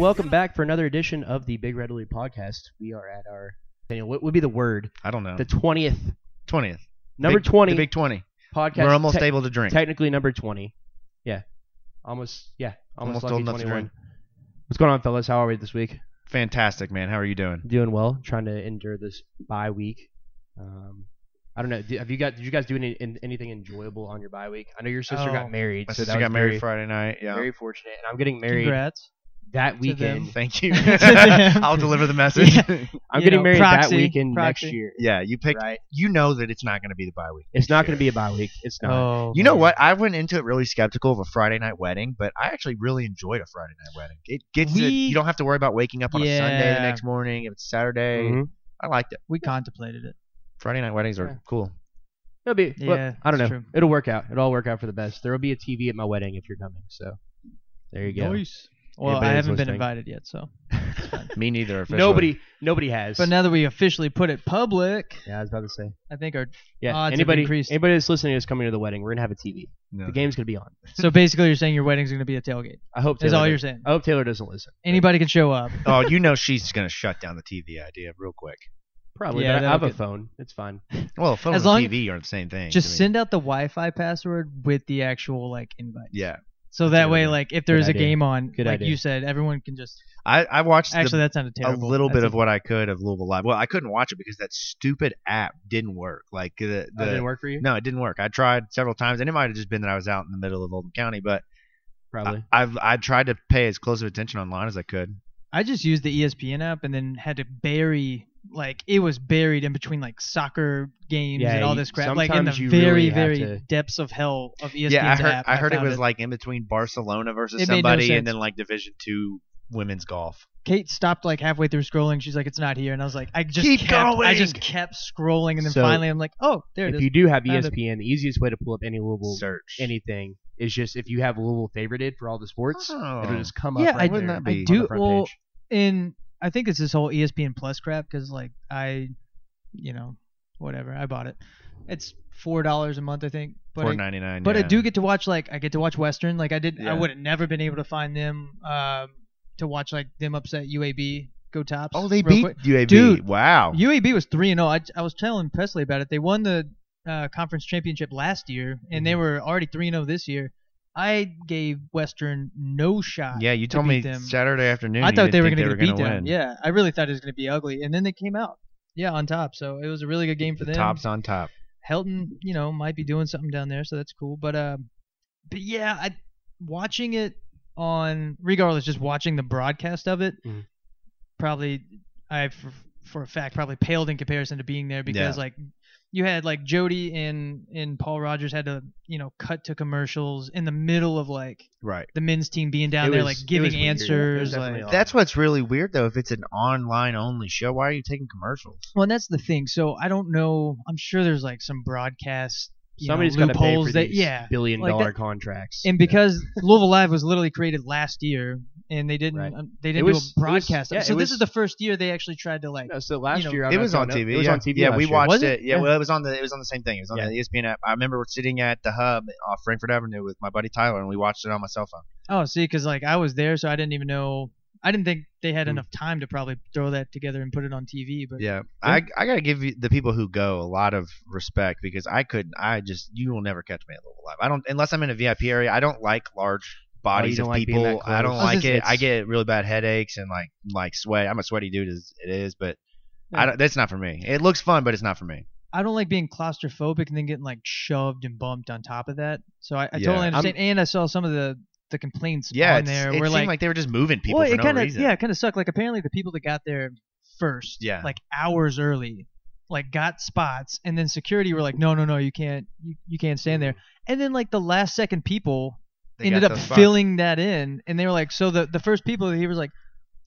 And welcome back for another edition of the Big Red League podcast. We are at our Daniel, what would be the word? I don't know. The twentieth, twentieth. number Big- twenty The big twenty. podcast. We're almost te- able to drink. Technically number twenty. Yeah, almost. Yeah, almost, Almost lucky old enough to 21. drink. What's going on, fellas? How are we this week? Fantastic, man. How are you doing? Doing well. Trying to endure this bye week. Um, I don't know. do- Have you got? Did you guys do any, in, anything enjoyable on your bye week? I know your sister Oh. got married. My so sister that got married very, Friday night. Yeah. Very fortunate, and I'm getting married Congrats. That to them. weekend. Thank you. I'll deliver the message. Yeah. Yeah, I'm You getting know, married proxy, that weekend proxy. next year. Yeah, you picked. Right. You know that it's not going to be the bye week. It's not going to be a bye week. It's not. Oh, You know man. what? I went into it really skeptical of a Friday night wedding, but I actually really enjoyed a Friday night wedding. It gets it. We- You don't have to worry about waking up on a Sunday the Yeah. next morning. If it's Saturday, Mhm. I liked it. We contemplated it. Friday night weddings are Yeah. cool. It'll be. well, Yeah, I don't know. it's true. It'll work out. It'll all work out for the best. There will be a TV at my wedding if you're coming. So there you go. Well, Anybody I haven't been listening. invited yet, so. Me neither. Officially. Nobody. Nobody has. But now that we officially put it public, yeah, I was about to say. I think our Yeah. Odds have anybody. increased. Anybody that's listening is coming to the wedding. We're gonna have a TV. No. The game's gonna be on. so basically you're saying your wedding's gonna be a tailgate. I hope. Is all does- you're saying. I hope Taylor doesn't listen. Anybody can show up. Oh, you know she's gonna shut down the TV idea real quick. Probably. Yeah, but I that'll have a get- phone. It's fine. Well, phone As and long- TV are the same thing. Just I mean, send out the Wi-Fi password with the actual like invite. Yeah, So that way, like if there's a idea. game on, Good like idea. you said, everyone can just. I I watched actually the- that sounded terrible. a little That's bit of what I could of Louisville Live. Well, I couldn't watch it because that stupid app didn't work. Like the, oh, the That didn't work for you. no, it didn't work. I tried several times, and it might have just been that I was out in the middle of Oldham County. But Probably. I, I've I tried to pay as close of attention online as I could. I just used the ESPN app and then had to bury like it was buried in between like soccer games Yeah, and all this crap, like in the very really very to- depths of hell of ESPN's yeah, I heard app. I heard it found was like in between Barcelona versus It made no somebody, and then like Division Two women's golf. Kate stopped like halfway through scrolling. She's like, "It's not here," and I was like, "I just Keep kept, I just kept scrolling, and then So, finally I'm like, "Oh, there it if is." you do have E Found it. ESPN, the easiest way to pull up any Louisville Search anything is just if you have Louisville favorited for all the sports, Oh. it'll just come up. Yeah, right I- there Wouldn't that be- I do- front well, page. and I think it's this whole ESPN Plus crap because like I, you know, whatever, I bought it. It's four dollars a month, I think. But four I, ninety nine. But I do get to watch like I get to watch Western. Like I did, Yeah. I would have never been able to find them um, to watch like them upset UAB go tops. Oh, they beat quick. UAB. Dude, wow. UAB was three and zero. I, I was telling Presley about it. They won the uh, conference championship last year, and Mm-hmm. they were already three and zero this year. I gave Western no shot. yeah, you to told me them. Saturday afternoon. I thought they were going to beat down. win. Yeah, I really thought it was going to be ugly, and then they came out. Yeah, on top. So it was a really good game for The them. tops on top. Helton, you know, might be doing something down there, so that's cool. But um, but yeah, I watching it on regardless, just watching the broadcast of it, Mhm. probably I for, for a fact probably paled in comparison to being there because Yeah. like you had like Jody and and Paul Rogers had to you know cut to commercials in the middle of like Right. the men's team being down It there was- like it giving weird. It was answers definitely like odd. That's what's really weird though. If it's an online only show, why are you taking commercials? Well, and that's the thing. So I don't know. I'm sure there's like some broadcast you Somebody's know, got to pay for that these yeah. billion like dollar that- contracts. And because Louisville Live was literally created last year, and they didn't Right. um, they didn't was- it do was- a broadcast. of yeah, it. so it this was- is the first year they actually tried to like. No, so last you know, year I it got was on caught. TV. It was yeah. on TV. Yeah, last we year. watched Was it. it? Yeah, Yeah. well, it was on the it was on the same thing. It was on Yeah. the ESPN app. I remember sitting at the hub off Frankfort Avenue with my buddy Tyler, and we watched it on my cell phone. Oh, see, because like I was there, so I didn't even know. I didn't think they had Hmm. enough time to probably throw that together and put it on TV. But Yeah, I I gotta give you, the people who go a lot of respect because I couldn't. I just you will never catch me at Louisville Live. I don't unless I'm in a VIP area. I don't like large bodies don't of like people. I don't close? Like gonna it. I get really bad headaches and like like sweat. I'm a sweaty dude as it is, but I don't, that's not for me. It looks fun, but it's not for me. I don't like being claustrophobic and then getting like shoved and bumped on top of that. So I, I Yeah. totally I'm- understand. and I saw some of the the complaints Yeah, on there it where seemed like, like, they were just moving people well, for it no kind of reason. yeah, it kind of sucked. Like apparently the people that got there first, Yeah. like hours early, like got spots, and then security were like, no, no, no, you can't, you, you can't stand there. And then like the last second people They ended up filling that in, and they were like, so the the first people he was like,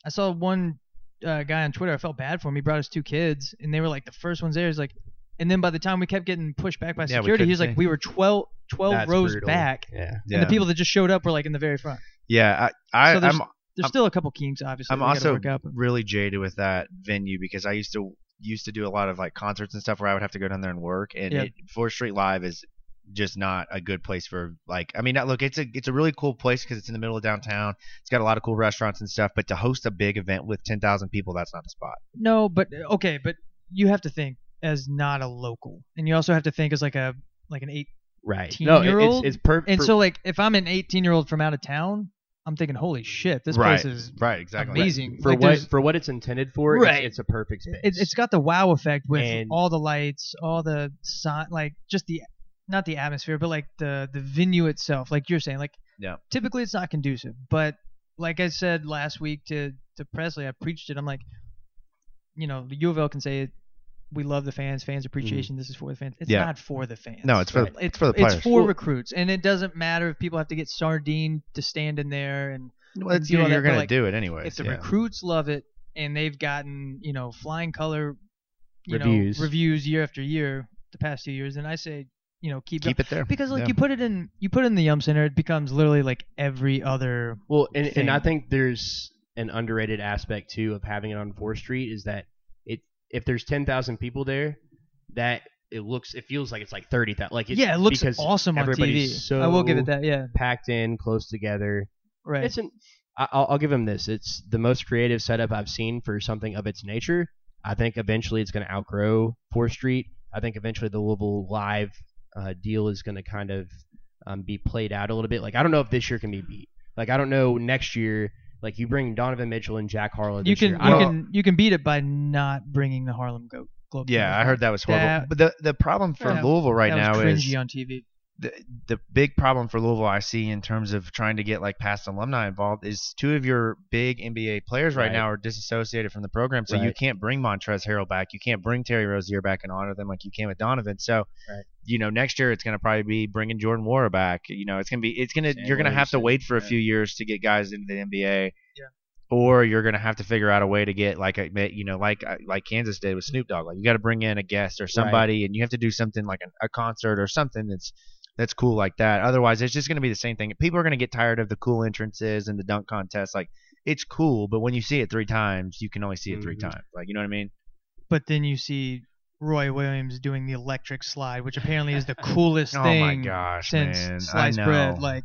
I saw one uh, guy on Twitter, I felt bad for him. He brought his two kids, and they were like the first ones there. He's like. And then by the time we kept getting pushed back by Yeah, we security, he was like, we were 12, 12 That's rows brutal. back, Yeah. Yeah. and the people that just showed up were like in the very front. yeah, I, I So there's- I'm There's I'm- still a couple kinks, obviously. I'm we gotta also work out, but- really jaded with that venue because I used to used to do a lot of like concerts and stuff where I would have to go down there and work, and Yeah. it, Fourth Street Live is just not a good place for like. I mean, look, it's a it's a really cool place because it's in the middle of downtown. It's got a lot of cool restaurants and stuff. But to host a big event with ten thousand people, that's not the spot. No, but okay, but you have to think as not a local, and you also have to think as like a like an eight. Right. No, it- Teen-year-old? it's it's perfect. And so like if I'm an 18 year old from out of town, I'm thinking, holy shit, this right. place is right. Exactly. amazing. for Like, what there's- for what it's intended for, Right. it's, it's a perfect space. it, it's got the wow effect with And- all the lights, all the sign, like just the not the atmosphere, but like the the venue itself. Like you're saying, like Yeah. typically it's not conducive, but like I said last week to to Presley, I preached it. I'm like, you know, the U of L can say it. We love the fans. Fans mm-hmm. appreciation. This is for the fans. It's Yeah. not for the fans. No, it's for Right. the, it's for the players. It's for recruits, and it doesn't matter if people have to get sardine to stand in there and well, it's, do all you're that, but, gonna do it anyway. if the yeah. recruits love it and they've gotten you know flying color you Reviews. know reviews year after year the past two years then i say you know keep, keep going. it there because like Yeah. you put it in you put it in the yum center it becomes literally like every other Well, and, and I think there's an underrated aspect too of having it on Fourth Street is that it if there's ten thousand people there, that it looks it feels like it's like thirty thousand. Like it's, yeah it looks because awesome on tv everybody's so i will give it that yeah packed in, close together. right It's an I'll, I'll give him this. It's the most creative setup I've seen for something of its nature. I think eventually it's going to outgrow Fourth Street. I think eventually the Louisville Live uh, deal is going to kind of um, be played out a little bit. Like I don't know if this year can be beat. Like I don't know next year. Like you bring Donovan Mitchell and Jack Harlow. you this can year. you I don't- can you can beat it by not bringing the harlem goat globe yeah i heard that was horrible That- but the the problem for that- louisville right now is cringy on tv the the big problem for Louisville I see in terms of trying to get like past alumni involved is two of your big NBA players right, Right. now are disassociated from the program, so you can't bring Montrez Harrell back, you can't bring Terry Rozier back and honor them like you can with Donovan. So, Right. you know, next year it's going to probably be bringing Jordan Nwora back. You know, it's going to be it's going to you're going to have to wait for a few years to get guys into the NBA. Yeah. Or you're gonna have to figure out a way to get like a you know like uh, like Kansas did with Snoop Dogg like you got to bring in a guest or somebody and you have to do something like a, a concert or something that's that's cool like that. Otherwise, it's just going to be the same thing. People are going to get tired of the cool entrances and the dunk contest. Like, it's cool, but when you see it three times, you can only see it 3 Mhm. times. Like, you know what I mean? but then you see Roy Williams doing the electric slide, which apparently is the coolest Oh thing Oh my gosh, since man! I sliced know. bread. Like,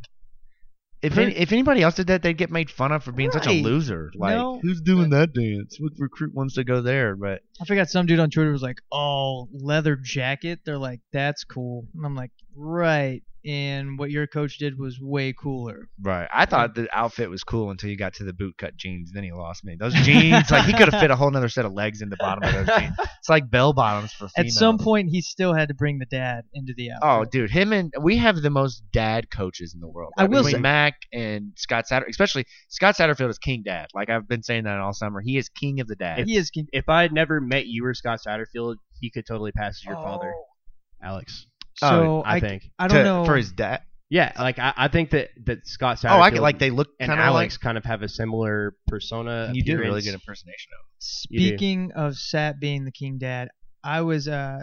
if any, if anybody else did that, they'd get made fun of for being such a Right. loser. Like, No. who's doing that dance? What recruit wants to go there? But I forgot some dude on Twitter was like, "Oh, leather jacket." They're like, "That's cool," and I'm like, "Right." And what your coach did was way cooler. right, I thought the outfit was cool until you got to the bootcut jeans. Then he lost me. Those jeans, like he could have fit a whole other set of legs in the bottom of those jeans. It's like bell bottoms for At some point, he still had to bring the dad into the oh, outfit. Oh, dude, him and we have the most dad coaches in the world. I will Between say- Mac and Scott Satter, especially Scott Satterfield is king dad. Like I've been saying that all summer. He is king of the dad. he is. If I had never met you or Scott Satterfield, he could totally pass as your father, Oh. Alex. So I, I, think. I don't To- know for his dad. Yeah, like I, I think that that Scott Satterfield Oh, I get like they look and kind of Alex like. kind of have a similar persona. You do a really good impersonation of. You do. Speaking of Sat being the king dad, I was uh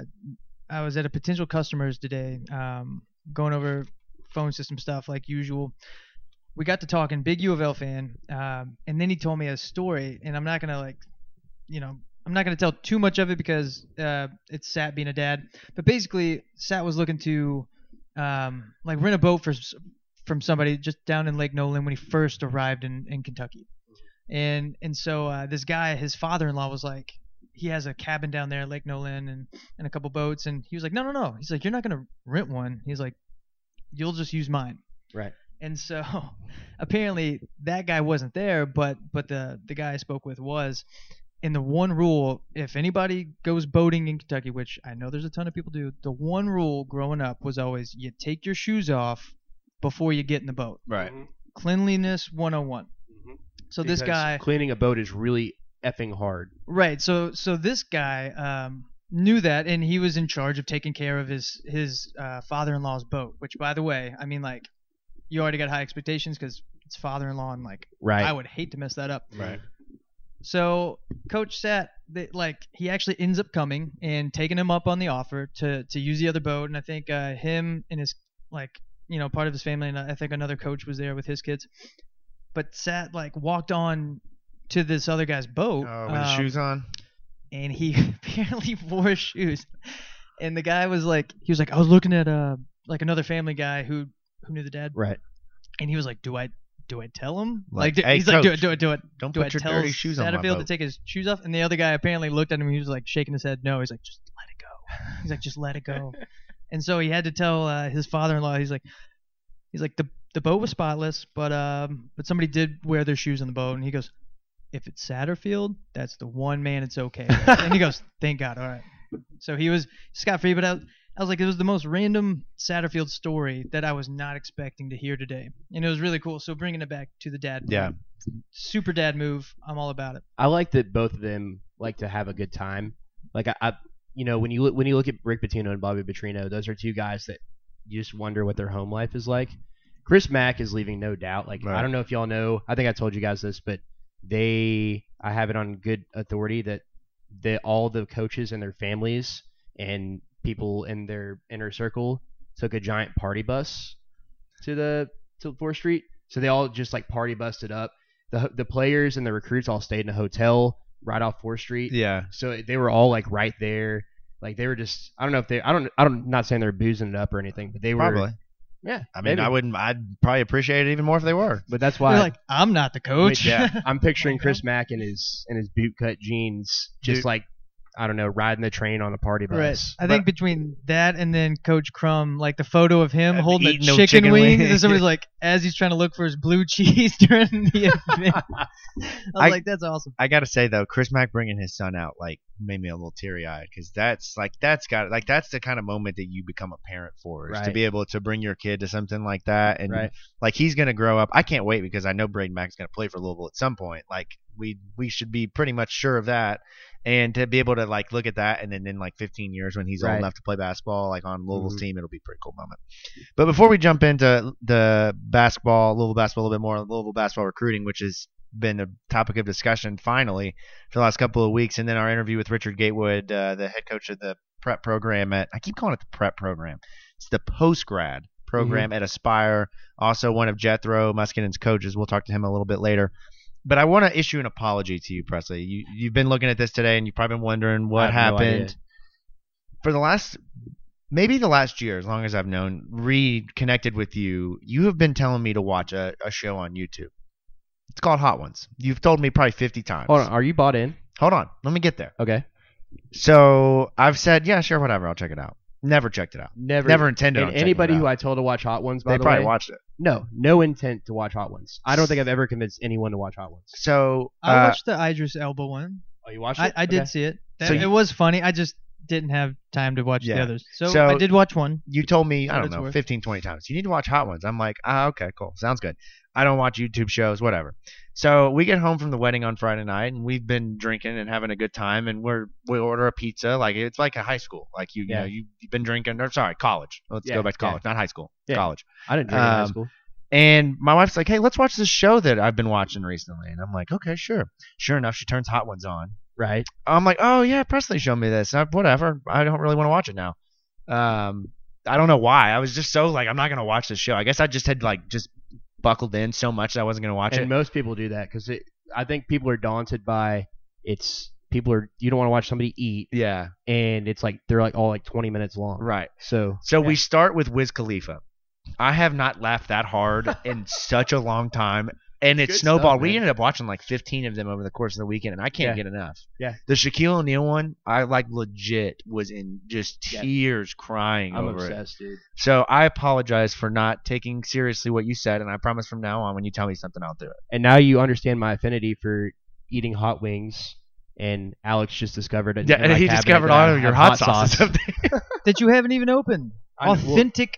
I was at a potential customers today, um, going over phone system stuff like usual. We got to talking, big U of L fan, um, and then he told me a story, and I'm not gonna like, you know, I'm not gonna tell too much of it because uh, it's Sat being a dad. But basically, Sat was looking to um, like rent a boat for from somebody just down in Lake Nolin when he first arrived in, in Kentucky and and so uh, this guy, his father-in-law, was like, he has a cabin down there, at Lake Nolin, and and a couple boats, and he was like, no, no, no. He's like, you're not gonna rent one. He's like, you'll just use mine. Right. And so apparently that guy wasn't there, but but the the guy I spoke with was. And the one rule, if anybody goes boating in Kentucky, which I know there's a ton of people do, the one rule growing up was always you take your shoes off before you get in the boat. Right. Cleanliness 101. Mhm. So this guy cleaning a boat is really effing hard. Right. So so this guy um, knew that, and he was in charge of taking care of his his uh, father-in-law's boat. Which, by the way, I mean like, you already got high expectations because it's father-in-law, and like, Right. I would hate to mess that up. Right. So Coach Sat, they, like, he actually ends up coming and taking him up on the offer to to use the other boat, and I think uh, him and his like you know part of his family, and I think another coach was there with his kids. But Sat like walked on to this other guy's boat Oh, with his um, shoes on. and he apparently wore shoes. And the guy was like, he was like, I was looking at uh like another family guy who who knew the dad, Right. and he was like, "Do I do I tell him? Like, Like, "Hey, he's like, do it, do it, do it, Don't do I put your tell dirty shoes on Satterfield to take his shoes off?" And the other guy apparently looked at him. and He was like shaking his head. No, he's like, "Just let it go." He's like, "Just let it go." and so he had to tell uh, his father-in-law. He's like, he's like the the boat was spotless, but um, but somebody did wear their shoes on the boat, and he goes, "If it's Satterfield, that's the one man it's okay." and he goes, "Thank God, all right." So he was scot free, but I, I was like, it was the most random Satterfield story that I was not expecting to hear today, and it was really cool. So bringing it back to the dad, part, Yeah. super dad move. I'm all about it. I like that both of them like to have a good time. Like I, I you know, when you look when you look at Rick Pitino and Bobby Petrino, those are two guys that you just wonder what their home life is like. Chris Mack is leaving no doubt. Like Right. I don't know if y'all know. I think I told you guys this, but they I have it on good authority that they all the coaches and their families and people in their inner circle took a giant party bus to the to Fourth Street. So they all just like party busted up. The the players and the recruits all stayed in a hotel right off Fourth Street. Yeah. So they were all like right there. Like they were just I don't know if they I don't I don't not saying they're boozing it up or anything, but they were Probably. yeah. I mean, maybe. I wouldn't. I'd probably appreciate it even more if they were. But that's They're why like, I'm not the coach. Yeah. I'm picturing Chris Mack in his in his bootcut jeans, just Dude. like I don't know, riding the train on a party bus. Right. I think between that and then Coach Crum, like the photo of him holding the chicken, chicken wings, and somebody's like, as he's trying to look for his blue cheese during the event. I was I- like, that's awesome. I gotta say though, Chris Mack bringing his son out like made me a little teary eyed because that's like that's got like that's the kind of moment that you become a parent for is to be able to bring your kid to something like that and Right. like he's gonna grow up. I can't wait because I know Braden Mack's gonna play for Louisville at some point. Like we we should be pretty much sure of that. And to be able to like look at that and then in like 15 years when he's old enough to play basketball like on Louisville's Mhm. team, it'll be a pretty cool moment. But before we jump into the basketball, Louisville basketball a little bit more, Louisville basketball recruiting, which has been a topic of discussion finally for the last couple of weeks, and then our interview with Richard Gatewood, uh, the head coach of the prep program at I keep calling it the prep program. It's the post grad program at Aspire, also one of Jethro Muskinen's coaches. We'll talk to him a little bit later. But I want to issue an apology to you, Presley. You you've been looking at this today, and you've probably been wondering what have no happened for the last maybe the last year, as long as I've known, reconnected with you, you have been telling me to watch a, a show on YouTube. It's called Hot Ones. You've told me probably 50 times. Hold on, are you bought in? Hold on. Let me get there. Okay. So I've said, yeah, sure, whatever. I'll check it out. Never checked it out. Never Never intended on And checking anybody it who. I told to watch Hot Ones, by They the probably way, watched it. no, no intent to watch Hot Ones. I don't think I've ever convinced anyone to watch Hot Ones. So I uh, watched the Idris Elba one. Oh, you watched I, it? I did Okay. see it. That, So it was funny. I just didn't have time to watch Yeah. the others. So, So- I did watch one. you told me, I What don't it's know, worth. 15, 20 times. You need to watch Hot Ones. I'm like, ah, okay, cool. Sounds good. I don't watch YouTube shows, whatever. So we get home from the wedding on Friday night, and we've been drinking and having a good time, and we're we order a pizza, like it's like a high school, like you, you Yeah. know, you, you've been drinking, or sorry, college. Let's Yeah, go back to yeah. college, not high school, Yeah. college. I didn't drink in high Um, school. And my wife's like, hey, let's watch this show that I've been watching recently, and I'm like, okay, sure. Sure enough, she turns Hot Ones on, Right. I'm like, oh yeah, Presley showed me this. Uh, whatever. I don't really want to watch it now. Um, I don't know why. I was just so like, I'm not gonna watch this show. I guess I just had like just buckled in so much that I wasn't gonna watch and it. And most people do that because I think people are daunted by it's people are you don't want to watch somebody eat yeah, and it's like they're like all like 20 minutes long. right. So So yeah. we start with Wiz Khalifa. I have not laughed that hard in such a long time. And it Good snowballed. stuff, we man. ended up watching like 15 of them over the course of the weekend, and I can't Yeah. get enough. Yeah. The Shaquille O'Neal one, I like legit was in just Yeah. tears crying I'm over it. obsessed, dude. So I apologize for not taking seriously what you said, and I promise from now on, when you tell me something, I'll do it. And now you understand my affinity for eating hot wings. And Alex just discovered it. Yeah, and he discovered all of your hot, sauces up there. That you haven't even opened. I know. Authentic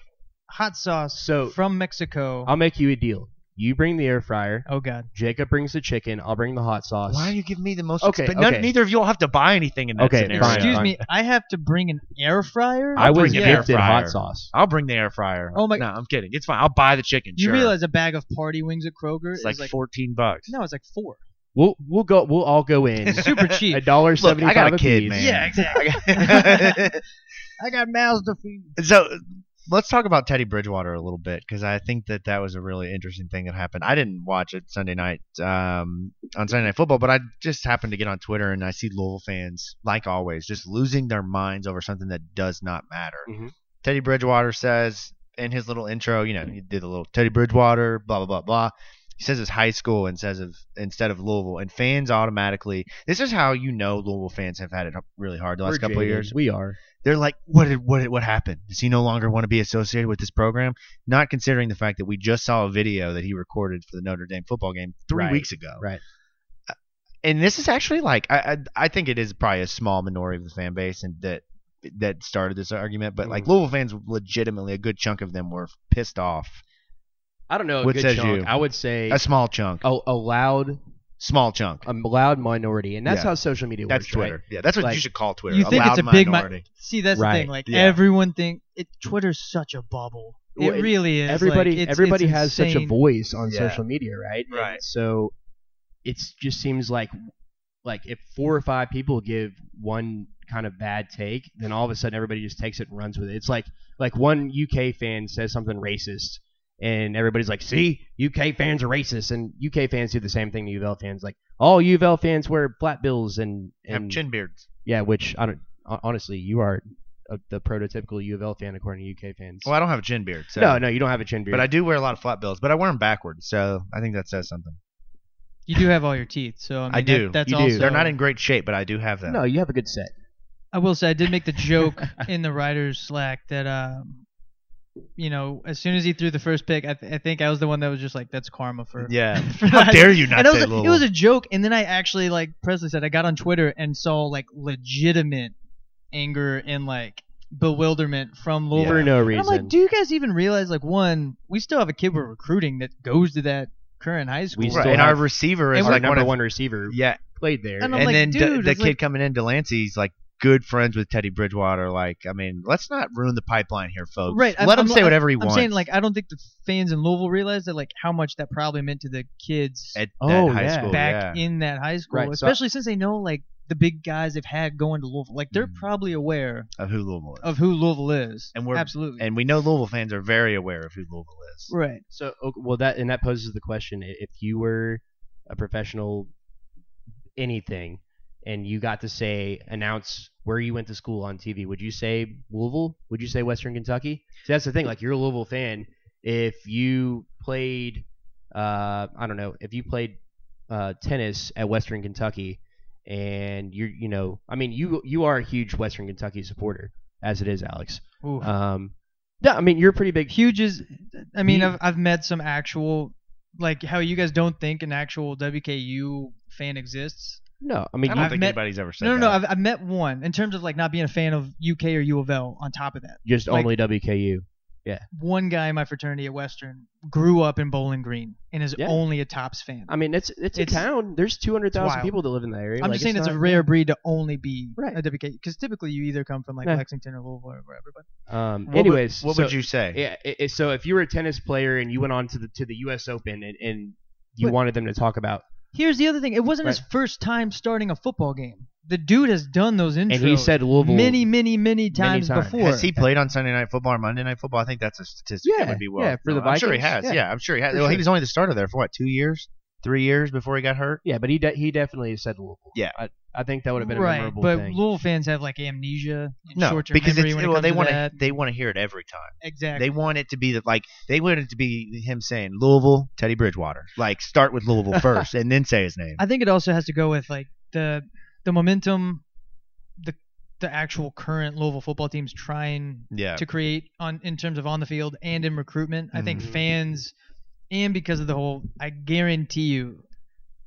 hot sauce So- from Mexico. I'll make you a deal. You bring the air fryer. oh God. Jacob brings the chicken. I'll bring the hot sauce. Why are you giving me the most? Okay, expen- none- okay. neither of you will have to buy anything in that Okay, scenario. fine. Excuse fine. me. I have to bring an air fryer. I I'll was bring an air gifted fryer. hot sauce. I'll bring the air fryer. Oh my- No, I'm kidding. It's fine. I'll buy the chicken. You sure. realize a bag of party wings at Kroger it's is like, like 14 bucks. no, it's like four. We'll we'll go. We'll all go in. Super cheap. A dollar Look, seventy I five got a kid, piece. man. Yeah, exactly. I got mouths to feed. so let's talk about Teddy Bridgewater a little bit because I think that that was a really interesting thing that happened. I didn't watch it Sunday night um, on Sunday Night Football, but I just happened to get on Twitter and I see Louisville fans, like always, just losing their minds over something that does not matter. Mhm. Teddy Bridgewater says in his little intro, you know, he did the little Teddy Bridgewater, blah blah blah blah. He says his high school and says of instead of Louisville, and fans automatically. This is how you know Louisville fans have had it really hard the last We're couple of years. We are. They're like, what did what did, what happened? Does he no longer want to be associated with this program? Not considering the fact that we just saw a video that he recorded for the Notre Dame football game three Right. weeks ago. Right. And this is actually like I, I I think it is probably a small minority of the fan base and that that started this argument, but like Mhm. Louisville fans, legitimately a good chunk of them were pissed off. I don't know. A What good says chunk. you? I would say A small chunk, a, a loud, small chunk. a loud minority, and that's Yeah. how social media works. That's works. Twitter. Right? Yeah, that's what Like, you should call Twitter. You think loud it's a big mi- minority. See, that's Right. the thing. Like Yeah. everyone think it. Twitter's such a bubble. Well, it it- really is. everybody Like, it's- everybody it's has such a insane. voice on Yeah. social media, right? And Right. so it just seems like like if four or five people give one kind of bad take, then all of a sudden everybody just takes it and runs with it. It's like like one UK fan says something racist. And everybody's like, "See, UK fans are racist," and UK fans do the same thing to UVL fans. Like, all UVL fans wear flat bills and, Have chin beards. yeah, which I don't. Honestly, you are a, the prototypical UVL fan according to UK fans. Well, I don't have a chin beard. So. no, no, you don't have a chin beard. But I do wear a lot of flat bills, but I wear them backwards, so I think that says something. You do have all your teeth, so I, mean, I do. That, that's You do. also. They're not in great shape, but I do have them. No, you have a good set. I will say I did make the joke in the writers Slack that um, you know, as soon as he threw the first pick, I, th- I think I was the one that was just like, "That's karma for." Yeah. for How dare you not and it was, say a, it Louisville? was a joke, and then I actually like Presley said I got on Twitter and saw like legitimate anger and like bewilderment from Louisville. For no And reason. I'm like, do you guys even realize like one, we still have a kid we're recruiting that goes to that current high school. We Right, still and our have- receiver is and our like number one, one, of, receiver Yeah, played there. And I'm and like, then dude, the, the it's kid like- coming in, Delancey's like good friends with Teddy Bridgewater. Like, I mean, let's not ruin the pipeline here, folks. Right, I'm- Let him I'm- say whatever he wants. I'm saying like I don't think the fans in Louisville realize that like how much that probably meant to the kids at Oh, that high yeah. school. back yeah. in that high school, Right, so- especially since they know like the big guys they've had going to Louisville. Like they're Mhm. probably aware of who Louisville is. of who Louisville is. And we're- absolutely and we know Louisville fans are very aware of who Louisville is. right. so okay, well that and that poses the question: if you were a professional, anything, and you got to say announce where you went to school on TV, would you say Louisville? Would you say Western Kentucky? See, that's the thing. Like you're a Louisville fan. If you played, uh, I don't know, if you played uh, tennis at Western Kentucky, and you're, you know, I mean, you you are a huge Western Kentucky supporter, as it is, Alex. Ooh. Um, yeah, I mean, you're pretty big. Huge is, I mean, I've I've met some actual, like how you guys don't think an actual WKU fan exists. No, I mean, I don't I've think met- anybody's ever said No, no, that. no. I've, I've met one in terms of like not being a fan of UK or U of L. On top of that, just like- only WKU. Yeah. One guy in my fraternity at Western grew up in Bowling Green and is Yeah. only a Tops fan. I mean, it's it's a It's- town. There's 200,000 wild. people that live in that area. I'm Like, just saying it's, a not- rare breed to only be Right. a WK because typically you either come from like Yeah. Lexington or Louisville or wherever. But Um, What would- anyways, what so, would you say? Yeah. i- i- so if you were a tennis player and you went on to the to the U.S. Open and, and you But- wanted them to talk about, here's the other thing: it wasn't his first time starting a football game. The dude has done those intros and he said Louisville many, many, many times times. before. Has he played on Sunday Night Football or Monday Night Football? I think that's a statistic Yeah, that would be well. yeah, for the known. I'm sure he has. yeah. Yeah, I'm sure he has. For Well, he was only the starter there for what, two years, three years before he got hurt. Yeah, but he de- he definitely said Louisville. Yeah. I, I think that would have been a right, memorable but thing. Louisville fans have like amnesia, and No, short-term because memory it's when it well, they want to they want to hear it every time. exactly. They want it to be that like they want it to be him saying Louisville, Teddy Bridgewater. Like start with Louisville first and then say his name. I think it also has to go with like the the momentum, the the actual current Louisville football team's trying Yeah. to create on in terms of on the field and in recruitment. I think Mhm. fans and because of the whole I guarantee you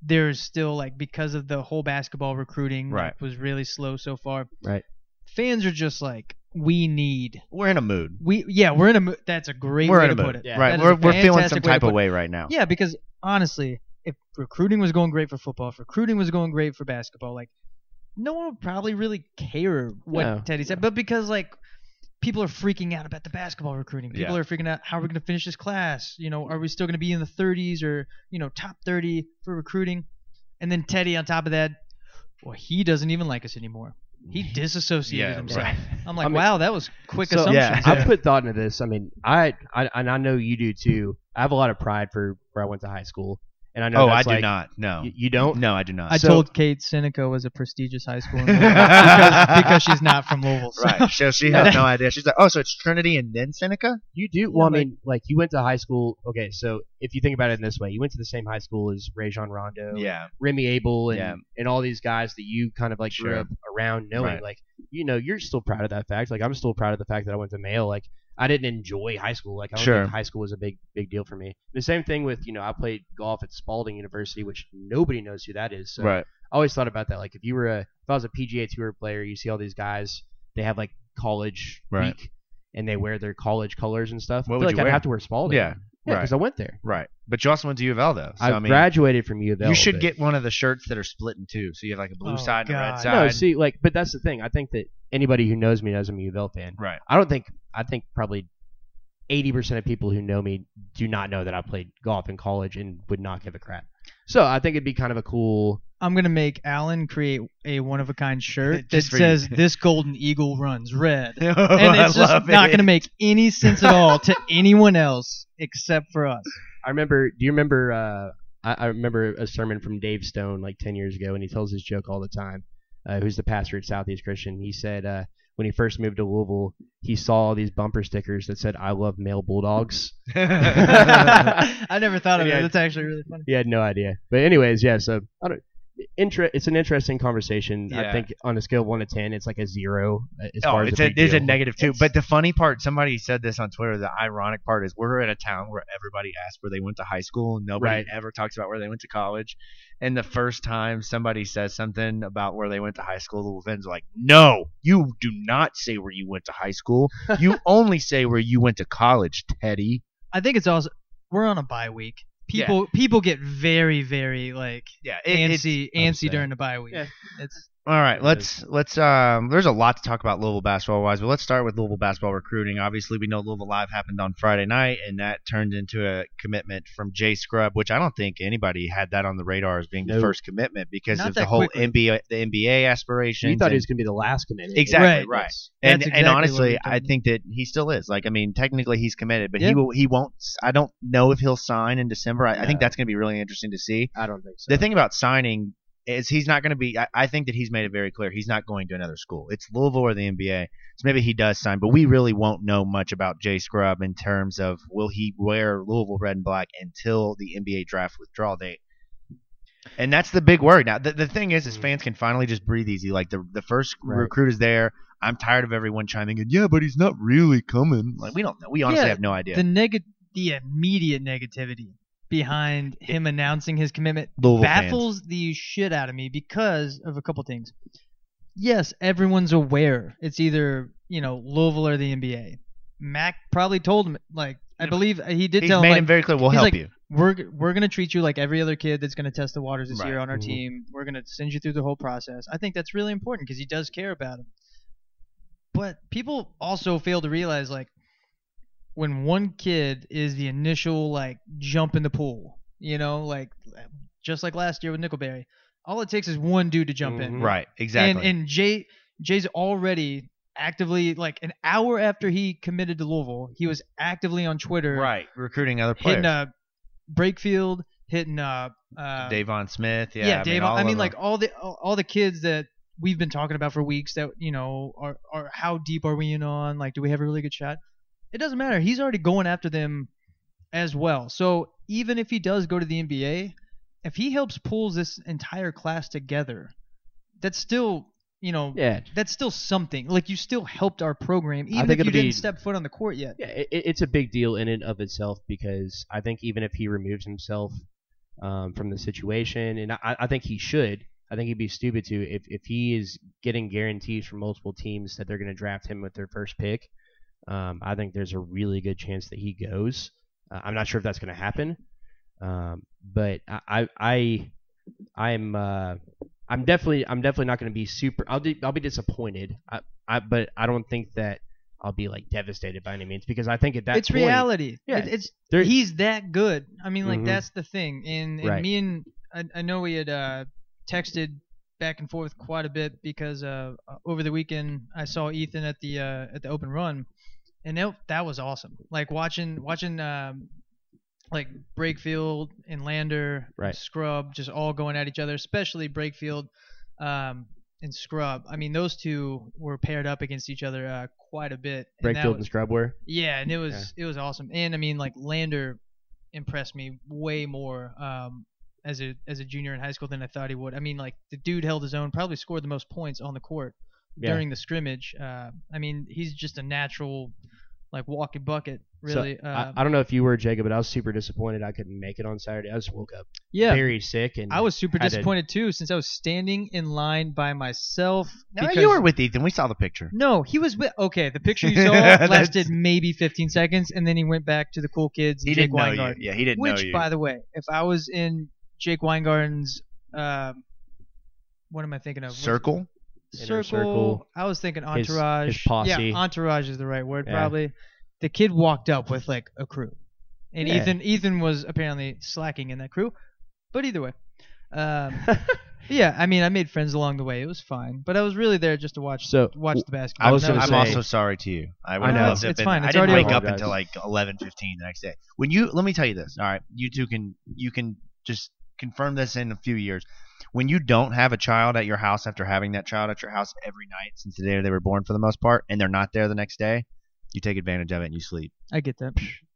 there's still like because of the whole basketball recruiting like, Right. was really slow so far. Right. Fans are just like we need We're in a mood. we yeah, we're in a mo- that's a great We're way to mood. put it. Yeah. Right. That is We're a we're feeling some fantastic way to type of way right now. Yeah, because honestly, if recruiting was going great for football, if recruiting was going great for basketball, like no one would probably really care what No. Teddy said. But because like people are freaking out about the basketball recruiting, people Yeah. are freaking out how are we going to finish this class? You know, are we still going to be in the 30s or you know top 30 for recruiting? And then Teddy on top of that, well, he doesn't even like us anymore. He disassociated Yeah, himself. right. I'm like, I mean- wow, that was quick So- assumptions. Yeah. I put thought into this. I mean, I, I and I know you do too. I have a lot of pride for where I went to high school, and I know Oh, I that's do not. No. You, you don't. No, I do not. I So- told Kate Seneca was a prestigious high school in because, because she's not from Louisville. so- right. So she has no idea. She's like, oh, so it's Trinity and then Seneca? You do. Well, I mean, like you went to high school. Okay, so if you think about it in this way, you went to the same high school as Rajon Rondo, Yeah. Remy Abel, and Yeah. and all these guys that you kind of like grew up around knowing. Right. Like, you know, you're still proud of that fact. Like, I'm still proud of the fact that I went to Mayo. Like, I didn't enjoy high school. Like, I don't Sure. think high school was a big big deal for me. The same thing with you know, I played golf at Spalding University, which nobody knows who that is. So Right. I always thought about that. Like, if you were a if I was a PGA Tour player, you see all these guys. They have like college Right. week, and they wear their college colors and stuff. What I would like you I'd wear? have to wear Spalding. Yeah. Yeah, Right. because I went there. Right. But you also went to U of L, though. So, I, I, mean, graduated from U of L. you should but- get one of the shirts that are split in two. So you have like a blue Oh, side and a red side. No, see, like, but that's the thing. I think that anybody who knows me knows I'm a U of L fan. right. I don't think. I think probably eighty percent of people who know me do not know that I played golf in college and would not give a crap. So I think it'd be kind of a cool. I'm gonna make Alan create a one of a kind shirt that Just for you. says "This golden eagle runs red," and and it's just not gonna make any sense at all to anyone else except for us. I remember. Do you remember? Uh, I, I remember a sermon from Dave Stone like ten years ago, and he tells this joke all the time. Uh, who's the pastor at Southeast Christian? He said uh, when he first moved to Louisville, he saw all these bumper stickers that said "I love male bulldogs." I never thought of Yeah. it. That's actually really funny. He had no idea. But anyways, yeah. So I don't. Inter- it's an interesting conversation. I think on a scale of one to ten, it's like a zero uh, as Oh, far as it's a a, big it's a deal. negative. But the funny part, somebody said this on Twitter. The ironic part is we're in a town where everybody asks where they went to high school, and nobody Right. ever talks about where they went to college. And the first time somebody says something about where they went to high school, the fans are like, "No, you do not say where you went to high school. You only say where you went to college, Teddy." I think it's also we're on a bye week. Yeah. People people get very very like Yeah, it- antsy antsy during the bye week. Yeah. It's All right, let's let's um. There's a lot to talk about Louisville basketball wise, but let's start with Louisville basketball recruiting. Obviously, we know Louisville Live happened on Friday night, and that turned into a commitment from Jay Scrubb, which I don't think anybody had that on the radar as being the first commitment because Not of the whole quickly. NBA the NBA aspirations. You thought and- he was going to be the last commitment. Exactly, Right. right. Yes. and That's and honestly, I think that he still is. Like, I mean, technically he's committed, but he will he won't. I don't know if he'll sign in December. I, I think that's going to be really interesting to see. I don't think so. The thing about signing is he's not going to be. I, I think that he's made it very clear he's not going to another school. It's Louisville or the NBA. So maybe he does sign, but we really won't know much about Jay Scrubb in terms of will he wear Louisville red and black until the NBA draft withdrawal date. And that's the big worry now. The, the thing is, is Mhm. fans can finally just breathe easy. Like the the first Right. recruit is there. I'm tired of everyone chiming in. Yeah, but he's not really coming. Like we don't know. We honestly Yeah, have no idea. the neg the immediate negativity behind him announcing his commitment Louisville fans. baffles the shit out of me because of a couple things. Yes, everyone's aware it's either you know Louisville or the NBA. Mac probably told him like I believe he did He's tell made him him very clear. We'll help like, you. We're we're gonna treat you like every other kid that's gonna test the waters this Right. year on our Mhm. team. We're gonna send you through the whole process. I think that's really important because he does care about him. But people also fail to realize like when one kid is the initial like jump in the pool, you know, like just like last year with Nickelberry, all it takes is one dude to jump in. Mhm. Right. Exactly. And and Jay Jay's already actively like an hour after he committed to Louisville, he was actively on Twitter right. Recruiting other players. hitting uh Brakefield, hitting uh, uh Davon Smith. Yeah. yeah, I mean, all I mean, like all the all, all the kids that we've been talking about for weeks that you know are are how deep are we in on? Like, do we have a really good shot? It doesn't matter. He's already going after them as well. So even if he does go to the NBA, if he helps pulls this entire class together, that's still you know yeah, that's still something. Like you still helped our program, even think if you be- didn't step foot on the court yet. yeah, it, it's a big deal in and of itself because I think even if he removes himself um, from the situation, and I, I think he should, I think he'd be stupid to if if he is getting guarantees from multiple teams that they're going to draft him with their first pick. Um, I think there's a really good chance that he goes. Uh, I'm not sure if that's going to happen, um, but I I, I I'm uh, I'm definitely I'm definitely not going to be super. I'll be I'll be disappointed. I, I but I don't think that I'll be like devastated by any means because I think at that it's point, reality. yeah, It- it's there- he's that good. I mean, like Mhm. that's the thing. And, and Right. me and I, I know we had uh, texted back and forth quite a bit because uh, over the weekend I saw Ethan at the uh, at the open run, and that, that was awesome. Like watching watching um, like Brakefield and Lander, and Right. Scrubb, just all going at each other, especially Brakefield um, and Scrubb. I mean, those two were paired up against each other uh, quite a bit. and Brakefield was- and Scrubb were. Yeah, and it was it was awesome. And I mean, like Lander impressed me way more um, as a as a junior in high school than I thought he would. I mean, like the dude held his own, probably scored the most points on the court Yeah. during the scrimmage. Uh, I mean, he's just a natural, like walking bucket, really. So, uh, I, I don't know if you were Jacob, but I was super disappointed I couldn't make it on Saturday. I just woke up yeah, very sick and I was super had to- disappointed too, since I was standing in line by myself. No, because- you were with Ethan. We saw the picture. No, he was with. Okay, the picture you saw lasted maybe 15 seconds, and then he went back to the cool kids. He Jake didn't know Weingart. you. Yeah, he didn't Which, know you. by the way, if I was in Jake Weingarten's, um, what am I thinking of? What's- Circle. Inner circle. circle. I was thinking entourage. his posse. Yeah, entourage is the right word, Yeah. probably. The kid walked up with like a crew, and Yeah. Ethan Ethan was apparently slacking in that crew. But either way, um, yeah, I mean, I made friends along the way. It was fine, but I was really there just to watch So, watch the basketball. I was was gonna I'm say- also sorry to you. I would I have know. loved to have It's fine. I It's didn't already wake up until like 11:15 the next day. When you let me tell you this. All right, you two can you can just confirm this in a few years. When you don't have a child at your house after having that child at your house every night since the day they were born for the most part, and they're not there the next day, you take advantage of it and you sleep. I get that.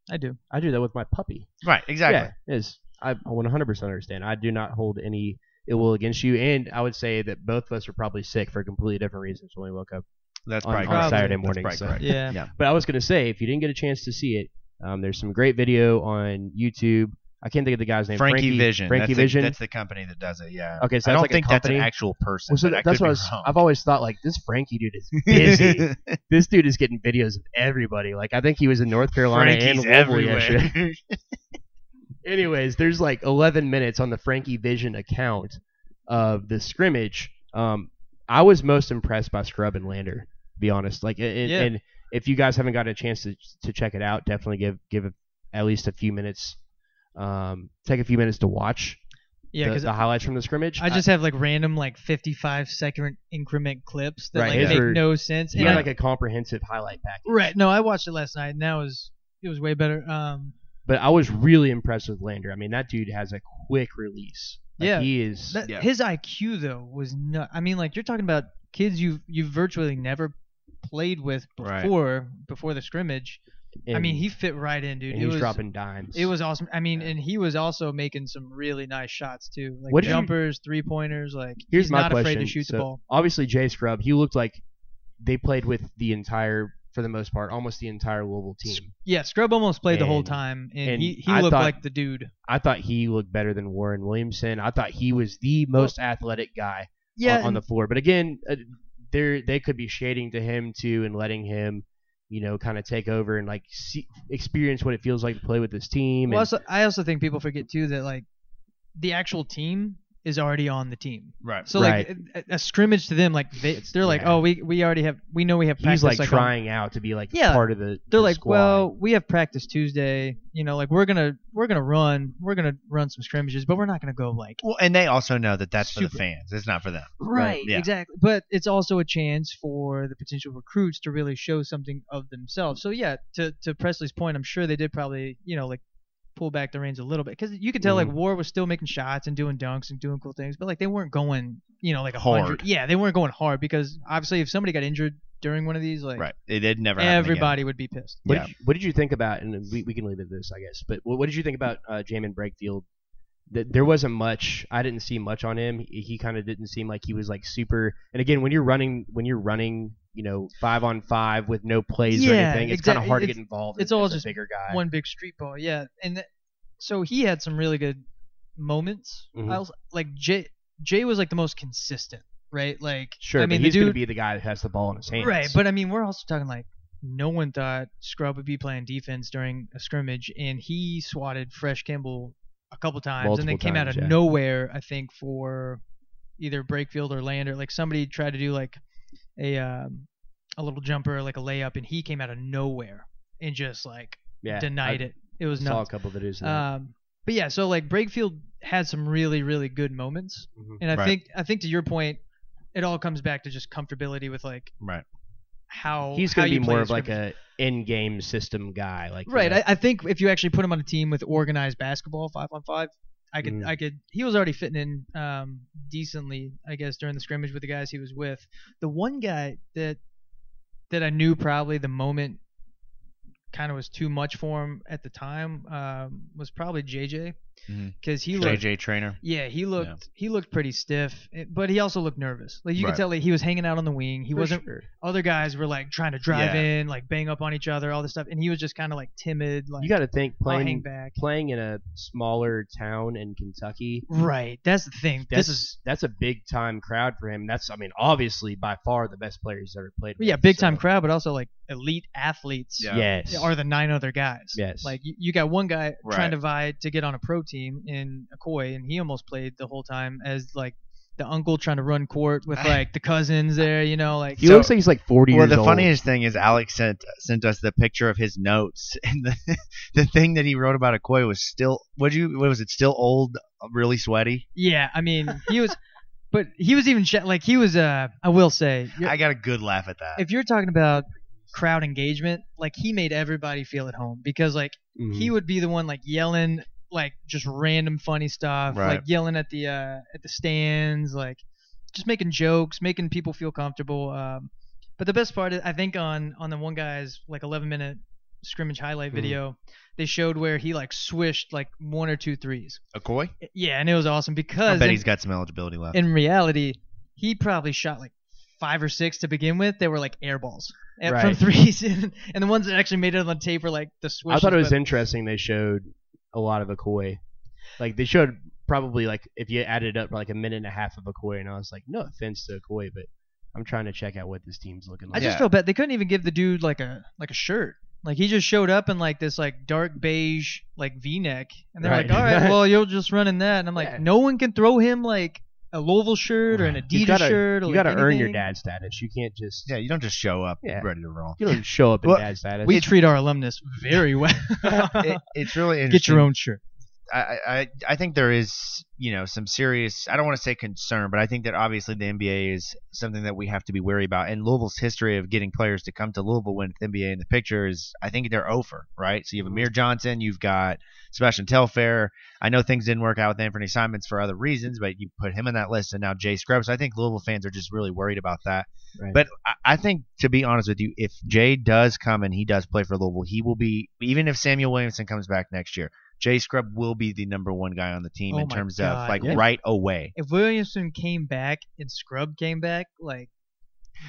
I do. I do that with my puppy. Right. Exactly. Yeah, it is. I 100% understand. I do not hold any ill will against you, and I would say that both of us are probably sick for completely different reasons when we woke up. That's On- probably on correct. Saturday That's morning, probably so- correct. Yeah. Yeah. But I was gonna say, if you didn't get a chance to see it, um, there's some great video on YouTube. I can't think of the guy's name. Frankie, Vision. Frankie that's Vision. The, that's the company that does it. Yeah. Okay, so I that's don't like a think that's an actual person. Well, so but that's what I was, wrong. I've always thought like this Frankie dude is busy. this dude is getting videos of everybody. Like I think he was in North Carolina and Frankie's Louisville everywhere. Anyways, there's like 11 minutes on the Frankie Vision account of the scrimmage. Um, I was most impressed by Scrubb and Lander, to be honest. Like, it- Yeah. and if you guys haven't got a chance to to check it out, definitely give give it at least a few minutes. Um, take a few minutes to watch Yeah, the, because the highlights from the scrimmage. I just have like random like 55 second increment clips that Right, like his make were- no sense. he And had I- like a comprehensive highlight package. right. No, I watched it last night and that was it was way better. Um, But I was really impressed with Lander. I mean, that dude has a quick release. Like, Yeah. he is. that, Yeah. his IQ though was not. I mean, like you're talking about kids you you've virtually never played with Right. before before the scrimmage. I mean, he fit right in, dude. and It he's was dropping dimes. it was awesome. I mean, and he was also making some really nice shots too, like What jumpers, three pointers. Like Here's he's my not question. afraid to shoot So, the ball. Obviously, Jay Scrubb. He looked like they played with the entire, for the most part, almost the entire Louisville team. Yeah, Scrubb almost played the whole time, and, and he, he I looked thought- like the dude. I thought he looked better than Warren Williamson. I thought he was the most athletic guy Yeah, on, on the floor. But again, uh, they they could be shading to him too and letting him, you know, kind of take over and like see, experience what it feels like to play with this team. Well, and- also, I also think people forget too that like the actual team is already on the team. Right. So Right. like a, a scrimmage to them, like they, they're like, oh, we we already have, we know we have practice. he's like, on- trying out to be like Yeah, part of the. they're the like, squad. well, we have practice Tuesday. You know, like we're gonna we're gonna run, we're gonna run some scrimmages, but we're not gonna go like Well, and they also know that that's for the fans. It's not for them. Right, yeah. exactly. But it's also a chance for the potential recruits to really show something of themselves. So yeah, to to Presley's point, I'm sure they did probably you know like pull back the reins a little bit because you could tell Mhm. like War was still making shots and doing dunks and doing cool things, but like they weren't going you know like a Hard. hundred. Yeah, they weren't going hard because obviously if somebody got injured during one of these, like Right. It did never everybody would be pissed. What, Yeah. did you, what did you think about? And we, we can leave it at this, I guess. But what, what did you think about uh, Jaemyn Brakefield? Th- There wasn't much. I didn't see much on him. He, he kind of didn't seem like he was like super. And again, when you're running, when you're running, you know, five on five with no plays or anything, it's kind of hard to get involved. it's all just bigger guy. one big street ball. Yeah, and th- so he had some really good moments. Mhm. I was like Jay. Jay was like the most consistent, right? Like Sure, I mean, he's going to be the guy that has the ball in his hands. right? But I mean, we're also talking like no one thought Scrubb would be playing defense during a scrimmage, and he swatted Fresh Kimble a couple times, and then Multiple came out of yeah. nowhere. I think for either Brakefield or Lander, like somebody tried to do like a um, a little jumper, like a layup, and he came out of nowhere and just like yeah, denied I it. It was Saw nuts. a couple of videos. Of. Um, but yeah, so like Brakefield had some really, really good moments, Mhm. and I Right. think I think to your point, it all comes back to just comfortability with like Right. How He's going to be more of like a in-game system guy. Like you right. know, I, I think if you actually put him on a team with organized basketball, five on five, I could Mm. I could. He was already fitting in um, decently, I guess, during the scrimmage with the guys he was with. The one guy that that I knew probably the moment kind of was too much for him at the time um, was probably JJ Because he looked JJ Traynor. yeah, he looked he looked pretty stiff, eh, but he also looked nervous. Like you Right. could tell like, he was hanging out on the wing. He for wasn't. sure. Other guys were like trying to drive Yeah. in, like bang up on each other, all this stuff, and he was just kind of like timid. Like You got to think playing back. playing in a smaller town in Kentucky. Right, that's the thing. That's this is that's a big time crowd for him. That's I mean obviously by far the best player he's ever played. yeah, with, big time so- crowd, but also like elite athletes. Yeah. Yes. Are the nine other guys? Yes. Like you, you got one guy Right. trying to vie to get on a pro team in Akoy, and he almost played the whole time as like the uncle trying to run court with like the cousins there. You know, like he So- looks like he's like 40 Well, years the old. funniest thing is Alex sent sent us the picture of his notes, and the the thing that he wrote about Akoy was still. What you? What was it? Still old, really sweaty. Yeah, I mean, he was, but he was even like he was. Uh, I will say, I got a good laugh at that. if you're talking about crowd engagement, like he made everybody feel at home because like Mhm. he would be the one like yelling like just random funny stuff, Right. like yelling at the uh at the stands, like just making jokes, making people feel comfortable. Um, but the best part, is, I think, on on the one guy's like 11 minute scrimmage highlight Mhm. video, they showed where he like swished like one or two threes. Akoy? Yeah, and it was awesome because I bet in- he's got some eligibility left. in reality, he probably shot like five or six to begin with. They were like air balls uh, from threes, and, and the ones that actually made it on the tape were like the swish. I thought it was interesting they showed a lot of Akoy. Like they showed probably like if you added up like a minute and a half of Akoy, and I was like, no offense to Akoy, but I'm trying to check out what this team's looking like. I just Yeah. felt bad. They couldn't even give the dude like a like a shirt. Like he just showed up in like this like dark beige like V-neck, and they're Right. like, "All right, well you'll just run in that." And I'm like, Yeah. no one can throw him like a Louisville shirt or an Adidas you gotta, shirt. Or you like, gotta earn your anything. dad status. You can't just yeah, you don't just show up Yeah. ready to roll. you don't show up in Well, dad status. We treat our alumnus very well. It- it's really interesting. Get your own shirt. I, I I think there is you know some serious I don't want to say concern, but I think that obviously the NBA is something that we have to be wary about. And Louisville's history of getting players to come to Louisville when the NBA in the picture is I think they're over, right? So you have mm-hmm. Amir Johnson, you've got Sebastian Telfair. I know things didn't work out with Anthony Simons for other reasons, but you put him in that list, and now Jay Scrubs. I think Louisville fans are just really worried about that. Right. But I, I think, to be honest with you, if Jay does come and he does play for Louisville, he will be even if Samuell Williamson comes back next year. Jay Scrubb will be the number one guy on the team Oh in terms God, of like yeah. right away. If Williamson came back and Scrubb came back, like,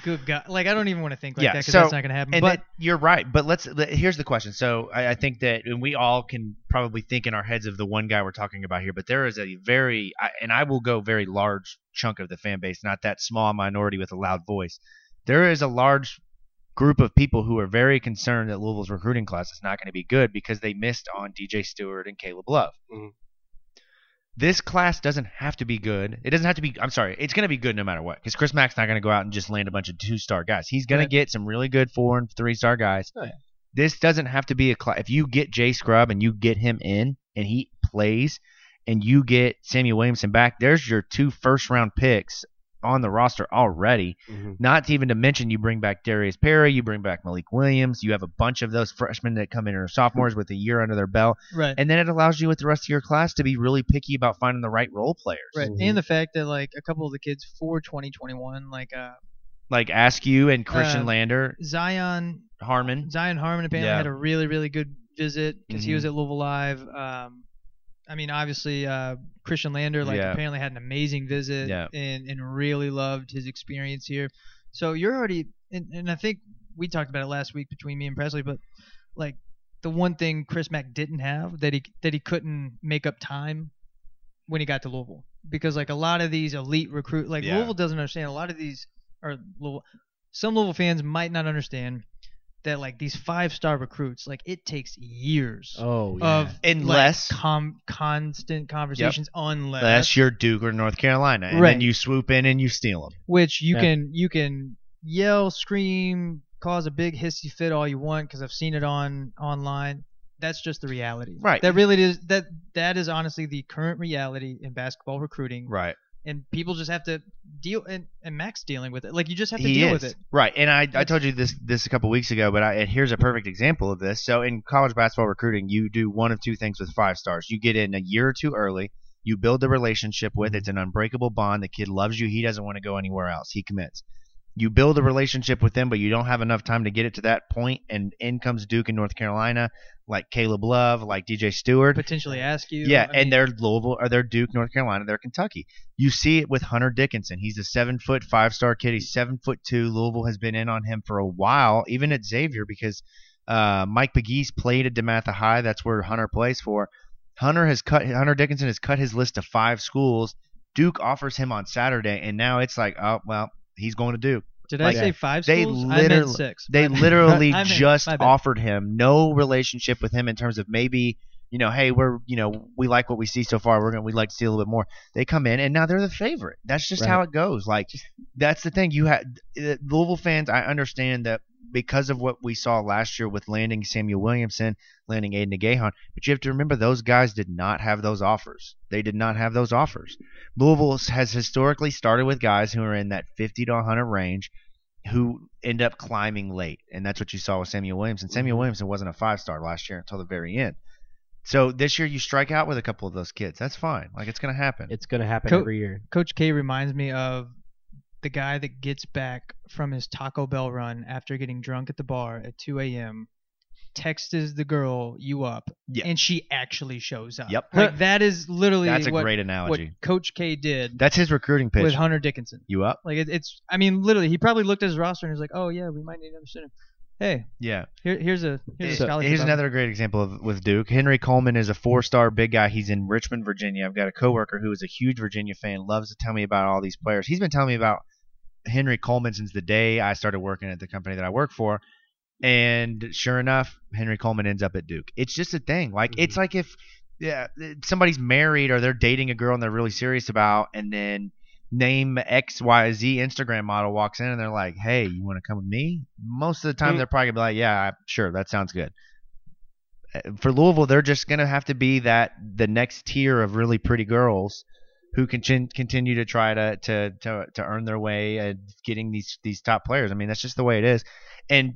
good God, like I don't even want to think like Yeah, that because so- that's not gonna happen. And but you're right, but let's. let- Here's the question. So I, I think that and we all can probably think in our heads of the one guy we're talking about here, but there is a very I, and I will go very large chunk of the fan base, not that small minority with a loud voice. There is a large group of people who are very concerned that Louisville's recruiting class is not going to be good because they missed on DJ Steward and Caleb Love. Mhm. This class doesn't have to be good. It doesn't have to be. I'm sorry. It's going to be good no matter what. Because Chris Mack's not going to go out and just land a bunch of two star guys. He's going Right. to get some really good four and three star guys. Oh, yeah. This doesn't have to be a class. If you get Jay Scrubb and you get him in and he plays, and you get Samuell Williamson back, there's your two first round picks on the roster already. Mhm. Not to even to mention you bring back Darius Perry, you bring back Malik Williams, you have a bunch of those freshmen that come in or sophomores with a year under their belt, right, and then it allows you with the rest of your class to be really picky about finding the right role players. right, Mhm. and the fact that like a couple of the kids for 2021, like uh Like Askew and Khristian Uh, Lander, Zion Harmon. Zion Harmon apparently Yeah. had a really really good visit because he Mhm. was at Louisville Live. Um, I mean, obviously uh, Khristian Lander like Yeah. apparently had an amazing visit Yeah. and and really loved his experience here. So you're already and, and I think we talked about it last week between me and Presley, but like the one thing Chris Mack didn't have that he that he couldn't make up time when he got to Louisville because like a lot of these elite recruit like Yeah. Louisville doesn't understand a lot of these or Louisville, some Louisville fans might not understand that like these five star recruits like it takes years Oh yeah. of Unless- like, com- constant conversations unless unless you're Duke or North Carolina, and Right. then you swoop in and you steal them. which you Yeah. can you can yell scream cause a big hissy fit all you want because I've seen it on online that's just the reality Right. that really is that that is honestly the current reality in basketball recruiting Right. And people just have to deal and, and Mack's dealing with it. Like you just have to he deal is with it. right. And I, I told you this this a couple weeks ago, but I, and here's a perfect example of this. So in college basketball recruiting, you do one of two things with five stars. You get in a year or two early. You build a relationship with. It's an unbreakable bond. The kid loves you. He doesn't want to go anywhere else. He commits. You build a relationship with them, but you don't have enough time to get it to that point. And in comes Duke in North Carolina, like Caleb Love, like DJ Steward. Potentially Askew. Yeah, I mean, and they're Louisville or they're Duke, North Carolina, they're Kentucky. You see it with Hunter Dickinson. He's a seven foot five star kid. He's seven foot two. Louisville has been in on him for a while, even at Xavier, because uh, Mike Pegues played at DeMatha High. That's where Hunter plays for. Hunter has cut Hunter Dickinson has cut his list to five schools. Duke offers him on Saturday, and now it's like, oh well, he's going to Duke. Did like, I say five they schools? I literally- meant six. They literally I meant- just offered him no relationship with him in terms of maybe you know, hey, we're you know we like what we see so far. We're gonna we'd like to see a little bit more. They come in and now they're the favorite. That's just how it goes. Like that's the thing. You had Louisville fans. I understand that because of what we saw last year with landing Samuell Williamson, landing Aidan Igiehon, but you have to remember those guys did not have those offers. They did not have those offers. Louisville has historically started with guys who are in that 50 to 100 range who end up climbing late. And that's what you saw with Samuell Williamson. Samuell mm-hmm. Williamson wasn't a five star last year until the very end. So this year you strike out with a couple of those kids. That's fine. Like it's going to happen. It's going to happen Co- every year. Coach K reminds me of the guy that gets back from his Taco Bell run after getting drunk at the bar at 2 a.m. Texts the girl you up, Yeah. and she actually shows up. Yep. Like that is literally That's a what, great what analogy. Coach K did That's his recruiting pitch. with Hunter Dickinson. you up? Like it, it's, I mean, literally, he probably looked at his roster and was like, "Oh yeah, we might need another center." Hey, Yeah. here, here's a here's So, scholarship. here's another great example of with Duke. Henry Coleman is a four-star big guy. He's in Richmond, Virginia. I've got a coworker who is a huge Virginia fan. Loves to tell me about all these players. He's been telling me about Henry Coleman since the day I started working at the company that I work for. And sure enough, Henry Coleman ends up at Duke. It's just a thing. Like Mhm. it's like if yeah, somebody's married or they're dating a girl and they're really serious about, and then name X Y Z Instagram model walks in and they're like, "Hey, you want to come with me?" Most of the time, Mm. they're probably gonna be like, "Yeah, sure, that sounds good." Uh, For Louisville, they're just gonna have to be that the next tier of really pretty girls who can chin- continue to try to, to to to earn their way at getting these these top players. I mean, that's just the way it is. And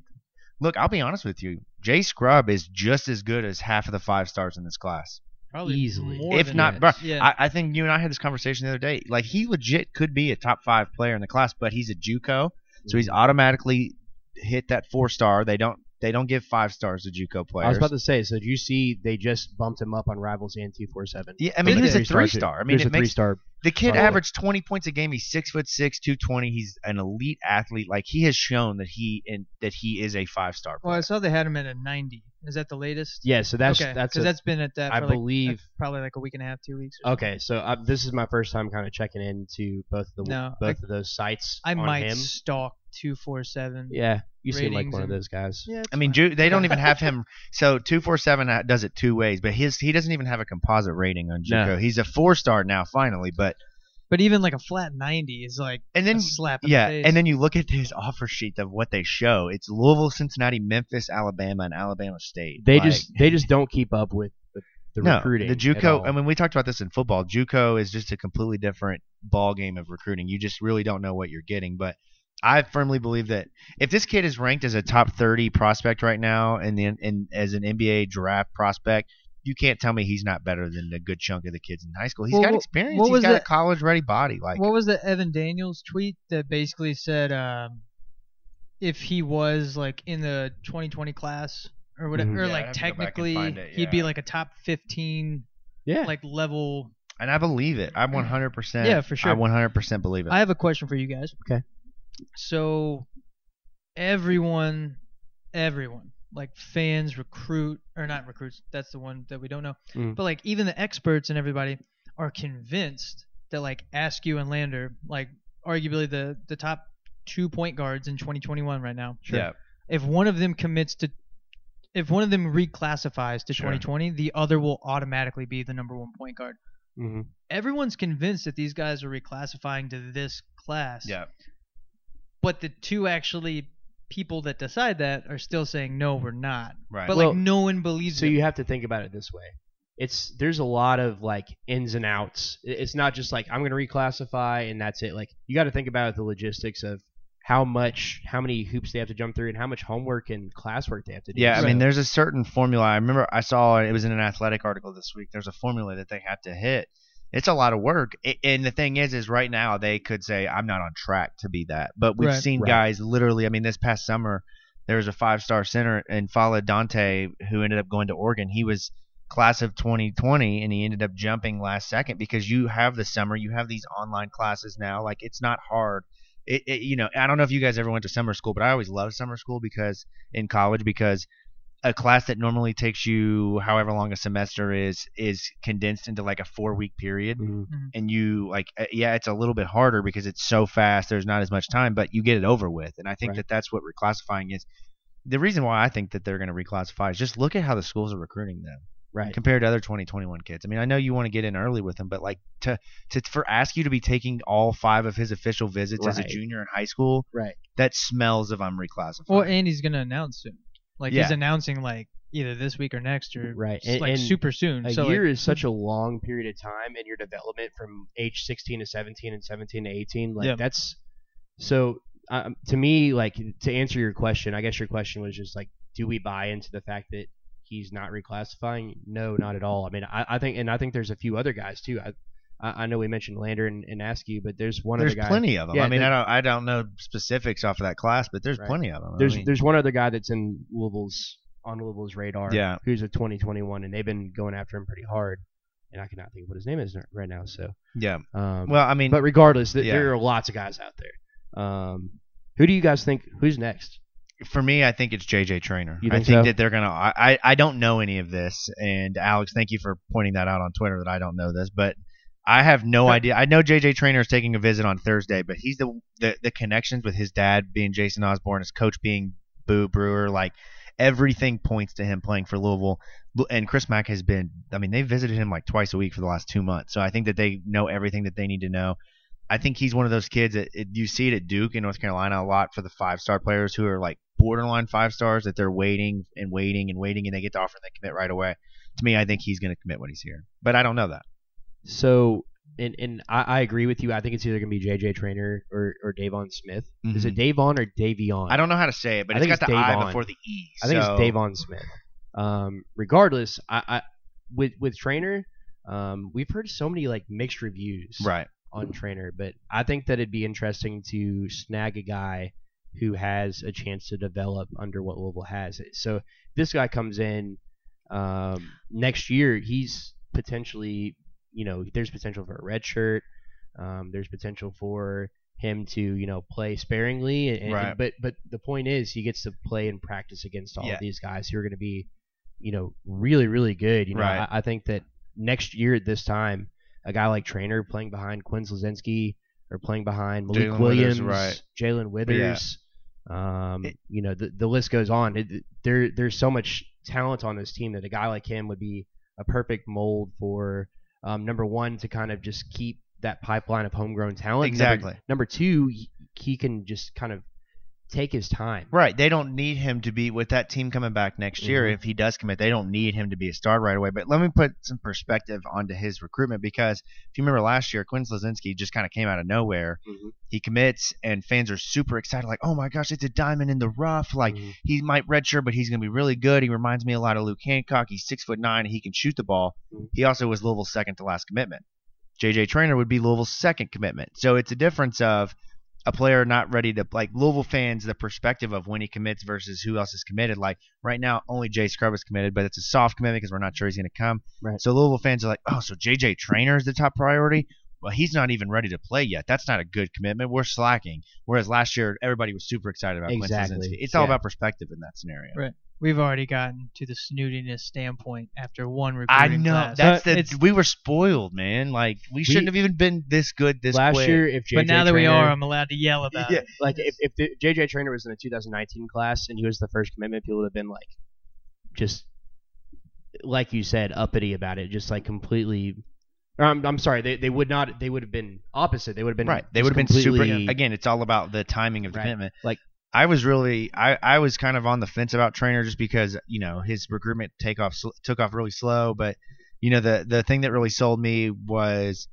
look, I'll be honest with you, Jay Scrubb is just as good as half of the five stars in this class. Probably easily. if not, bro, yeah. I, I think you and I had this conversation the other day. Like he legit could be a top five player in the class, but he's a JUCO, so he's automatically hit that four star. They don't they don't give five stars to JUCO players. I was about to say. So did you see they just bumped him up on Rivals and two four seven? yeah, I mean he's a three-star three to- star. I mean he's it a three makes star. the kid averaged 20 points a game. He's six foot six, 220. He's an elite athlete. Like he has shown that he in, that he is a five star well, player. I saw they had him at a 90. Is that the latest? Yeah. So that's okay, that's because that's been at that. I for like, believe- probably like a week and a half, two weeks. Or okay. So uh, this is my first time kind of checking into both the No, both I- of those sites. I on might him. stalk two four seven. Yeah, you seem like one of those guys. Yeah, I mean, fine. Ju- they don't even have him. So two four seven uh, does it two ways, but his he doesn't even have a composite rating on JUCO. No. He's a four star now, finally. But but even like a flat ninety is like and a then slap. In yeah, the face. and then you look at his offer sheet of what they show. It's Louisville, Cincinnati, Memphis, Alabama, and Alabama State. They Like, just they just don't keep up with the, the no, recruiting. the at JUCO. all. I mean, we talked about this in football. JUCO is just a completely different ball game of recruiting. You just really don't know what you're getting. But I firmly believe that if this kid is ranked as a top 30 prospect right now, and then and as an NBA draft prospect, you can't tell me he's not better than a good chunk of the kids in high school. He's Well, got experience. what He's was got a college ready body. Like what was the Evan Daniels tweet that basically said um, if he was like in the 2020 class or whatever, Mhm. or Yeah, like have to go back and technically find it, he'd be like a top 15 yeah. like level. and I believe it. I 100. percent Yeah, for sure. I 100 percent believe it. I have a question for you guys. Okay. So everyone, everyone, like fans, recruit or not recruits. That's the one that we don't know. Mm. But like even the experts and everybody are convinced that like Askew and Lander, like arguably the the top two point guards in 2021 right now. Yeah. If one of them commits to if one of them reclassifies to Sure. 2020, the other will automatically be the number one point guard. hmm Everyone's convinced that these guys are reclassifying to this class Yeah. But the two actually people that decide that are still saying no we're not Right. but Well, like no one believes So it you have to think about it this way. it's there's a lot of like ins and outs. It- It's not just like I'm going to reclassify and that's it. Like you got to think about the logistics of how much, how many hoops they have to jump through, and how much homework and classwork they have to do. Yeah, I So- mean, there's a certain formula. I remember I saw it was in an athletic article this week. There's a formula that they have to hit. It's a lot of work, and the thing is, is right now they could say I'm not on track to be that, but we've Right. seen Right. guys literally. I mean, this past summer there was a five-star center N'Faly Dante who ended up going to Oregon. He was class of 2020, and he ended up jumping last second because you have the summer, you have these online classes now. Like it's not hard. It, it, you know, I don't know if you guys ever went to summer school, but I always loved summer school because in college because a class that normally takes you however long a semester is is condensed into like a four week period Mhm. and you like uh, yeah it's a little bit harder because it's so fast there's not as much time but you get it over with and i think Right. that that's what reclassifying is the reason why i think that they're going to reclassify is just look at how the schools are recruiting them right. compared to other 2021 kids i mean i know you want to get in early with them but like to to for Askew to be taking all five of his official visits as a junior in high school Right. that smells of i'm reclassifying Well, and he's gonna announce soon. Like Yeah. he's announcing like either this week or next or Right. And- like and super soon. A so year like, is such a long period of time in your development from age 16 to 17 and 17 to 18. Like Yeah. that's so um, to me, like to answer your question, I guess your question was just like, do we buy into the fact that he's not reclassifying? No, not at all. I mean, I, I think, and I think there's a few other guys too. I, I I know we mentioned Lander and, and Askew, but there's one there's other guy. There's plenty of them Yeah, i mean i don't i don't know specifics off of that class but there's Right. plenty of them There's I mean, there's one other guy that's in Louisville's on Louisville's radar. Yeah. Who's a 2021, and they've been going after him pretty hard. And I cannot think of what his name is right now. So, yeah um, well i mean but regardless, th- yeah. there are lots of guys out there. Um, who do you guys think? Who's next? for me, I think it's JJ Traynor. I think so? that they're gonna. I I don't know any of this, and Alex, thank you for pointing that out on Twitter that I don't know this, but I have no idea. I know JJ Traynor is taking a visit on Thursday, but he's the the, the connections with his dad being Jason Osborne, his coach being Boo Brewer, like everything points to him playing for Louisville. And Chris Mack has been. I mean, they visited him like twice a week for the last two months, so I think that they know everything that they need to know. I think he's one of those kids that it, you see it at Duke in North Carolina a lot for the five star players who are like borderline five stars that they're waiting and waiting and waiting and they get the offer and they commit right away. To me, I think he's going to commit when he's here, but I don't know that. So, and and I, I agree with you. I think it's either gonna be JJ Traynor or or Davon Smith. Is it Davon or Davion? I don't know how to say it, but I it's think got it's the I Davon. before the E. I think it's Davon Smith. Um, regardless, I, I with with Traynor, um, we've heard so many like mixed reviews Right. on Traynor, but I think that it'd be interesting to snag a guy who has a chance to develop under what Louisville has. So this guy comes in um, next year, he's potentially, you know, there's potential for a red shirt. Um, there's potential for him to, you know, play sparingly. And, and- Right. but but the point is, he gets to play and practice against all Yeah. of these guys who are going to be, you know, really really good. You know, Right. I, I think that next year at this time, a guy like Traynor playing behind Quinn Slazinski or playing behind Malik Withers, Williams, right. Jalen Withers. Yeah. Um, It- you know, the, the list goes on. It, there, there's so much talent on this team that a guy like him would be a perfect mold for um, number one to kind of just keep that pipeline of homegrown talent. Number- Exactly. Number, two, he, he can just kind of take his time. Right. They don't need him to be with that team coming back next year. Mhm. If he does commit, they don't need him to be a star right away. But let me put some perspective onto his recruitment because if you remember last year, Quinn Slazinski just kind of came out of nowhere. Mhm. He commits, and fans are super excited, like, "Oh my gosh, it's a diamond in the rough!" Like Mhm. he might redshirt, but he's going to be really good. He reminds me a lot of Luke Hancock. He's six foot nine. He can shoot the ball. Mhm. He also was Louisville's second to last commitment. JJ Traynor would be Louisville's second commitment. So it's a difference of a player not ready to like Louisville fans the perspective of when he commits versus who else is committed. Like right now, only Jay Scrubb is committed, but it's a soft commitment because we're not sure he's going to come. Right. So Louisville fans are like, oh, so JJ Traynor is the top priority. Well, he's not even ready to play yet. That's not a good commitment. We're slacking. Whereas last year, everybody was super excited about Quinn Exactly. Slazinski. It's all Yeah. about perspective in that scenario. Right. We've already gotten to the snootiness standpoint after one recruiting I know class. that's the it's- we were spoiled, man. Like we shouldn't have even been this good this Last quick. year, if JJ but now that we are, I'm allowed to yell about Yeah. it. like if, if the JJ Traynor was in the 2019 class and he was the first commitment, people would have been like, just like you said, uppity about it, just like completely. I'm, I'm sorry, they, they would not. They would have been opposite. They would have been right. They would have been super. Again, it's all about the timing of the Right. commitment. Like- I was really, I, I was kind of on the fence about Traynor just because you know his recruitment take off took off really slow, but you know, the the thing that really sold me was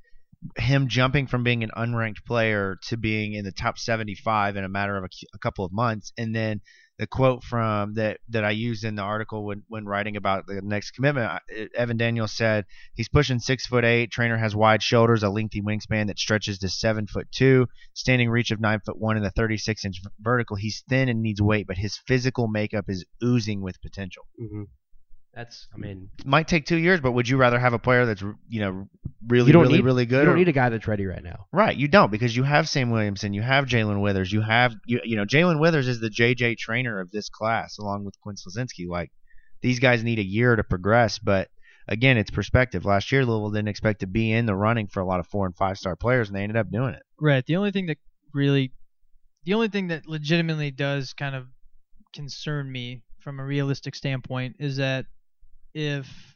him jumping from being an unranked player to being in the top 75 in a matter of a, a couple of months, and then the quote from that that I used in the article when when writing about the next commitment, Evan Daniels said he's pushing six foot eight. Traynor has wide shoulders, a lengthy wingspan that stretches to seven foot two, standing reach of nine foot one, and a 36 inch vertical. He's thin and needs weight, but his physical makeup is oozing with potential. hmm That's, I mean, Might take two years, but would you rather have a player that's you know really You really need- really good? you don't or- need a guy that's ready right now. Right, you don't because you have Sam Williamson, you have Jalen Withers, you have you you know Jalen Withers is the JJ Traynor of this class along with Quinn Slazinski. Like these guys need a year to progress, but again, it's perspective. Last year, Louisville didn't expect to be in the running for a lot of four and five star players, and they ended up doing it. Right. The only thing that really, the only thing that legitimately does kind of concern me from a realistic standpoint is that if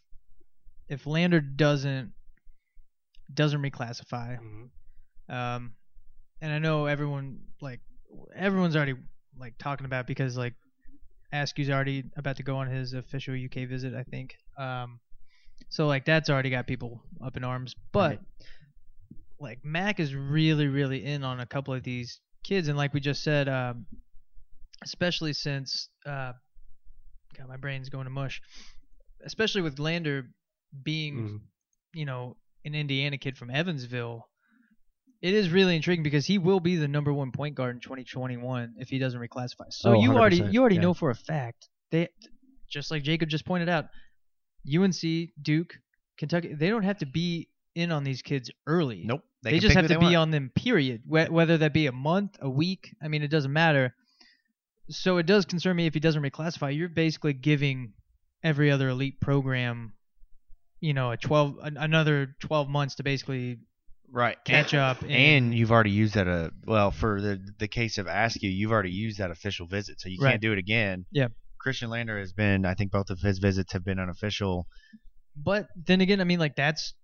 if Lander doesn't doesn't reclassify, um, and I know everyone like everyone's already like talking about because like Askew's already about to go on his official UK visit, I think. Um, so like that's already got people up in arms, but like Mack is really really in on a couple of these kids, and like we just said, um, especially since uh, God, my brain's going to mush. Especially with Lander being, Mhm. you know, an Indiana kid from Evansville, it is really intriguing because he will be the number one point guard in 2021 if he doesn't reclassify. So Oh, you already you already yeah. know for a fact they, just like Jacob just pointed out, UNC, Duke, Kentucky, they don't have to be in on these kids early. Nope, They, can just have to be want. on them. Period. Whether that be a month, a week. I mean, it doesn't matter. So it does concern me if he doesn't reclassify. You're basically giving every other elite program, you know, a 12 another 12 months to basically right catch and, up. And, And you've already used that. Uh, well, for the the case of Askew, you've already used that official visit, so you Right. can't do it again. Yeah. Khristian Lander has been. I think both of his visits have been unofficial. But then again, I mean, like that's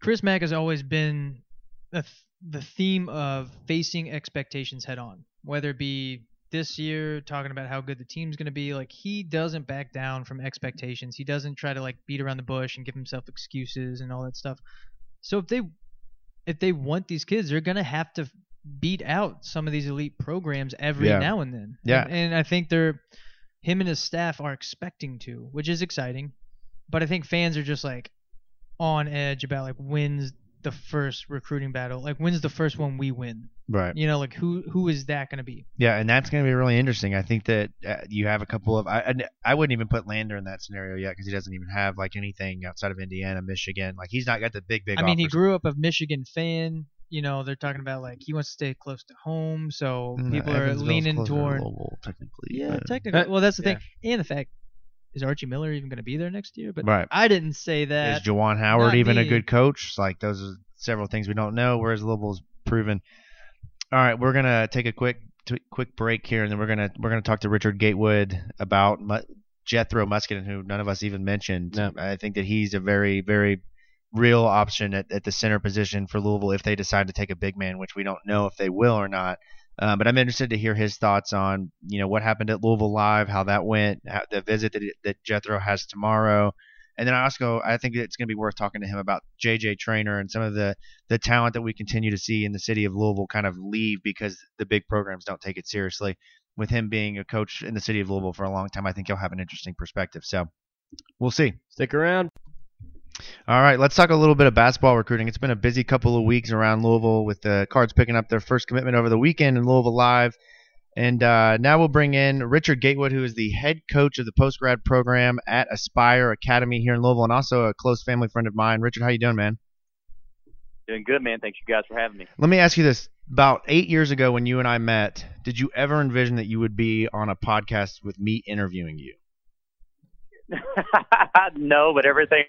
Chris Mack has always been th- the theme of facing expectations head on, whether it be this year talking about how good the team's going to be. Like he doesn't back down from expectations. He doesn't try to like beat around the bush and give himself excuses and all that stuff. So if they if they want these kids, they're going to have to beat out some of these elite programs every Yeah. now and then. Yeah. And, and I think they're him and his staff are expecting to, which is exciting. But I think fans are just like on edge about like when's the first recruiting battle, like when's the first one we win. Right. You know, like who who is that going to be? Yeah, and that's going to be really interesting. I think that uh, you have a couple of. I, I I wouldn't even put Lander in that scenario yet because he doesn't even have like anything outside of Indiana, Michigan. Like he's not got the big big. I mean, he grew up a Michigan fan. You know, they're talking about like he wants to stay close to home, so Mm, people are leaning closer to toward. Louisville, technically. Yeah, but- technically. Well, that's the yeah. thing, and the fact is Archie Miller even going to be there next year? But Right. I didn't say that. Is Juwan Howard not even a good coach? Like those are several things we don't know. Whereas Louisville's proven. All right, we're gonna take a quick t- quick break here, and then we're gonna we're gonna talk to Richard Gatewood about Mu- Jethro Muscadin, who none of us even mentioned. No. I think that he's a very very real option at, at the center position for Louisville if they decide to take a big man, which we don't know if they will or not. Uh, but I'm interested to hear his thoughts on you know what happened at Louisville Live, how that went, how, the visit that, that Jethro has tomorrow, and then I also I think it's going to be worth talking to him about JJ Trainer and some of the the talent that we continue to see in the city of Louisville kind of leave because the big programs don't take it seriously. With him being a coach in the city of Louisville for a long time, I think he'll have an interesting perspective. So we'll see. Stick around. All right, let's talk a little bit of basketball recruiting. It's been a busy couple of weeks around Louisville with the Cards picking up their first commitment over the weekend in Louisville Live. And uh, now we'll bring in Richard Gatewood, who is the head coach of the post grad program at Aspire Academy here in Louisville, and also a close family friend of mine. Richard, how you doing, man? Doing good, man. Thanks you guys for having me. Let me ask you this: About eight years ago, when you and I met, did you ever envision that you would be on a podcast with me interviewing you? no, but everything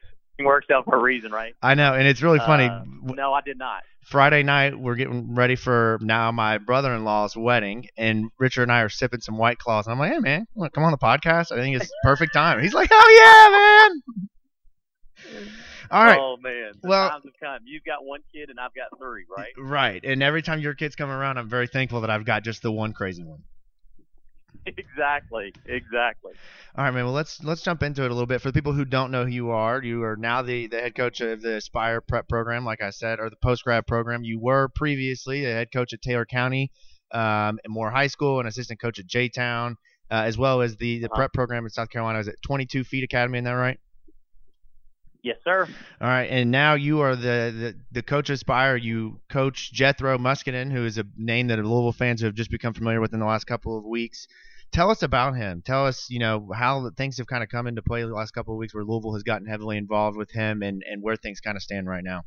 works out for a reason, right? I know, and it's really funny. Uh, no, I did not. Friday night, we're getting ready for now my brother-in-law's wedding, and Richard and I are sipping some White Claws, and I'm like, "Hey, man, come on the podcast? I think it's perfect time." He's like, "Oh yeah, man!" All right, Oh man, the Well- times have come. You've got one kid and I've got three, right? right. And every time your kids come around, I'm very thankful that I've got just the one crazy one. exactly, exactly. All right, man. Well, let's let's jump into it a little bit. For the people who don't know who you are, you are now the, the head coach of the Aspire Prep program, like I said, or the post grad program. You were previously the head coach at Taylor County, um, and Moore High School, and assistant coach at J Town, uh, as well as the the Uh-huh. prep program in South Carolina. Is it 22 Feet Academy? Isn't that right? Yes, sir. All right, and now you are the, the, the coach of Aspire. You coach Jethro Muskinen, who is a name that Louisville fans have just become familiar with in the last couple of weeks. Tell us about him. Tell us, you know, how things have kind of come into play the last couple of weeks, where Louisville has gotten heavily involved with him, and, and where things kind of stand right now.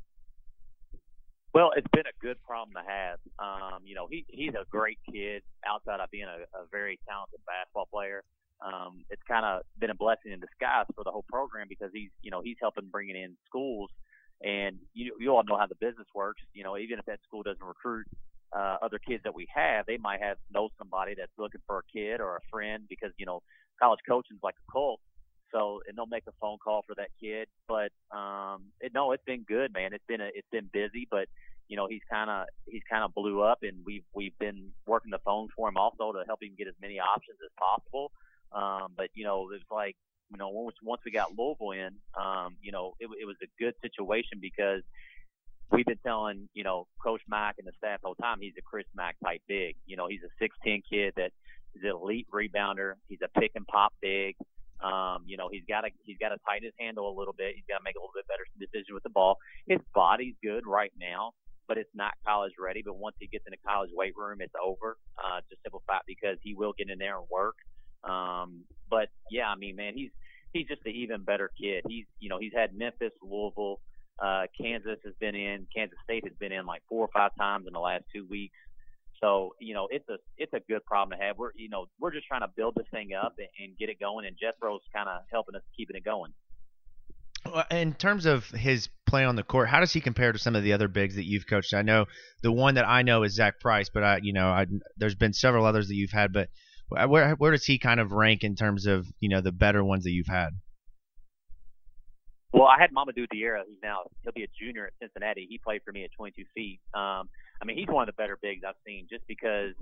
Well, it's been a good problem to have. Um, you know, he he's a great kid outside of being a, a very talented basketball player. Um, it's kind of been a blessing in disguise for the whole program because he's, you know, he's helping bringing in schools, and you you all know how the business works. You know, even if that school doesn't recruit uh, other kids that we have, they might have know somebody that's looking for a kid or a friend because you know college coaching's like a cult. So and they'll make a phone call for that kid. But um, it, no, it's been good, man. It's been a, it's been busy, but you know he's kind of he's kind of blew up, and we've we've been working the phones for him also to help him get as many options as possible. Um, but you know, it's like you know once once we got Louisville in, um, you know, it, it was a good situation because we've been telling you know Coach Mack and the staff the whole time he's a Chris Mack type big. You know, he's a 6'10 kid that is an elite rebounder. He's a pick and pop big. Um, you know, he's got to he's got to tighten his handle a little bit. He's got to make a little bit better decision with the ball. His body's good right now, but it's not college ready. But once he gets in the college weight room, it's over. Uh, just simple fact because he will get in there and work. Um, but yeah, I mean, man, he's he's just an even better kid. He's you know he's had Memphis, Louisville, uh, Kansas has been in, Kansas State has been in like four or five times in the last two weeks. So you know it's a it's a good problem to have. We're you know we're just trying to build this thing up and, and get it going, and Jethro's kind of helping us keeping it going. In terms of his play on the court, how does he compare to some of the other bigs that you've coached? I know the one that I know is Zach Price, but I, you know, I, there's been several others that you've had. But where where does he kind of rank in terms of you know the better ones that you've had? Well, I had Mamadou Diarra, He's now he'll be a junior at Cincinnati. He played for me at 22 feet. Um, I mean, he's one of the better bigs I've seen, just because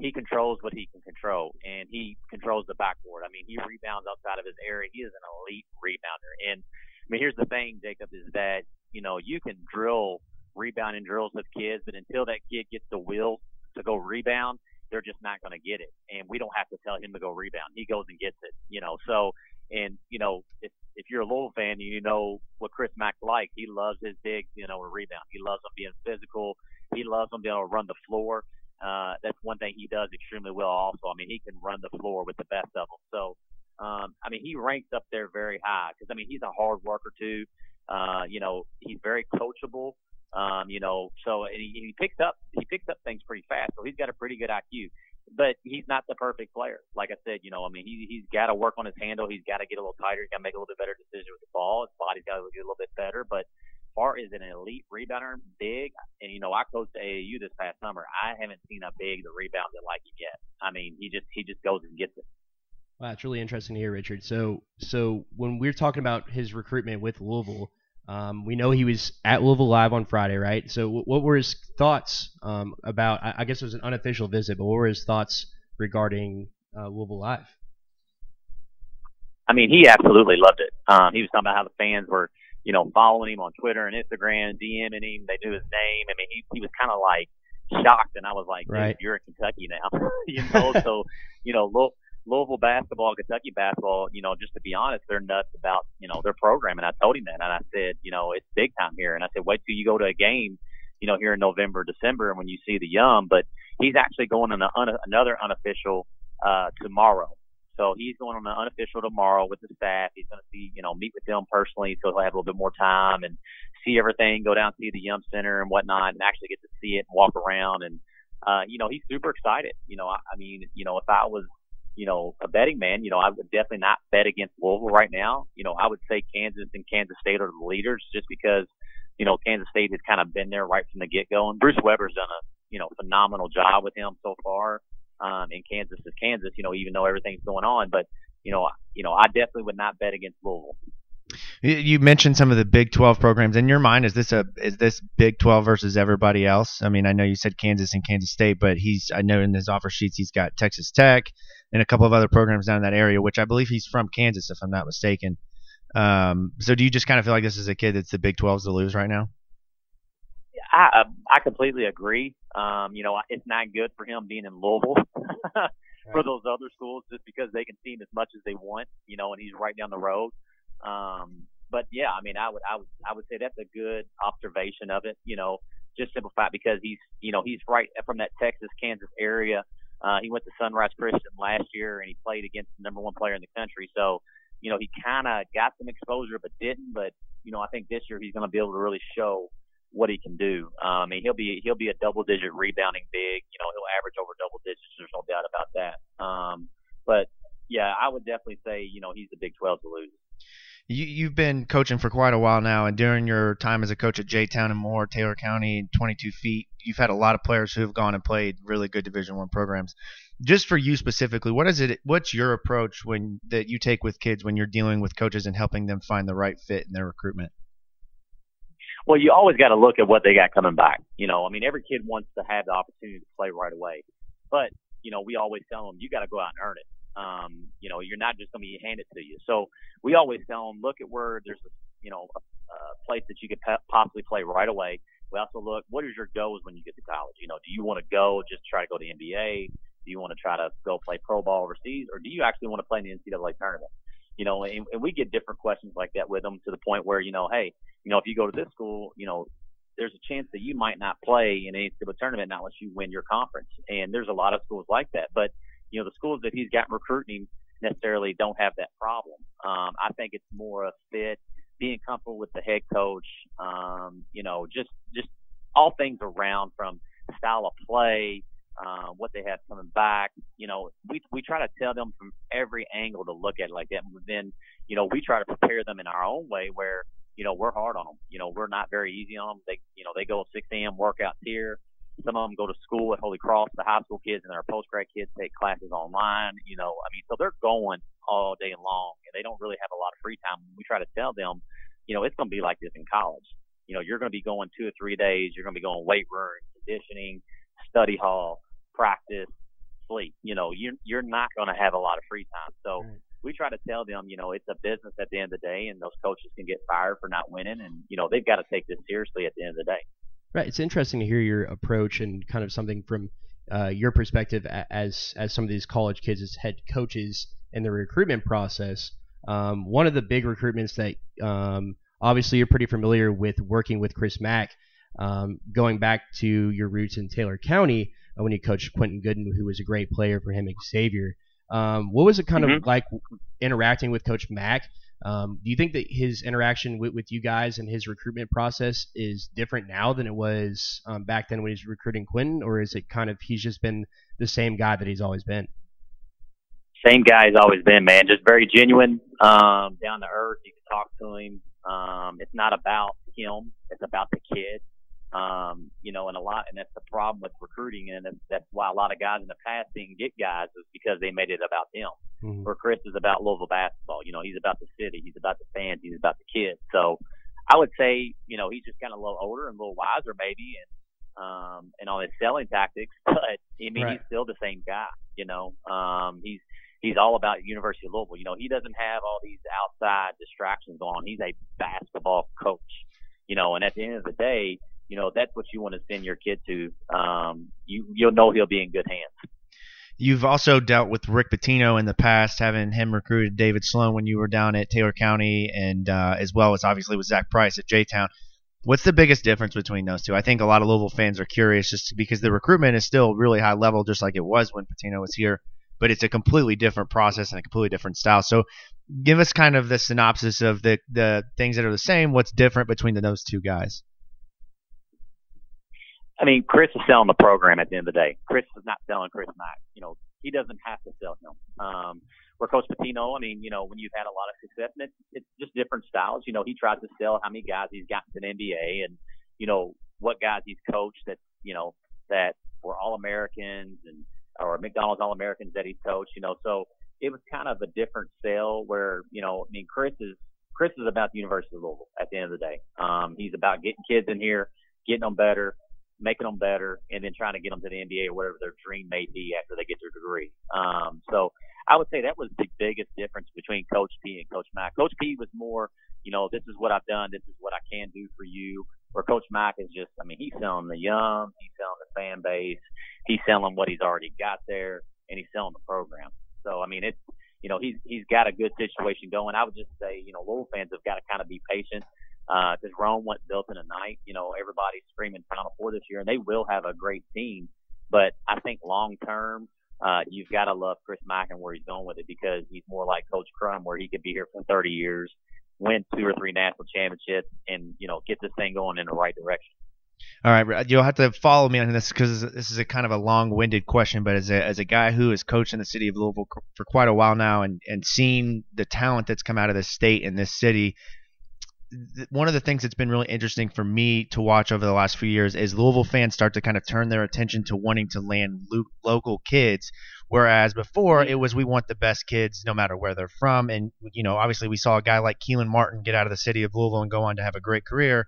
he controls what he can control, and he controls the backboard. I mean, he rebounds outside of his area. He is an elite rebounder. And I mean, here's the thing, Jacob, is that you know you can drill rebounding drills with kids, but until that kid gets the will to go rebound, they're just not going to get it. And we don't have to tell him to go rebound. He goes and gets it. You know, so and you know if if you're a Louisville fan, you know what Chris Mack's like. He loves his bigs, you know, to rebound. He loves them being physical. He loves them being able to run the floor. Uh, that's one thing he does extremely well. Also, I mean, he can run the floor with the best of them. So, um, I mean, he ranks up there very high because I mean he's a hard worker too. Uh, you know, he's very coachable. Um, you know, so and he, he picks up he picks up things pretty fast. So he's got a pretty good IQ but he's not the perfect player. Like I said, you know, I mean, he he's got to work on his handle. He's got to get a little tighter. He's got to make a little bit better decision with the ball. His body's got to get a little bit better. But as far as an elite rebounder, big, and you know, I coached AAU this past summer. I haven't seen a big the rebounder like him yet. I mean, he just he just goes and gets it. Wow, it's really interesting to hear, Richard. So, so when we're talking about his recruitment with Louisville, um, we know he was at Louisville Live on Friday, right? So, wh- what were his thoughts um, about? I I guess it was an unofficial visit, but what were his thoughts regarding uh, Louisville Live? I mean, he absolutely loved it. Um, he was talking about how the fans were, you know, following him on Twitter and Instagram, DMing him. They knew his name. I mean, he he was kind of like shocked, and I was like, Right. you're in Kentucky now, you know. so, you know, Lou- Louisville basketball, Kentucky basketball, you know, just to be honest, they're nuts about you know their program, and I told him that, and I said, you know, it's big time here, and I said, wait till you go to a game, you know, here in November, December, and when you see the Yum, but he's actually going on a, un- another unofficial uh, tomorrow. So he's going on an unofficial tomorrow with the staff. He's going to see, you know, meet with them personally, so he'll have a little bit more time and see everything, go down see the Yum Center and whatnot, and actually get to see it and walk around. And uh, you know, he's super excited. You know, I, I mean, you know, if I was, you know, a betting man, you know, I would definitely not bet against Louisville right now. You know, I would say Kansas and Kansas State are the leaders, just because, you know, Kansas State has kind of been there right from the get go, and Bruce Weber's done a, you know, phenomenal job with him so far. Um, and Kansas is Kansas, you know, even though everything's going on. But you know, you know, I definitely would not bet against Louisville. You- You mentioned some of the Big 12 programs. In your mind, is this a is this Big 12 versus everybody else? I mean, I know you said Kansas and Kansas State, but he's I know in his offer sheets he's got Texas Tech and a couple of other programs down in that area, which I believe he's from Kansas, if I'm not mistaken. Um, so do you just kind of feel like this is a kid that's the Big 12s to lose right now? I I completely agree. Um, you know, it's not good for him being in Louisville for those other schools just because they can see him as much as they want, you know, and he's right down the road. Um, but yeah, I mean, I would I would I would say that's a good observation of it. You know, just simplified because he's you know he's right from that Texas Kansas area. Uh, he went to Sunrise Christian last year and he played against the number one player in the country. So, you know, he kind of got some exposure but didn't. But you know, I think this year he's going to be able to really show what he can do. Um, I mean, he'll be he'll be a double digit rebounding big. You know, he'll average over double digits. There's no doubt about that. Um, but yeah, I would definitely say you know he's the Big 12 to lose. You, you've been coaching for quite a while now, and during your time as a coach at J Town and Moore, Taylor County, 22 feet, you've had a lot of players who have gone and played really good Division One programs. Just for you specifically, what is it? What's your approach when that you take with kids when you're dealing with coaches and helping them find the right fit in their recruitment? Well, you always got to look at what they got coming back. You know, I mean, every kid wants to have the opportunity to play right away, but you know, we always tell them you got to go out and earn it. Um, you know, you're not just going to be handed to you. So we always tell them, look at where there's you know, a, a place that you could po- possibly play right away. We also look, what is your goals when you get to college? You know, do you want to go just try to go to the NBA? Do you want to try to go play pro ball overseas, or do you actually want to play in the NCAA tournament? You know, and, and we get different questions like that with them to the point where, you know, hey, you know, if you go to this school, you know, there's a chance that you might not play in a NCAA tournament not unless you win your conference. And there's a lot of schools like that. But, you know, the schools that he's got recruiting necessarily don't have that problem. Um, I think it's more a fit, being comfortable with the head coach, um, you know, just, just all things around from style of play, uh, what they have coming back. You know, we we try to tell them from every angle to look at it like that. And then, you know, we try to prepare them in our own way where, you know, we're hard on them. You know, we're not very easy on them. They, you know, they go 6 a.m. workouts here. Some of them go to school at Holy Cross. The high school kids and our post grad kids take classes online. You know, I mean, so they're going all day long, and they don't really have a lot of free time. We try to tell them, you know, it's going to be like this in college. You know, you're going to be going two or three days. You're going to be going weight room, conditioning, study hall, practice, sleep. You know, you're you're not going to have a lot of free time. So Right. we try to tell them, you know, it's a business at the end of the day, and those coaches can get fired for not winning, and you know they've got to take this seriously at the end of the day. Right. It's interesting to hear your approach and kind of something from uh, your perspective as as some of these college kids as head coaches in the recruitment process. Um, one of the big recruitments that um, obviously you're pretty familiar with working with Chris Mack, um, going back to your roots in Taylor County uh, when you coached Quentin Goodin, who was a great player for him at Xavier. Um, what was it kind of Mhm. like interacting with Coach Mack? Um, do you think that his interaction with, with you guys and his recruitment process is different now than it was um, back then when he was recruiting Quentin, or is it kind of he's just been the same guy that he's always been? same guy he's always been, man. Just very genuine, um, down to earth. You can talk to him. Um, it's not about him. It's about the kid. Um, you know, and a lot, and that's the problem with recruiting, and that's- that's why a lot of guys in the past didn't get guys is because they made it about them. Mhm. Where Chris is about Louisville basketball. You know, he's about the city, he's about the fans, he's about the kids. So, I would say, you know, he's just kind of a little older and a little wiser, maybe, and um, and all his selling tactics. But I mean, Right. he's still the same guy. You know, um, he's he's all about University of Louisville. You know, he doesn't have all these outside distractions on. He's a basketball coach. You know, and at the end of the day, you know, that's what you want to send your kid to. Um, you you'll know he'll be in good hands. You've also dealt with Rick Pitino in the past, having him recruited David Sloan when you were down at Taylor County, and uh, as well as obviously with Zach Price at J Town. What's the biggest difference between those two? I think a lot of Louisville fans are curious just because the recruitment is still really high level, just like it was when Pitino was here, but it's a completely different process and a completely different style. So, give us kind of the synopsis of the the things that are the same. What's different between the, those two guys? I mean, Chris is selling the program at the end of the day. Chris is not selling Chris Mack. You know, he doesn't have to sell him. Um, where Coach Pitino, I mean, you know, when you've had a lot of success, and it's, it's just different styles. You know, he tries to sell how many guys he's gotten to the NBA and, you know, what guys he's coached that, you know, that were All Americans and, or McDonald's All Americans that he's coached, you know, so it was kind of a different sale where, you know, I mean, Chris is, Chris is about the University of Louisville at the end of the day. Um, he's about getting kids in here, getting them better, making them better, and then trying to get them to the NBA or whatever their dream may be after they get their degree. Um, so I would say that was the biggest difference between Coach P and Coach Mack. Coach P was more, you know, this is what I've done, this is what I can do for you. Where Coach Mack is just, I mean, he's selling the young, he's selling the fan base, he's selling what he's already got there, and he's selling the program. So I mean, it's you know, he's he's got a good situation going. I would just say, you know, Louisville fans have got to kind of be patient because uh, Rome wasn't built in a night. You know, everybody's screaming Final Four this year, and they will have a great team. But I think long term, uh, you've got to love Chris Mack and where he's going with it because he's more like Coach Crum, where he could be here for 30 years, win two or three national championships, and you know, get this thing going in the right direction. All right, you'll have to follow me on this because this is a kind of a long-winded question. But as a as a guy who has coached in the city of Louisville for quite a while now, and and seen the talent that's come out of this state and this city, one of the things that's been really interesting for me to watch over the last few years is Louisville fans start to kind of turn their attention to wanting to land lo- local kids, whereas before it was we want the best kids no matter where they're from, and you know obviously we saw a guy like Kelan Martin get out of the city of Louisville and go on to have a great career.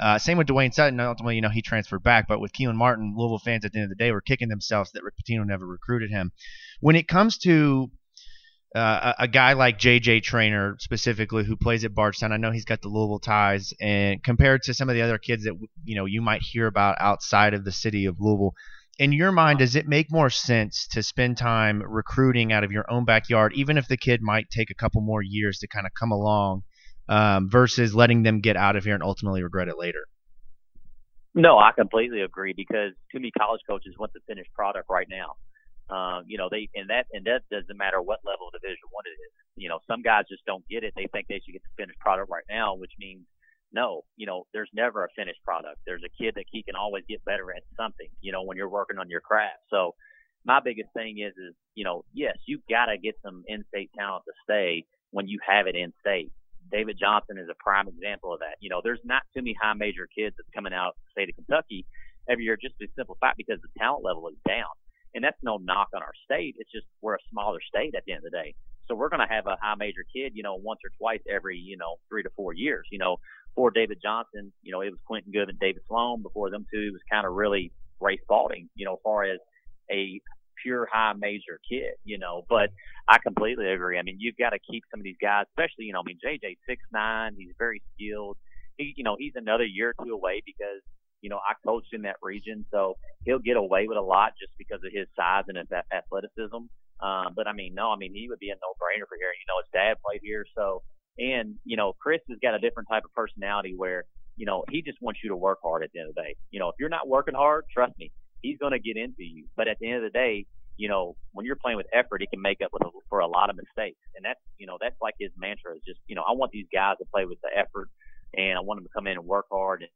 Uh, same with Dwayne Sutton. Ultimately, you know, he transferred back, but with Kelan Martin, Louisville fans at the end of the day were kicking themselves that Rick Pitino never recruited him. When it comes to uh, a, guy like JJ Traynor specifically who plays at Bardstown, I know he's got the Louisville ties, and compared to some of the other kids that you know you might hear about outside of the city of Louisville, in your mind, does it make more sense to spend time recruiting out of your own backyard, even if the kid might take a couple more years to kind of come along? um, versus letting them get out of here and ultimately regret it later. No, I completely agree because too many college coaches want the finished product right now. Um, you know, they and that and that doesn't matter what level of Division One it is. You know, some guys just don't get it. They think they should get the finished product right now, which means no. You know, there's never a finished product. There's a kid that he can always get better at something. You know, when you're working on your craft. So my biggest thing is is you know, yes, you gotta get some in-state talent to stay when you have it in state. David Johnson is a prime example of that. You know, there's not too many high major kids that's coming out of the state of Kentucky every year just simple fact because the talent level is down. And that's no knock on our state. It's just we're a smaller state at the end of the day. So we're going to have a high major kid, you know, once or twice every, you know, three to four years. You know, for David Johnson, you know, it was Quentin Goodin David Sloan. Before them two, it was kind of really Ray Spalding, you know, as far as a pure high major kid, you know. But I completely agree. I mean, you've got to keep some of these guys, especially, you know, I mean, JJ six nine, he's very skilled. He, you know, he's another year or two away because, you know, I coached in that region, so he'll get away with a lot just because of his size and his athleticism. Um, but I mean, no, I mean, he would be a no-brainer for here. You know, his dad played here, so and you know, Chris has got a different type of personality where you know he just wants you to work hard at the end of the day. You know, if you're not working hard, trust me, he's going to get into you. But at the end of the day, you know, when you're playing with effort, he can make up a, for a lot of mistakes. And that's, you know, that's like his mantra is just, you know, I want these guys to play with the effort and I want them to come in and work hard. And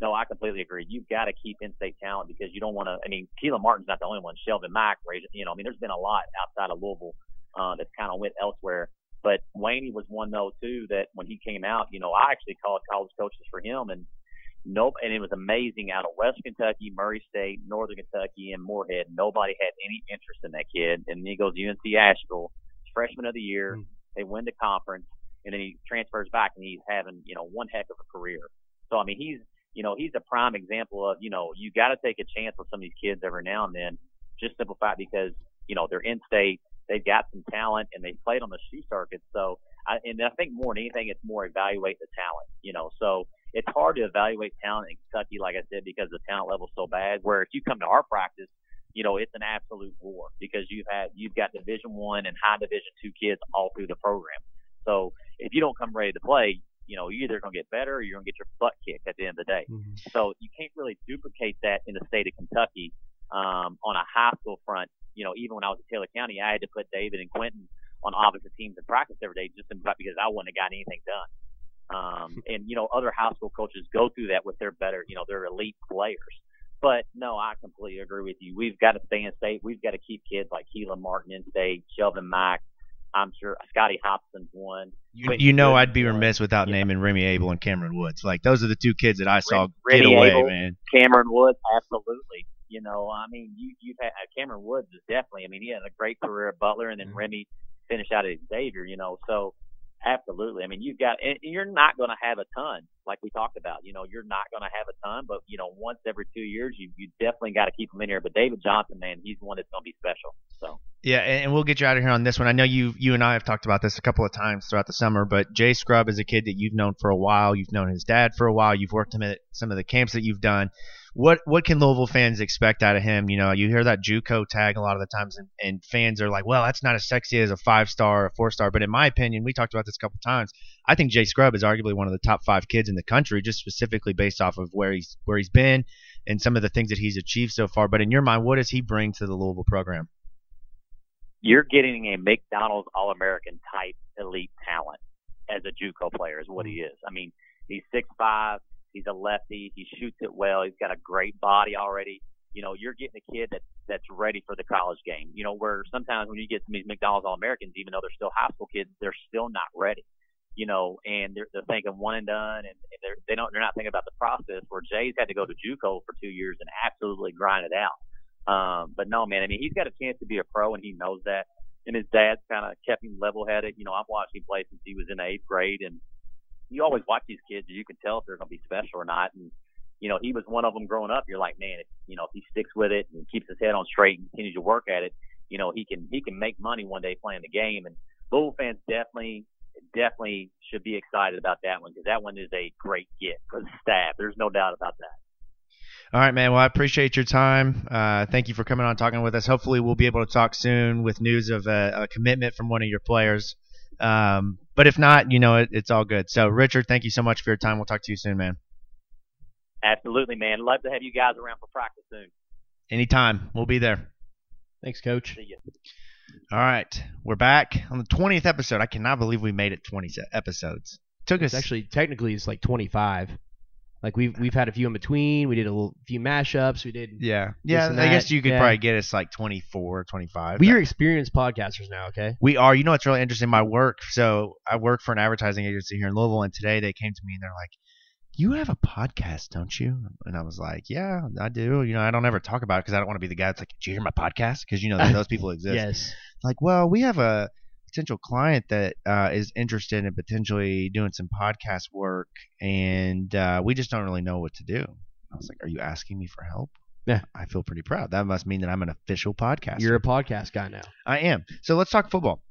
no, I completely agree. You've got to keep in-state talent because you don't want to, I mean, Kelan Martin's not the only one. Shelvin Mack, you know, I mean, there's been a lot outside of Louisville, uh, that's kind of went elsewhere. But Waney was one though too that when he came out, you know, I actually called college coaches for him and Nope, and it was amazing out of West Kentucky, Murray State, Northern Kentucky, and Morehead. Nobody had any interest in that kid. And then he goes UNC Asheville, freshman of the year. Mm-hmm. They win the conference, and then he transfers back, and he's having you know one heck of a career. So I mean, he's you know he's a prime example of you know you got to take a chance with some of these kids every now and then. Just simple fact because you know they're in state, they've got some talent, and they played on the shoe circuit. So I, and I think more than anything, it's more evaluate the talent. You know, so it's hard to evaluate talent in Kentucky, like I said, because the talent level so bad. Where if you come to our practice, you know, it's an absolute war because you've had you've got Division One and high Division Two kids all through the program. So if you don't come ready to play, you know, you're either gonna get better or you're gonna get your butt kicked at the end of the day. Mm-hmm. So you can't really duplicate that in the state of Kentucky um, on a high school front. You know, even when I was at Taylor County, I had to put David and Quentin on opposite teams in practice every day just because I wouldn't have got anything done. Um, and you know, other high school coaches go through that with their better, you know, their elite players. But no, I completely agree with you. We've got to stay in state. We've got to keep kids like Kelan Martin in state, Shelvin Mack. I'm sure Scotty Hopson's one. You, you know, I'd be remiss without yeah. naming Remy Abell and Kameron Woods. Like those are the two kids that I saw Remy get away, Abell, man. Kameron Woods, absolutely. You know, I mean, you you've had uh, Kameron Woods is definitely. I mean, he had a great career at Butler, and then mm-hmm. Remy finished out at Xavier. You know, so Absolutely. I mean, you've got, and you're not going to have a ton, like we talked about. You know, you're not going to have a ton, but you know, once every two years, you you definitely got to keep him in here. But David Johnson, man, he's one that's going to be special. So Yeah, and we'll get you out of here on this one. I know you you and I have talked about this a couple of times throughout the summer, but Jay Scrubb is a kid that you've known for a while. You've known his dad for a while. You've worked him at some of the camps that you've done. What what can Louisville fans expect out of him? You know, you hear that JUCO tag a lot of the times, and, and fans are like, "Well, that's not as sexy as a five star or a four star." But in my opinion, we talked about this a couple times. I think Jay Scrubb is arguably one of the top five kids in the country, just specifically based off of where he's where he's been and some of the things that he's achieved so far. But in your mind, what does he bring to the Louisville program? you're getting a McDonald's All American type elite talent as a JUCO player is what he mm-hmm. is. I mean, he's six five, he's a lefty, he shoots it well, he's got a great body already. You know, you're getting a kid that that's ready for the college game. You know, where sometimes when you get some of these McDonald's All Americans, even though they're still high school kids, they're still not ready. You know, and they're, they're thinking one and done, and, they're they don't they're not thinking about the process. Where Jay's had to go to JUCO for two years and absolutely grind it out. Um, but no, man, I mean, he's got a chance to be a pro, and he knows that. And his dad's kind of kept him level-headed. You know, I've watched him play since he was in eighth grade, and you always watch these kids, and you can tell if they're going to be special or not. And you know, he was one of them growing up. You're like, man, if, you know, if he sticks with it and keeps his head on straight and continues to work at it, you know, he can he can make money one day playing the game. And Louisville fans definitely definitely should be excited about that one because that one is a great get for the staff. There's no doubt about that. All right, man. Well, I appreciate your time. Uh, thank you for coming on talking with us. Hopefully, we'll be able to talk soon with news of a, a commitment from one of your players. Um, but if not, you know, it, it's all good. So, Richard, thank you so much for your time. We'll talk to you soon, man. Absolutely, man. Love to have you guys around for practice soon. Anytime. We'll be there. Thanks, Coach. See you. All right. We're back on the 20th episode. I cannot believe we made it 20 episodes. Took It's us actually technically it's like 25. Like we've we've had a few in between. We did a little, few mashups. We did. Yeah. Yeah. I guess you could yeah. probably get us like 24, 25. We are experienced podcasters now. Okay. We are. You know what's really interesting? My work. So I work for an advertising agency here in Louisville, and today they came to me and they're like, "You have a podcast, don't you?" And I was like, "Yeah, I do." You know, I don't ever talk about it because I don't want to be the guy that's like, "Did you hear my podcast?" Because you know those people exist. Yes. Like, well, we have a potential client that uh, is interested in potentially doing some podcast work, and uh, we just don't really know what to do. I was like, "Are you asking me for help?" Yeah. I feel pretty proud. That must mean that I'm an official podcast. You're a podcast guy now. I am. So let's talk football.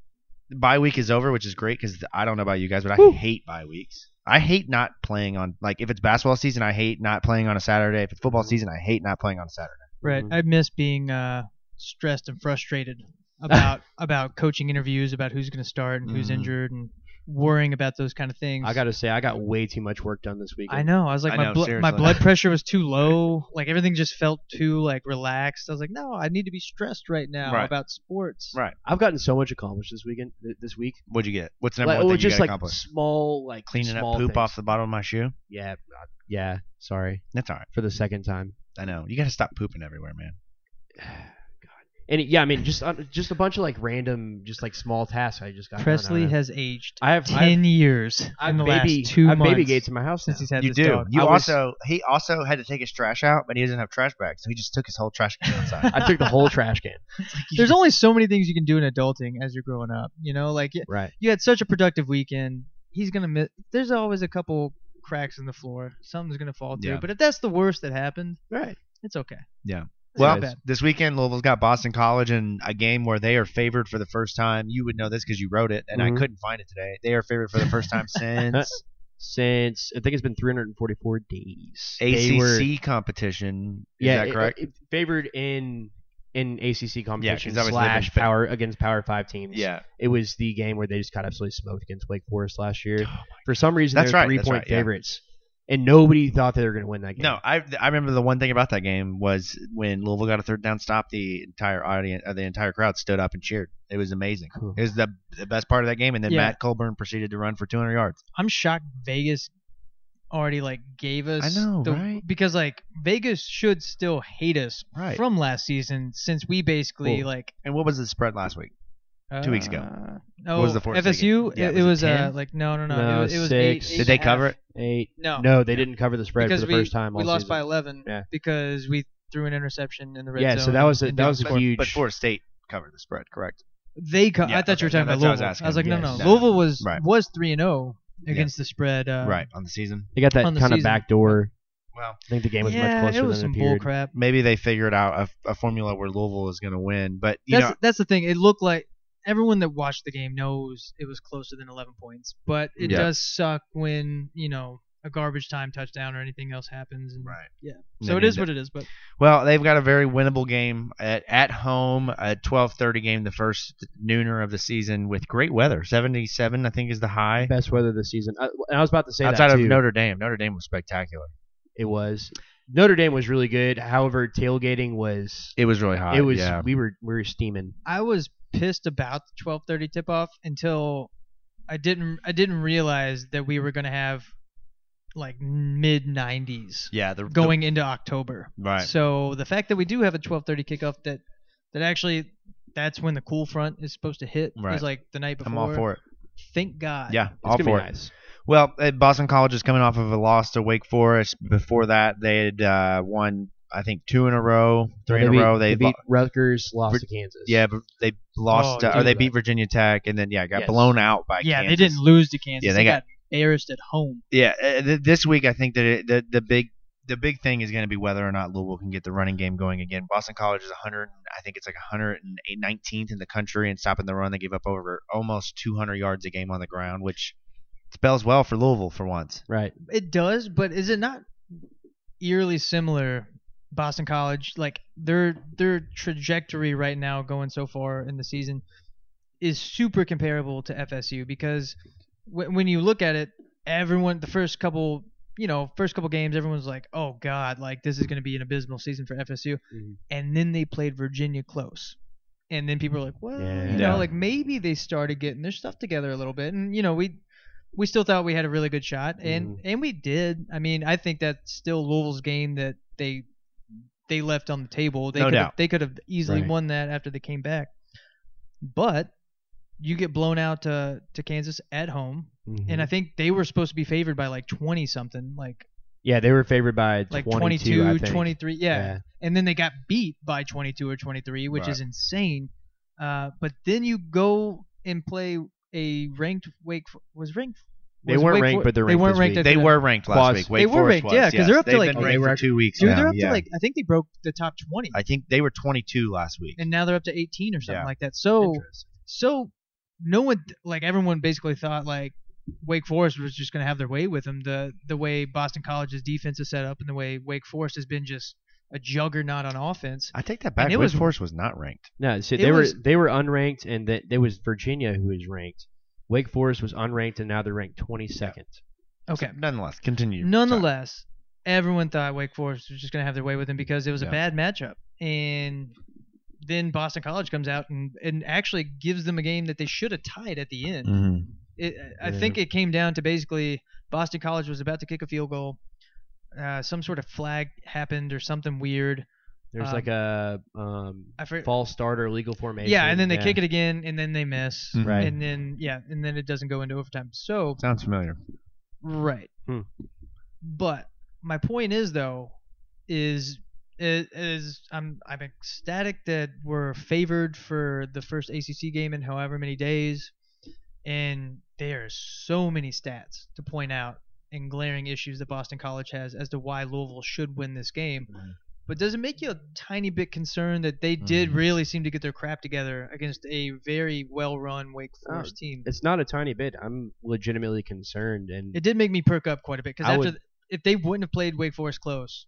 The bye week is over, which is great because I don't know about you guys, but I Woo. hate bye weeks. I hate not playing on like if it's basketball season, I hate not playing on a Saturday. If it's football season, I hate not playing on a Saturday. Right. Mhm. I miss being uh, stressed and frustrated about about coaching interviews, about who's going to start and who's Mhm. injured, and worrying about those kind of things. I got to say, I got way too much work done this weekend. I know. I was like, I my know, blo- my seriously. blood pressure was too low. Like everything just felt too like relaxed. I was like, no, I need to be stressed right now Right. about sports. Right. I've gotten so much accomplished this weekend. th- This week. What'd you get? What's the number Like, one or thing you just got like accomplished? small, like Cleaning up small poop things. off the bottom of my shoe. Yeah. uh, Yeah. Sorry That's all right. for the second time. I know. You got to stop pooping everywhere, man. God. And yeah, I mean, just uh, just a bunch of like random, just like small tasks. I just got. Presley I has aged I have I have, ten years I in the baby, last two I have months baby gates in my house since he's had you this do. dog. You I was- also he also had to take his trash out, but he doesn't have trash bags, so he just took his whole trash can outside. I took the whole trash can. There's only so many things you can do in adulting as you're growing up. You know, like y- Right. you had such a productive weekend. He's gonna miss. There's always a couple cracks in the floor. Something's gonna fall through. Yeah. But if that's the worst that happened, Right. it's okay. Yeah. Well, this weekend Louisville's got Boston College in a game where they are favored for the first time. You would know this because you wrote it, and Mhm. I couldn't find it today. They are favored for the first time since Since I think it's been 344 days. ACC were- competition. Is yeah, that correct? it- favored in in ACC competition living slash power against Power Five teams. yeah. it was the game where they just got absolutely smoked against Wake Forest last year. For some reason, That's they're right, three point right, yeah. Favorites, and nobody thought they were going to win that game. No, I I remember the one thing about that game was when Louisville got a third down stop, the entire audience, uh, the entire crowd stood up and cheered. It was amazing. Cool. It was the the best part of that game, and then Yeah. Matt Colburn proceeded to run for 200 yards. I'm shocked Vegas already like gave us I know, the, right? because like Vegas should still hate us Right. from last season since we basically Cool. like And what was the spread last week? Two weeks ago. uh, What Oh, was the fourth FSU. game? Yeah, it, was it it was uh 10? like no no no. No, it was, it was six. eight, eight Did they and a cover half. it? Eight. No. No, they didn't cover the spread because for the we, first time. we all lost season. by 11 Yeah. because we threw an interception in the red Yeah, zone. so that was a- and that didn't was a score. huge- But Florida State covered the spread, correct? They. Co- Yeah, I thought you were okay. talking No, about that's what I was Louisville. I was, asking. like, no, no, Yes. Louisville was Right. was three and zero against the spread. Uh, right on the season. They got that on the kind of season. back door. Well, I think the game was yeah, much closer it was than some it bull appeared. crap. maybe they figured out a, a formula where Louisville is going to win, but you That's know, that's the thing. It looked like everyone that watched the game knows it was closer than 11 points, but it Yeah. does suck when you know a garbage time touchdown or anything else happens. And, Right. Yeah. So then it is end what it is. But Well, they've got a very winnable game at, at home, a 12:30 game, the first nooner of the season with great weather. 77, I think, is the high. Best weather this season. I, and I was about to say Outside that of. Notre Dame, Notre Dame was spectacular. it was Notre Dame was really good. However, tailgating was It was really hot. it was yeah. we were we were steaming. I was pissed about the 12:30 tip off until I didn't I didn't realize that we were gonna have like mid 90s yeah, the going into October. right. So the fact that we do have a 12:30 kickoff that that actually that's when the cool front is supposed to hit Right. is like the night before. I'm all for it. Thank God. Yeah, It's all gonna for be it. nice. Well, Boston College is coming off of a loss to Wake Forest. Before that, they had uh, won, I think, two in a row, three they in beat, a row. They, They, beat Rutgers, lost Vir- to Kansas. yeah, but they lost, Oh, uh, or they beat Virginia Tech, and then yeah, got Yes. blown out by Kansas. Yeah, Kansas. they didn't lose to Kansas. Yeah, they they got- got embarrassed at home. Yeah, uh, th- this week I think that it, the the big the big thing is going to be whether or not Louisville can get the running game going again. Boston College is 100, I think it's like 119th in the country in stopping the run. They give up over almost 200 yards a game on the ground, which spells well for Louisville for once. Right. It does, but is it not eerily similar? Boston College, like their their trajectory right now, going so far in the season, is super comparable to FSU because w- when you look at it, everyone the first couple, you know, first couple games, everyone's like, "Oh God, like this is going to be an abysmal season for FSU," Mhm. and then they played Virginia close. And then people are like, well, Yeah. you know, like maybe they started getting their stuff together a little bit, and you know, we we still thought we had a really good shot, and Mhm. and we did. I mean, I think that's still Louisville's game that they they left on the table. They No could doubt. they could have easily Right. won that after they came back, but you get blown out to to Kansas at home, and I think they were supposed to be favored by like twenty something, like yeah, they were favored by like 22, 22, I think. 23, yeah. And then they got beat by 22 or 23, which is insane. Uh, but then you go and play a ranked Wake was ranked. They was weren't Wake ranked, For- but they're they ranked weren't this ranked. week. after They that. were ranked last Quas- week. Wake They were Forest ranked, was, yeah, 'cause yes. they're up to, They've like- been Oh, they ranked were for two weeks Dude, now. they're up yeah. to like I think they broke the top 20, I think they were 22 last week. and now they're up to 18 or something Yeah. like that. So Interesting. so no one like everyone basically thought like Wake Forest was just going to have their way with them. The the way Boston College's defense is set up and the way Wake Forest has been just a juggernaut on offense. I take that back. it Wake was- Forest was not ranked. No, see, It they was- were they were unranked, and that there was Virginia who was ranked. Wake Forest was unranked, and now they're ranked 22nd. Okay. Nonetheless, continue. Nonetheless, everyone thought Wake Forest was just going to have their way with them because it was Yeah. a bad matchup. And then Boston College comes out and, and actually gives them a game that they should have tied at the end. hmm It, I Yeah. think it came down to basically Boston College was about to kick a field goal. Uh, some sort of flag happened or something weird. There's Um, like a um, I false start or legal formation. Yeah, and then they yeah. kick it again, and then they miss, Mhm. Right. and then yeah, and then it doesn't go into overtime. So Sounds familiar. Right. Hmm. But my point is though, is is, is I'm I'm ecstatic that we're favored for the first ACC game in however many days, and there's so many stats to point out and glaring issues that Boston College has as to why Louisville should win this game. But does it make you a tiny bit concerned that they did Mhm. really seem to get their crap together against a very well-run Wake Oh, Forest team? It's not a tiny bit. I'm legitimately concerned, and It did make me perk up quite a bit because after would- th- if they wouldn't have played Wake Forest close,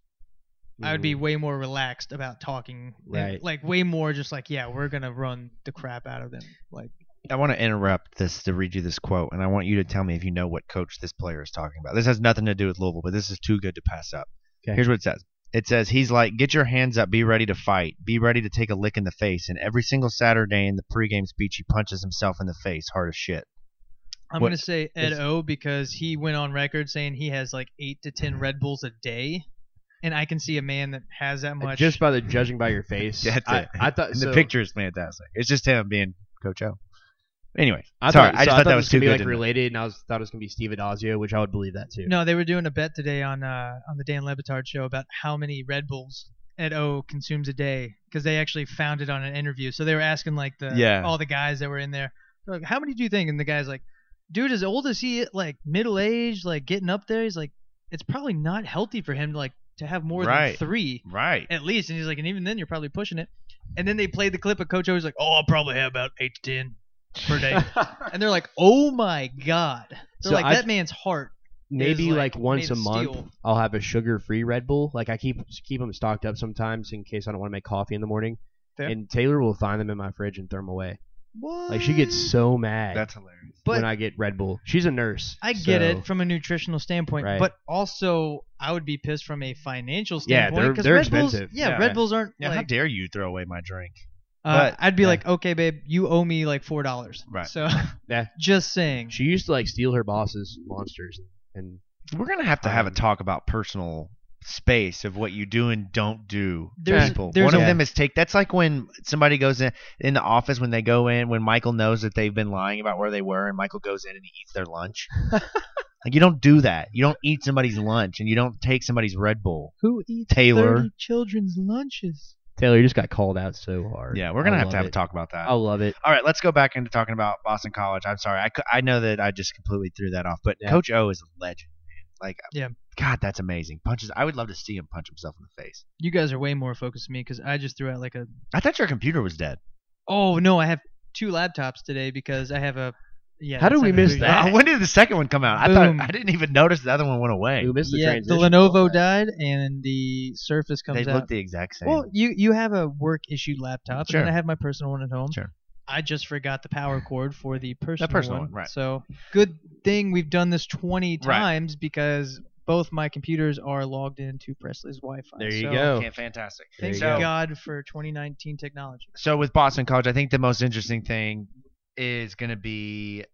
I would be Mhm. way more relaxed about talking. and, Right. like way more just like, yeah, we're gonna run the crap out of them. Like I want to interrupt this to read you this quote, and I want you to tell me if you know what coach this player is talking about. This has nothing to do with Louisville, but this is too good to pass up. Okay. Here's what it says. It says he's like, get your hands up, be ready to fight, be ready to take a lick in the face. And every single Saturday in the pregame speech, he punches himself in the face hard as shit. I'm What- gonna say Ed is- O because he went on record saying he has like eight to ten Red Bulls a day, and I can see a man that has that much. just by the judging by your face. That's I, it. I thought And so, the picture is fantastic. It's just him being Coach O. Anyway, I sorry, thought, I so just thought that was too gonna be good. like to know. related, and I was thought it was gonna be Steve Addazio, which I would believe that too. no, they were doing a bet today on uh on the Dan Le Batard show about how many Red Bulls Ed O consumes a day because they actually found it on an interview. So they were asking like the Yeah. all the guys that were in there, like, how many do you think? And the guy's like, dude, as old as he like middle aged, like getting up there, he's like, it's probably not healthy for him to like to have more Right. than three Right. at least. And he's like, and even then, you're probably pushing it. And then they played the clip of Coach O. He's like, oh, I'll probably have about eight to ten per day. and they're like, oh my god. They're So like, I- that man's heart. Maybe is, like, like, once made a of month, steel. I'll have a sugar-free Red Bull. Like I keep keep them stocked up sometimes in case I don't want to make coffee in the morning. Fair. And Taylor will find them in my fridge and throw them away. What? Like she gets so mad That's hilarious. But when I get Red Bull. She's a nurse. I get so- it from a nutritional standpoint, Right. but also I would be pissed from a financial Yeah, standpoint. they're- 'cause they're Red Bulls, expensive. yeah, Yeah. Red Bulls aren't Yeah, how like. dare you throw away my drink? Uh, but- I'd be yeah. like, okay, babe, you owe me like four dollars. Right. So, Yeah. just saying. She used to like steal her boss's monsters and We're gonna have to have a Um, talk about personal space of what you do and don't do There's- people. there's One of a- them is take. That's like when somebody goes in in the office when they go in when Michael knows that they've been lying about where they were, and Michael goes in and he eats their lunch. like you don't do that. You don't eat somebody's lunch, and you don't take somebody's Red Bull. Who eats Taylor. children's lunches? Taylor, you just got called out so hard. Yeah, we're gonna I have to love have a talk about that. I love it. All right, let's go back into talking about Boston College. I'm sorry, I, I know that I just completely threw that off, but Yeah. Coach O is a legend, man. Like, Yeah. God, that's amazing. Punches. I would love to see him punch himself in the face. You guys are way more focused than me because I just threw out like a. I thought your computer was dead. Oh no, I have two laptops today because I have a. Yeah. How did we miss that? When did the second one come out? I thought I didn't even notice the other one went away. We missed the yeah, the transition. Lenovo died and the Surface comes They out. look the exact same. Well, you you have a work issued laptop, Sure. and then I have my personal one at home. Sure. I just forgot the power cord for the personal, personal one, right. So good thing we've done this 20 Right. times because both my computers are logged into Presley's Wi-Fi. There you So go. Okay, fantastic. Thank you so, go. God for 2019 technology. so with Boston College, I think the most interesting thing is going to be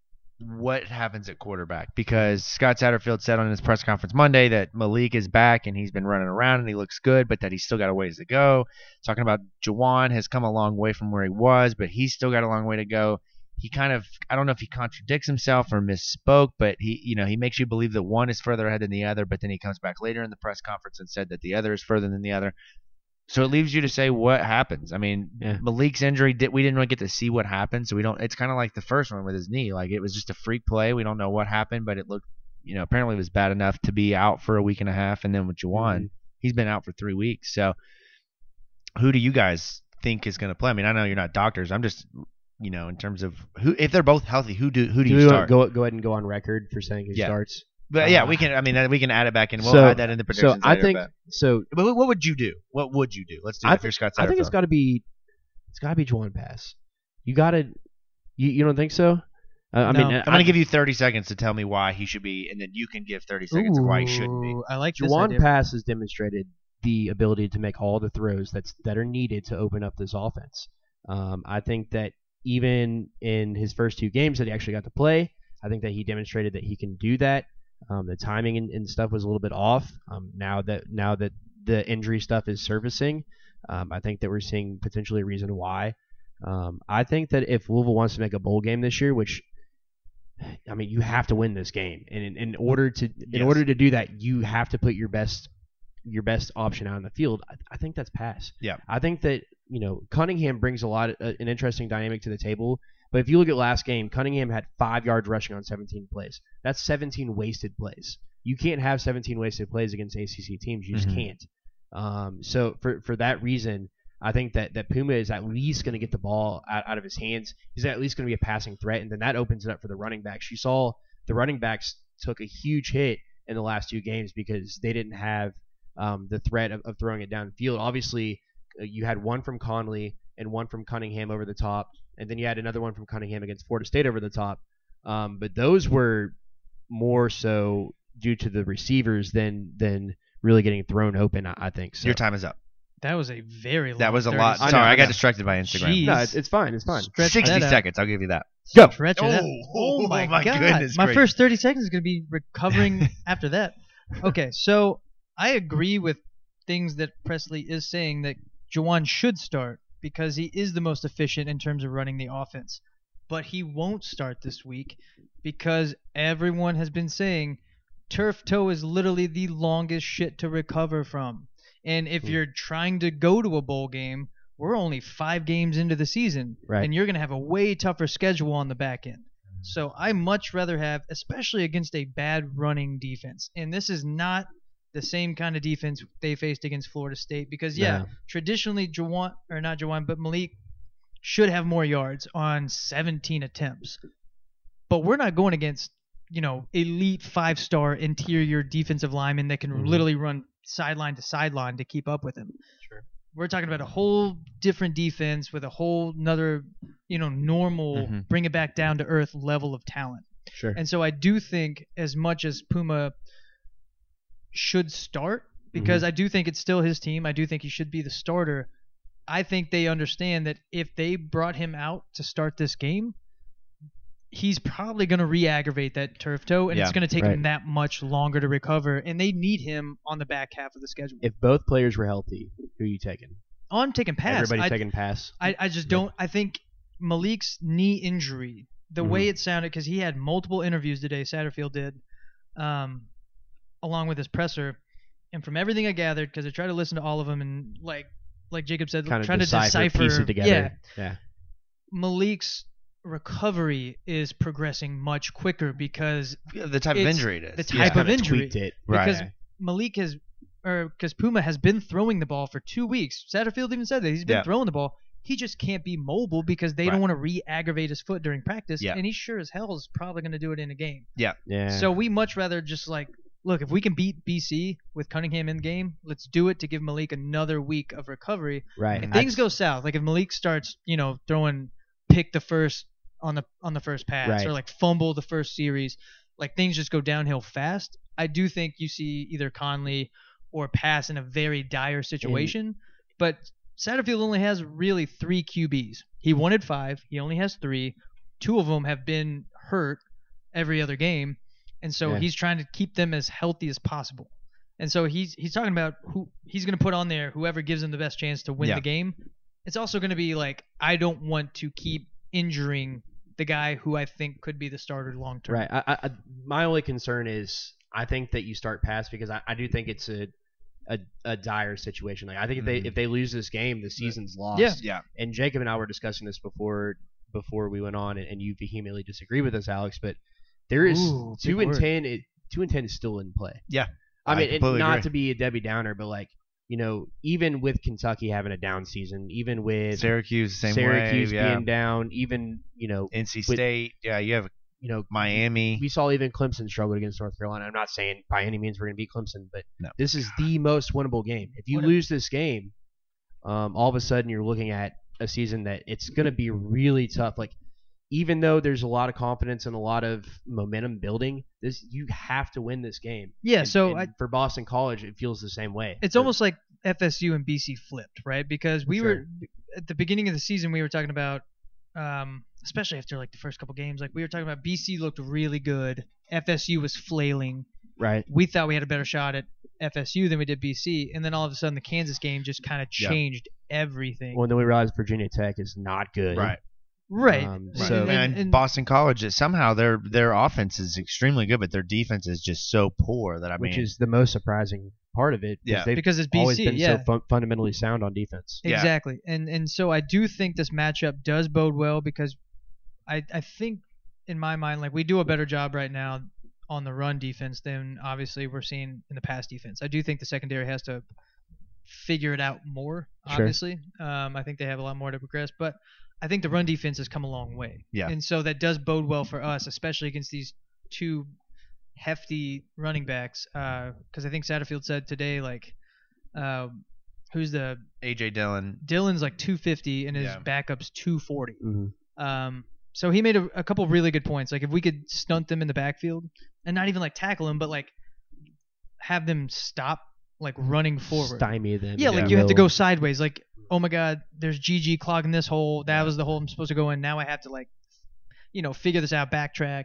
what happens at quarterback because Scott Satterfield said on his press conference Monday that Malik is back and he's been running around and he looks good, but that he's still got a ways to go. Talking about Jawon has come a long way from where he was, but he's still got a long way to go. He kind of I don't know if he contradicts himself or misspoke, but he you know he makes you believe that one is further ahead than the other, but then he comes back later in the press conference and said that the other is further than the other. So it leaves you to say what happens. I mean, Yeah. Malik's injury did we didn't really get to see what happened, so we don't. It's kind of like the first one with his knee. Like it was just a freak play. We don't know what happened, but it looked, you know, apparently it was bad enough to be out for a week and a half. And then with Jawon, Mhm. he's been out for three weeks. So who do you guys think is going to play? I mean, I know you're not doctors. I'm just, you know, in terms of who if they're both healthy, who do who do Do you start? go go ahead and go on record for saying who Yeah. starts? But yeah, uh, we can. I mean, we can add it back in. We'll so- add that in the So. I later, think but- so. But what what would you do? What would you do? Let's do I it if you're Scott I think it's Satterfield. got to be it's got to be Jawon Pass. You got to you, you don't think so? Uh, I No. mean, I'm going to give you 30 seconds to tell me why he should be, and then you can give 30 seconds of why he shouldn't be. I like this Jawon. Pass has demonstrated the ability to make all the throws that's that are needed to open up this offense. Um, I think that even in his first two games that he actually got to play, I think that he demonstrated that he can do that. Um, the timing and, and stuff was a little bit off. Um, now that now that the injury stuff is surfacing, um, I think that we're seeing potentially a reason why. Um, I think that if Louisville wants to make a bowl game this year, which I mean, you have to win this game, and in, in order to in Yes. order to do that, you have to put your best your best option out on the field. I, I think that's pass. Yeah. I think that you know Cunningham brings a lot uh, an interesting dynamic to the table. But if you look at last game, Cunningham had five yards rushing on 17 plays. That's 17 wasted plays. You can't have 17 wasted plays against ACC teams. You just Mhm. can't. Um, so for for that reason, I think that, that Puma is at least going to get the ball out, out of his hands. He's at least going to be a passing threat, and then that opens it up for the running backs. You saw the running backs took a huge hit in the last two games because they didn't have um, the threat of, of throwing it downfield. Obviously, uh, you had one from Conley and one from Cunningham over the top, and then you had another one from Cunningham against Florida State over the top. Um, but those were more so due to the receivers than than really getting thrown open. I, I think so. Your time is up. That was a very long That was a 30 lot. I know, Sorry, I I, got distracted by Instagram. Jeez. No, it's, it's fine. It's fine. Stretch 60 seconds. I'll give you that. Go. Stretch it out. Oh, Oh my, my god! goodness my gracious. first 30 seconds is going to be recovering after that. Okay, so I agree with things that Presley is saying that Jawon should start because he is the most efficient in terms of running the offense. But he won't start this week because everyone has been saying turf toe is literally the longest shit to recover from. And if Hmm. you're trying to go to a bowl game, we're only five games into the season, Right. and you're going to have a way tougher schedule on the back end. So I much rather have, especially against a bad running defense. And this is not the same kind of defense they faced against Florida State because yeah, No. traditionally Jawon or not Jawon, but Malik should have more yards on 17 attempts. But we're not going against, you know, elite five-star interior defensive linemen that can Mhm. literally run sideline to sideline to keep up with him. Sure. We're talking about a whole different defense with a whole another, you know, normal Mhm. bring it back down to earth level of talent. Sure. And so I do think as much as Puma should start because I do think it's still his team, I do think he should be the starter. I think they understand that if they brought him out to start this game, he's probably going to re-aggravate that turf toe and it's going to take right. him that much longer to recover and they need him on the back half of the schedule. if both players were healthy, who are you taking? oh, I'm taking pass. Everybody's I, taking pass. I, I just don't. I think Malik's knee injury, the Mhm. way it sounded, because he had multiple interviews today, Satterfield did, um, along with his presser, and from everything I gathered, because I tried to listen to all of them, and like like Jacob said, Kind of trying to decipher, decipher, piece it together. yeah, yeah. Malik's recovery is progressing much quicker because the type of injury it is. the Yeah. type of Kinda injury. tweaked it. because Right. Malik has, or because Puma has been throwing the ball for two weeks. Satterfield even said that he's been Yeah. throwing the ball. He just can't be mobile because they Right. don't want to re-aggravate his foot during practice, Yeah. and he sure as hell is probably going to do it in a game. Yeah. yeah. So we much rather just like look if we can beat BC with Cunningham in game, let's do it to give Malik another week of recovery. right. If things go south, like if Malik starts, you know, throwing pick the first on the on the first pass Right. or like fumble the first series, like things just go downhill fast. I do think you see either Conley or pass in a very dire situation, but Satterfield only has really three QBs. He wanted five. He only has three. Two of them have been hurt every other game, and so Yeah. he's trying to keep them as healthy as possible. And so he's he's talking about who he's going to put on there whoever gives him the best chance to win Yeah. the game. It's also going to be like I don't want to keep injuring the guy who I think could be the starter long term. Right. I, I, my only concern is I think that you start pass because I, I do think it's a, a a dire situation. Like I think if they Mhm. if they lose this game, the season's lost. Yeah. Yeah. And Jacob and I were discussing this before before we went on, and, and you vehemently disagree with us, Alex. But there is Ooh, two and word. ten. It, two and ten is still in play. Yeah. I I mean, not agree. to be a Debbie Downer, but like you know, even with Kentucky having a down season, even with Syracuse, same Syracuse way. Yeah. being down, even you know, NC with- State. Yeah, you have you know, Miami. we saw even Clemson struggle against North Carolina. I'm not saying by any means we're going to beat Clemson, but No. this is the most winnable game. If you What a- lose this game, um, all of a sudden you're looking at a season that it's going to be really tough. Like even though there's a lot of confidence and a lot of momentum building, this you have to win this game. Yeah. And- so and I, for Boston College, it feels the same way. it's almost like FSU and BC flipped, right? Because we Sure. were at the beginning of the season, we were talking about, um, especially after like the first couple games, like we were talking about BC looked really good, FSU was flailing. right. We thought we had a better shot at FSU than we did BC, and then all of a sudden the Kansas game just kind of Yeah. changed everything. Well, then we realized Virginia Tech is not good. Right. Right. Um, And- So- and- and, and- Boston College, it- somehow their their offense is extremely good, but their defense is just so poor that I mean, which is the most surprising part of it. Yeah. because it's always BC, been yeah. so fun- fundamentally sound on defense. Yeah. Exactly. And and so I do think this matchup does bode well because I I think in my mind like we do a better job right now on the run defense than obviously we're seeing in the pass defense. I do think the secondary has to figure it out more. Sure. Obviously, um, I think they have a lot more to progress, but I think the run defense has come a long way. Yeah. And so that does bode well for us, especially against these two hefty running backs. Because I think Satterfield said today like. Uh, Who's the AJ Dillon. Dillon's like 250 and his Yeah. backup's 240. Mm-hmm. Um, so he made a, a couple really good points. Like if we could stunt them in the backfield and not even like tackle them, but like have them stop like running forward. Stymie them. Yeah, like you have to go sideways. Like oh my God, there's GG clogging this hole. That was the hole I'm supposed to go in. Now I have to like, you know, figure this out, backtrack.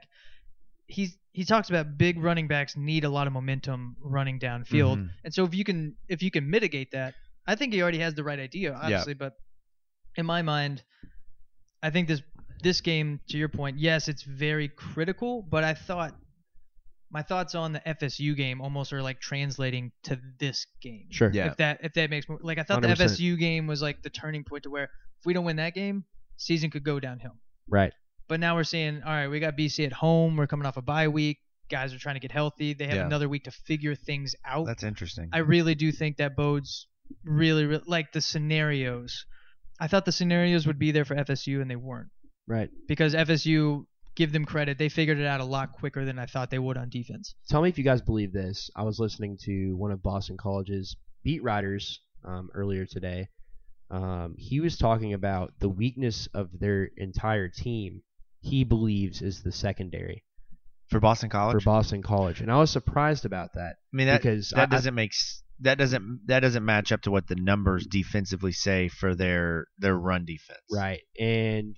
He's he talks about big running backs need a lot of momentum running downfield, Mhm. and so if you can if you can mitigate that, I think he already has the right idea, obviously. But in my mind, I think this this game, to your point, yes, it's very critical. But I thought my thoughts on the FSU game almost are like translating to this game. Sure. Yeah. If that if that makes more like I thought 100%. the FSU game was like the turning point to where if we don't win that game, season could go downhill. Right. But now we're seeing, all right, we got BC at home. We're coming off a bye week. Guys are trying to get healthy. They have Yeah. another week to figure things out. That's interesting. I really do think that bodes really, really like the scenarios. I thought the scenarios would be there for FSU and they weren't Right. because FSU give them credit. They figured it out a lot quicker than I thought they would on defense. Tell me if you guys believe this. I was listening to one of Boston College's beat writers um, earlier today. Um, he was talking about the weakness of their entire team. He believes is the secondary for Boston College. for Boston College, and I was surprised about that I mean that because that I- I- doesn't make that doesn't that doesn't match up to what the numbers defensively say for their their run defense. Right. And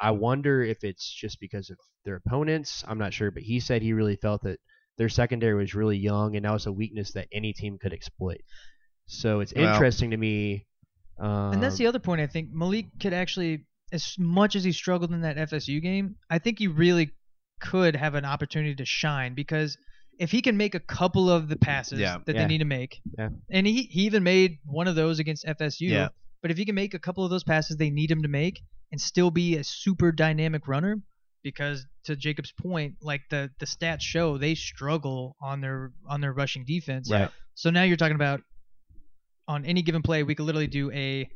I wonder if it's just because of their opponents. I'm not sure, but he said he really felt that their secondary was really young and that was a weakness that any team could exploit. So it's Well- interesting to me. Um, And that's the other point. I think Malik could actually, as much as he struggled in that FSU game, I think he really could have an opportunity to shine because if he can make a couple of the passes Yeah. that Yeah. they need to make, Yeah. and he, he even made one of those against FSU. But if he can make a couple of those passes they need him to make and still be a super dynamic runner, because to Jacob's point, like the the stats show they struggle on their on their rushing defense. Right. So now you're talking about on any given play, we could literally do a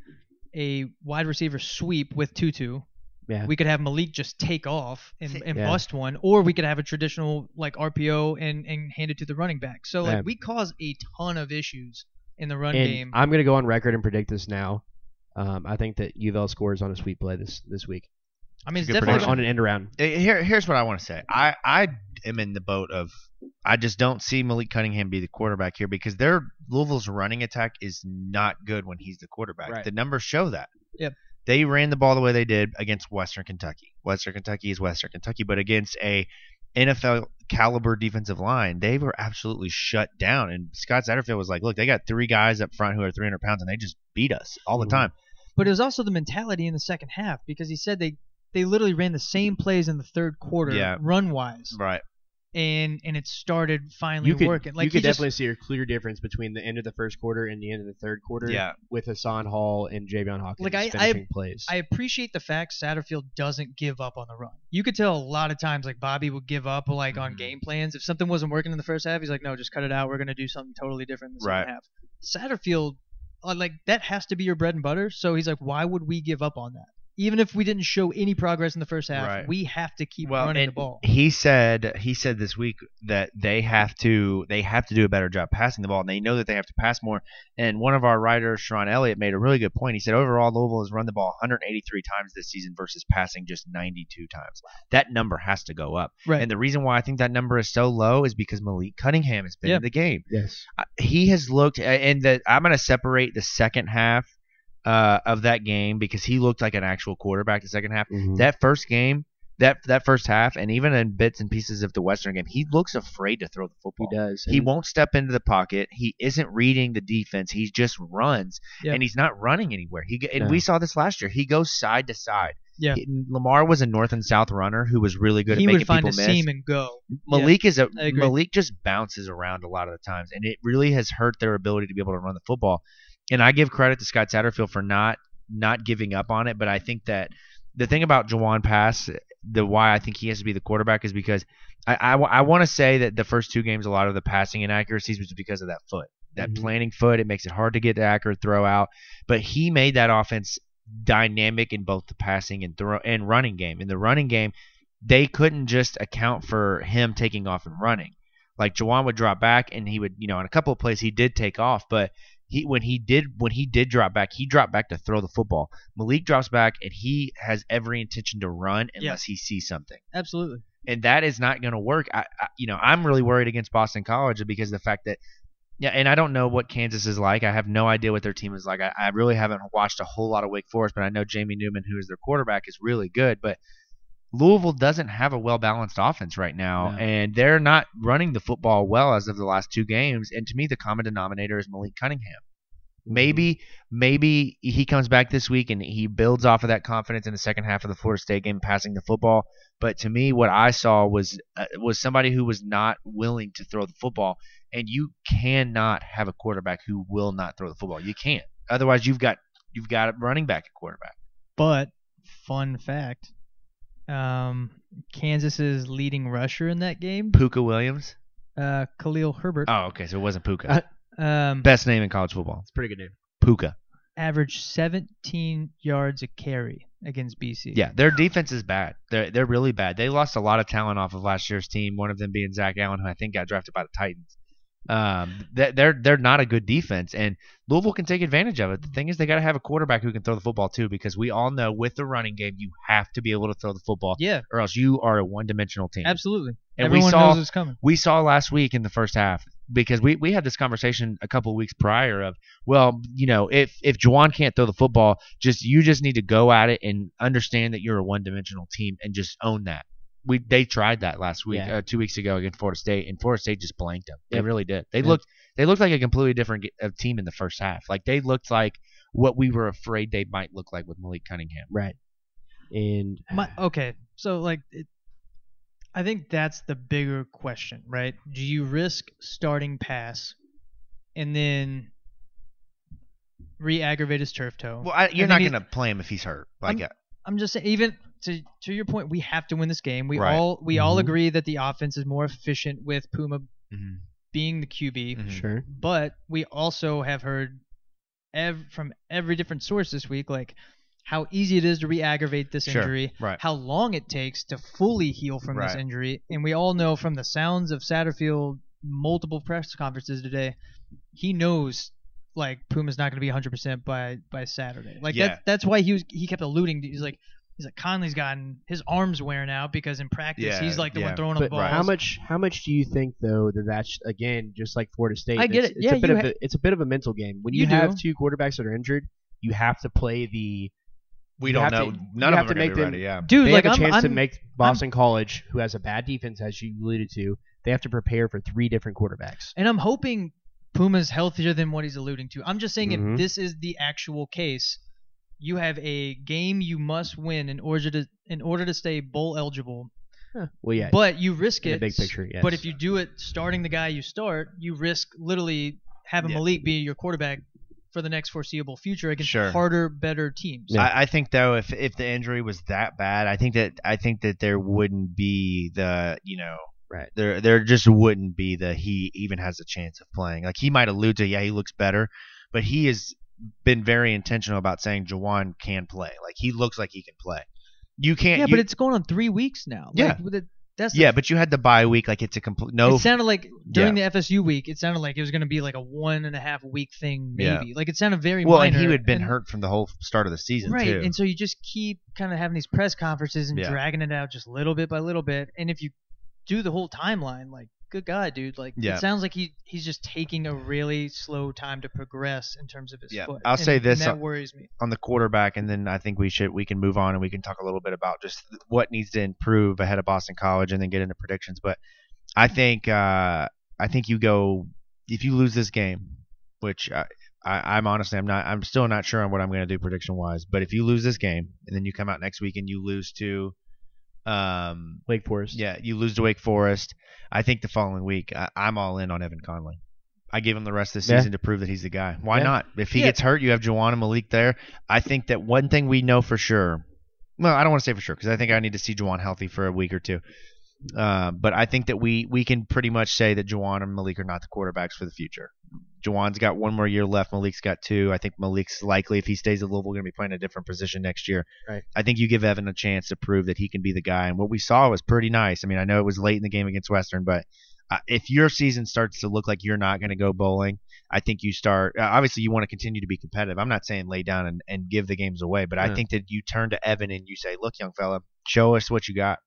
a wide receiver sweep with Tutu. Yeah. We could have Malik just take off and, and Yeah. bust one, or we could have a traditional like RPO and and hand it to the running back. So like Yeah. we cause a ton of issues in the run and game. I'm going to go on record and predict this now. Um, I think that UofL scores on a sweep play this this week I mean, it's Good on, definitely prediction. on an end around. Here, here's what I want to say. I, I am in the boat of I just don't see Malik Cunningham be the quarterback here because their Louisville's running attack is not good when he's the quarterback. Right. The numbers show that. Yep. They ran the ball the way they did against Western Kentucky. Western Kentucky is Western Kentucky, but against a NFL caliber defensive line, they were absolutely shut down. And Scott Satterfield was like, "Look, they got three guys up front who are 300 pounds, and they just beat us all the Mhm. time." But it was also the mentality in the second half because he said they they literally ran the same plays in the third quarter, Yeah. run wise, Right. and and it started finally You could working. Like you he could just- definitely see a clear difference between the end of the first quarter and the end of the third quarter. Yeah. With Hassan Hall and Javian Hawkins Like, I- I- finishing plays. I appreciate the fact Satterfield doesn't give up on the run. You could tell a lot of times like Bobby would give up like on Mhm. game plans. If something wasn't working in the first half, he's like, no, just cut it out. We're gonna do something totally different in the second Right. half. Satterfield, Uh, like that has to be your bread and butter. So he's like, why would we give up on that? Even if we didn't show any progress in the first half, Right. we have to keep well, running the ball. He said he said this week that they have to they have to do a better job passing the ball, and they know that they have to pass more. And one of our writers, Sharon Elliott, made a really good point. He said overall Louisville has run the ball 183 times this season versus passing just 92 times. That number has to go up. Right. And the reason why I think that number is so low is because Malik Cunningham has been Yeah. in the game. yes. Uh, he has looked and that I'm going to separate the second half uh, of that game because he looked like an actual quarterback the second half. Mhm. That first game, that that first half, and even in bits and pieces of the Western game, he looks afraid to throw the football. he does. He won't step into the pocket. He isn't reading the defense. He just runs, Yeah. and he's not running anywhere. He and No. we saw this last year. He goes side to side. Yeah. He- Lamar was a north and south runner who was really good he at making people miss. He would find a seam and go. Malik is a I agree. Malik just bounces around a lot of the times, and it really has hurt their ability to be able to run the football. And I give credit to Scott Satterfield for not not giving up on it, but I think that the thing about Jawon Pass, the why I think he has to be the quarterback is because I I, want to say that the first two games, a lot of the passing inaccuracies was because of that foot, that Mhm. planning foot. It makes it hard to get the accurate throw out, but he made that offense dynamic in both the passing and throw and running game. In the running game, they couldn't just account for him taking off and running. Like Jawon would drop back and he would, you know, in a couple of plays he did take off, but he when he did when he did drop back, he dropped back to throw the football. Malik drops back and he has every intention to run unless he sees something. Absolutely. And that is not going to work. I, I, you know, I'm really worried against Boston College because of the fact that yeah, and I don't know what Kansas is like. I have no idea what their team is like. I, I really haven't watched a whole lot of Wake Forest, but I know Jamie Newman, who is their quarterback, is really good. But Louisville doesn't have a well balanced offense right now, No. and they're not running the football well as of the last two games. And to me, the common denominator is Malik Cunningham. Maybe maybe he comes back this week and he builds off of that confidence in the second half of the Florida State game, passing the football. But to me, what I saw was uh, was somebody who was not willing to throw the football, and you cannot have a quarterback who will not throw the football. You can't. Otherwise, you've got you've got a running back at quarterback. But fun fact, um, Kansas's leading rusher in that game, Pooka Williams. uh, Khalil Herbert, Oh, okay, so it wasn't Pooka. Uh, um, Best name in college football. It's a pretty good name. Pooka. averaged 17 yards a carry against BC. Yeah, their defense is bad. They're they're really bad. They lost a lot of talent off of last year's team. One of them being Zach Allen, who I think got drafted by the Titans. Um, they- they're they're not a good defense, and Louisville can take advantage of it. The thing is, they got to have a quarterback who can throw the football too, because we all know with the running game, you have to be able to throw the football, Yeah, or else you are a one-dimensional team. absolutely. And we saw- knows it's coming. we saw last week in the first half because we, we had this conversation a couple of weeks prior of well you know if if Jawon can't throw the football just you just need to go at it and understand that you're a one dimensional team and just own that we they tried that last week Yeah. uh, two weeks ago against Florida State and Florida State just blanked them they Yep. really did they Yep. looked they looked like a completely different uh, team in the first half like they looked like what we were afraid they might look like with Malik Cunningham Right. And My, okay, so like, it, I think that's the bigger question, right? Do you risk starting pass and then re-aggravate his turf toe? well I, you're not he- gonna play him if he's hurt like uh, I'm just saying, even to to your point, we have to win this game. We Right. all we all Mhm. agree that the offense is more efficient with Puma mhm, being the QB, mhm. sure. but we also have heard ev- from every different source this week, like how easy it is to re-aggravate this Sure, injury, right. how long it takes to fully heal from this injury, and we all know from the sounds of Satterfield multiple press conferences today, he knows like Puma's not going to be 100% by by Saturday. Like Yeah. that's that's why he was he kept alluding to he's like he's like Conley's gotten his arms wearing out because in practice Yeah, he's like the yeah. one throwing the But balls. how much how much do you think though that that's again just like Florida State? I get it's, it. It's Yeah, a bit you of a, it's a bit of a mental game. When You you, have do. two quarterbacks that are injured, you have to play the we don't know to- none of have them are to gonna make be them- ready yeah Dude, they like have a I'm, chance I'm to make Boston College, who has a bad defense, as you alluded to, they have to prepare for three different quarterbacks. And I'm hoping Puma's healthier than what he's alluding to. I'm just saying Mhm. if this is the actual case, you have a game you must win in order to in order to stay bowl eligible. Well, yeah, But you risk in it. the big picture, yes. But if you do it starting the guy you start, you risk literally having Yeah. Malik be your quarterback for the next foreseeable future against Sure. harder, better teams. Yeah. I, I think though, if if the injury was that bad, I think that I think that there wouldn't be the you know Right. there there just wouldn't be the he even has a chance of playing. Like he might allude to yeah he looks better, but he has been very intentional about saying Jawon can play. Like he looks like he can play. You can't. Yeah, you- but it's going on three weeks now. Yeah. Like, that's yeah, but you had the bye week. Like it's a complete no. It sounded like during the FSU week, it sounded like it was going to be like a one and a half week thing, Yeah. maybe. Like it sounded very well, minor. and he had been and- hurt from the whole start of the season right? too. And so you just keep kind of having these press conferences and Yeah. dragging it out just little bit by little bit. And if you do the whole timeline, like good God, dude, like Yeah. it sounds like he he's just taking a really slow time to progress in terms of his Yeah. foot. I'll And- say this, and that worries me. on the quarterback, and then I think we should we can move on and we can talk a little bit about just what needs to improve ahead of Boston College, and then get into predictions. But I think uh, I think you go if you lose this game, which I, I, I'm honestly I'm not I'm still not sure on what I'm going to do prediction wise. But if you lose this game and then you come out next week and you lose to um Wake Forest. yeah you lose to Wake Forest, I think the following week I, I'm all in on Evan Conley. I give him the rest of the Yeah. season to prove that he's the guy. Why Yeah. not? If he Yeah. gets hurt, you have Jawon and Malik there. I think that one thing we know for sure. Well, I don't want to say for sure because I think I need to see Jawon healthy for a week or two. Uh, but I think that we we can pretty much say that Jawon and Malik are not the quarterbacks for the future. Jawon's got one more year left. Malik's got two. I think Malik's likely, if he stays at Louisville, going to be playing a different position next year. Right. I think you give Evan a chance to prove that he can be the guy. And what we saw was pretty nice. I mean, I know it was late in the game against Western, but uh, if your season starts to look like you're not going to go bowling, I think you start. Uh, obviously, you want to continue to be competitive. I'm not saying lay down and, and give the games away, but I think that you turn to Evan and you say, "Look, young fella, show us what you got."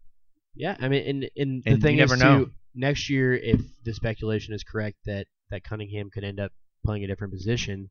Yeah, I mean, and, and the And thing you never is, know. too, next year, if the speculation is correct that that Cunningham could end up playing a different position,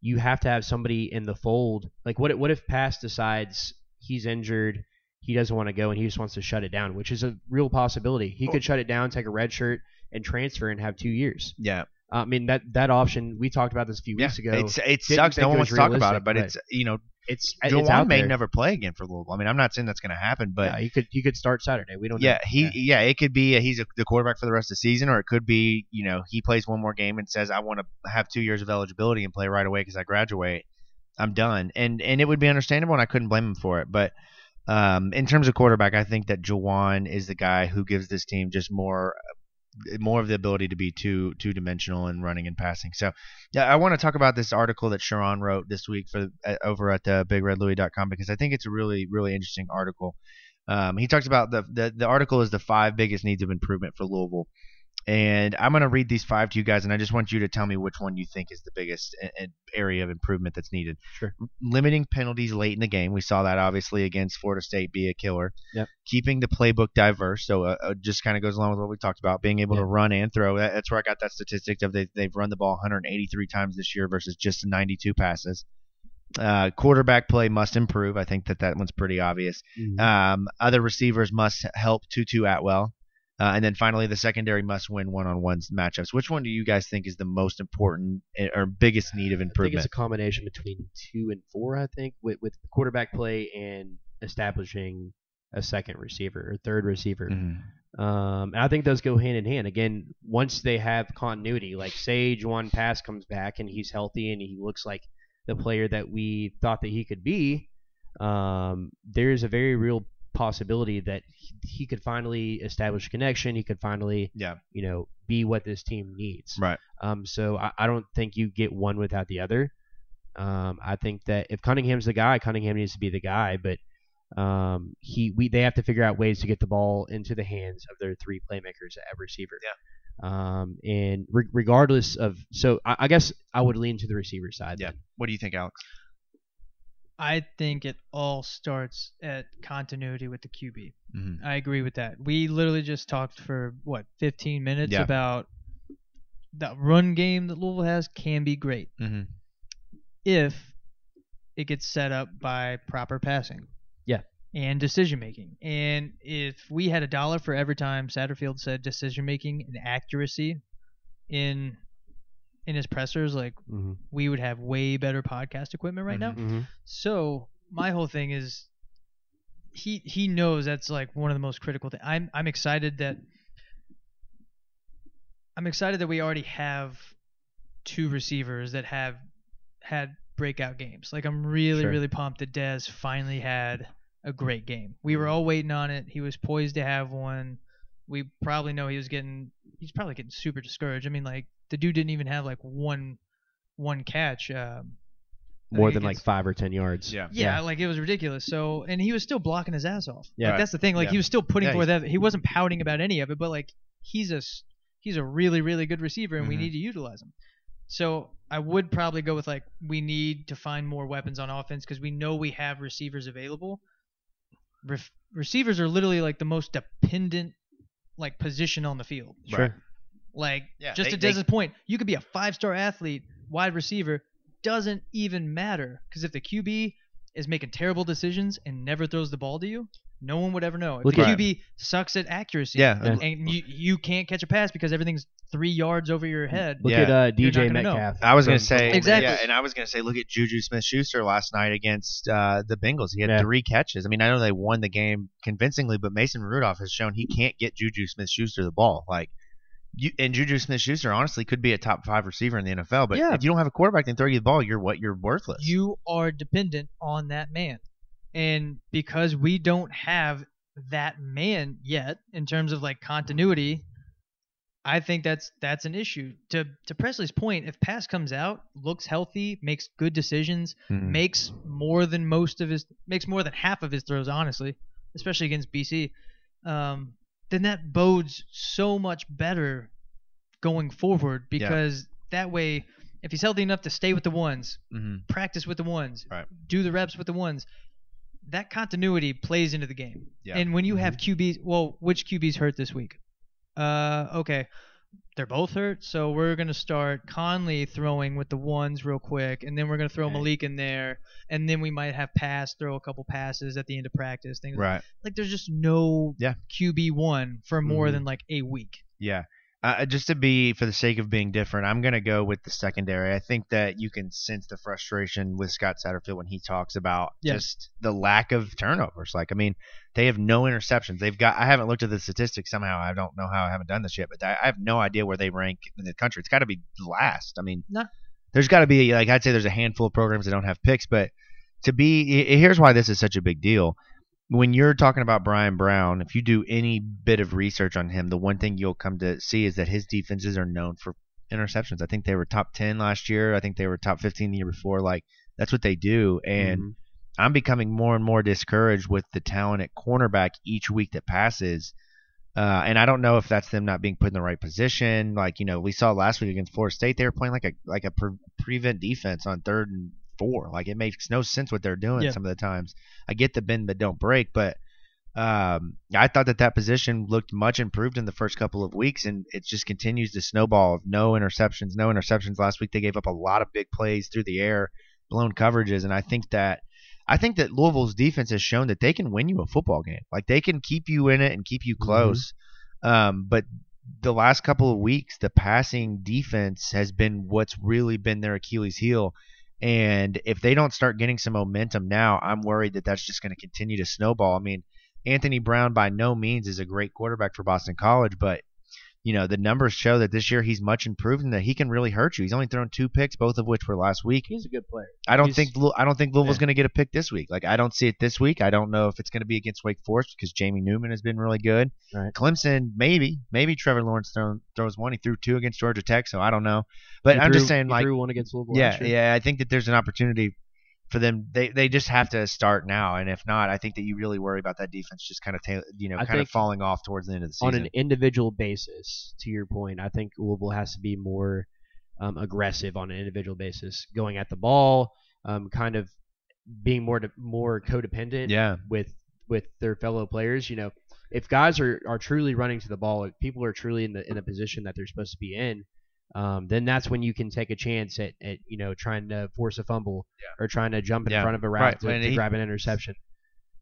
you have to have somebody in the fold. Like, what if- what if Pass decides he's injured, he doesn't want to go, and he just wants to shut it down, which is a real possibility. He could shut it down, take a red shirt, and transfer and have two years. Yeah, I mean that that option we talked about this a few Yeah, weeks ago. it's, it Didn't sucks. think No it one was wants to talk about realistic, it, but but it's you know, it's it's Jawon out may there. never play again for Louisville. I mean, I'm not saying that's going to happen, but yeah, he could he could start Saturday. We don't. yeah, know. he yeah. it could be uh, he's a, the quarterback for the rest of the season, or it could be you know he plays one more game and says I want to have two years of eligibility and play right away because I graduate. I'm done, and and it would be understandable, and I couldn't blame him for it. But um, in terms of quarterback, I think that Jawon is the guy who gives this team just more more of the ability to be two two dimensional in running and passing. So, yeah, I want to talk about this article that Sharon wrote this week for uh, over at uh, BigRedLouie.com because I think it's a really really interesting article. Um, he talks about the, the the article is the five biggest needs of improvement for Louisville, and I'm going to read these five to you guys, and I just want you to tell me which one you think is the biggest area of improvement that's needed. Sure. Limiting penalties late in the game. We saw that obviously against Florida State be a killer. Yep. Keeping the playbook diverse, so uh, uh, just kind of goes along with what we talked about, being able Yeah. to run and throw. That, that's where I got that statistic of they, they've run the ball 183 times this year versus just 92 passes. Uh, quarterback play must improve. I think that that one's pretty obvious. Mhm. Um, other receivers must help Tutu Atwell. Uh, and then finally, the secondary must win one-on-one matchups. Which one do you guys think is the most important eh, or biggest need of improvement? I think it's a combination between two and four. I think with with quarterback play and establishing a second receiver or third receiver. Mhm. Um, and I think those go hand in hand. Again, once they have continuity, like Sage one pass comes back and he's healthy and he looks like the player that we thought that he could be, um, there's a very real possibility that he, could finally establish a connection. He could finally, Yeah. you know, be what this team needs. Right. Um, so I, I don't think you get one without the other. Um, I think that if Cunningham's the guy, Cunningham needs to be the guy, but um, he we they have to figure out ways to get the ball into the hands of their three playmakers at receiver. Yeah. Um, and re- regardless of so I, I guess I would lean to the receiver side. Yeah. then. What do you think, Alex? I think it all starts at continuity with the QB. Mm-hmm. I agree with that. We literally just talked for what 15 minutes Yeah. about the run game that Louisville has can be great Mm-hmm. if it gets set up by proper passing. Yeah. And decision making. And if we had a dollar for every time Satterfield said decision making and accuracy in in his pressers, like Mhm. we would have way better podcast equipment right now. Mhm. So my whole thing is he he knows that's like one of the most critical things. I'm I'm excited that I'm excited that we already have two receivers that have had breakout games. Like I'm really Sure. really pumped that Dez finally had a great game. We were all waiting on it. He was poised to have one. We probably know he was getting he's probably getting super discouraged. I mean like the dude didn't even have like one one catch. Um, More than like five or ten yards. Yeah. yeah, like it was ridiculous. So, and he was still blocking his ass off. Yeah. like, that's the thing. Like Yeah. he was still putting Yeah, forth effort. He wasn't pouting about any of it, but like he's a s- he's a really really good receiver, and we Mhm. need to utilize him. So I would probably go with like we need to find more weapons on offense because we know we have receivers available. Ref- receivers are literally like the most dependent like position on the field. Sure. Like Yeah, just they- to they- Dez's point, you could be a five-star athlete, wide receiver, doesn't even matter because if the QB is making terrible decisions and never throws the ball to you, no one would ever know. If Look the at- QB sucks at accuracy, Yeah. Yeah. and you you can't catch a pass because everything's three yards over your head. Look Yeah. at uh, You're not DJ gonna know. Metcalf. I was going from- to say Exactly. yeah, and I was going to say, look at Juju Smith-Schuster last night against uh, the Bengals. He had Yeah. three catches. I mean, I know they won the game convincingly, but Mason Rudolph has shown he can't get Juju Smith-Schuster the ball. Like, you and Juju Smith-Schuster honestly could be a top five receiver in the NFL, but Yeah. if you don't have a quarterback that can throw you the ball, you're what? You're worthless. You are dependent on that man, and because we don't have that man yet in terms of like continuity. I think that's that's an issue. To to Presley's point, if pass comes out, looks healthy, makes good decisions, Mhm. makes more than most of his makes more than half of his throws honestly especially against bc um, then that bodes so much better going forward Yeah. because that way if he's healthy enough to stay with the ones Mhm. practice with the ones Right. do the reps with the ones that continuity plays into the game Yeah. and when you have qb's well which qb's hurt this week uh okay they're both hurt, so we're gonna start Conley throwing with the ones real quick, and then we're gonna throw Okay. Malik in there, and then we might have pass, throw a couple passes at the end of practice, things Right. like there's just no Yeah. QB one for more Mhm. than like a week. Yeah. Uh, just to be, for the sake of being different, I'm going to go with the secondary. I think that you can sense the frustration with Scott Satterfield when he talks about Yeah. just the lack of turnovers. Like, I mean, they have no interceptions. They've got. I haven't looked at the statistics somehow. I don't know how I haven't done this yet, but I, I have no idea where they rank in the country. It's got to be last. I mean, No. there's got to be like I'd say there's a handful of programs that don't have picks, but to be here's why this is such a big deal. When you're talking about Bryan Brown, if you do any bit of research on him, the one thing you'll come to see is that his defenses are known for interceptions. I think they were top 10 last year. I think they were top 15 the year before. Like that's what they do, and Mhm. I'm becoming more and more discouraged with the talent at cornerback each week that passes. Uh, and I don't know if that's them not being put in the right position. Like you know, we saw last week against Florida State, they were playing like a like a pre- prevent defense on third and four. Like it makes no sense what they're doing Yeah. some of the times. I get the bend but don't break, but um, I thought that that position looked much improved in the first couple of weeks, and it just continues to snowball. No interceptions, no interceptions. Last week they gave up a lot of big plays through the air, blown coverages, and I think that I think that Louisville's defense has shown that they can win you a football game. Like they can keep you in it and keep you close. Um, but the last couple of weeks, the passing defense has been what's really been their Achilles heel. And if they don't start getting some momentum now, I'm worried that that's just going to continue to snowball. I mean, Anthony Brown by no means is a great quarterback for Boston College, but you know the numbers show that this year he's much improved and that he can really hurt you. He's only thrown two picks, both of which were last week. He's a good player. I don't He's- think I don't think Louisville's going to get a pick this week. Like I don't see it this week. I don't know if it's going to be against Wake Forest because Jamie Newman has been really good. Right. Clemson, maybe, maybe Trevor Lawrence throw, throws one. He threw two against Georgia Tech, so I don't know. But He I'm threw- just saying, he like, threw one against Louisville. yeah, yeah. I think that there's an opportunity for them. They they just have to start now, and if not, I think that you really worry about that defense just kind of ta- you know I kind of falling off towards the end of the season on an individual basis, to your point, I think Louisville has to be more um, aggressive on an individual basis, going at the ball, um, kind of being more de- more codependent yeah, with with their fellow players. You know, if guys are, are truly running to the ball, if people are truly in the in a position that they're supposed to be in, um, then that's when you can take a chance at, at you know trying to force a fumble or trying to jump in Yeah, front of a route right. to, to he- grab an interception.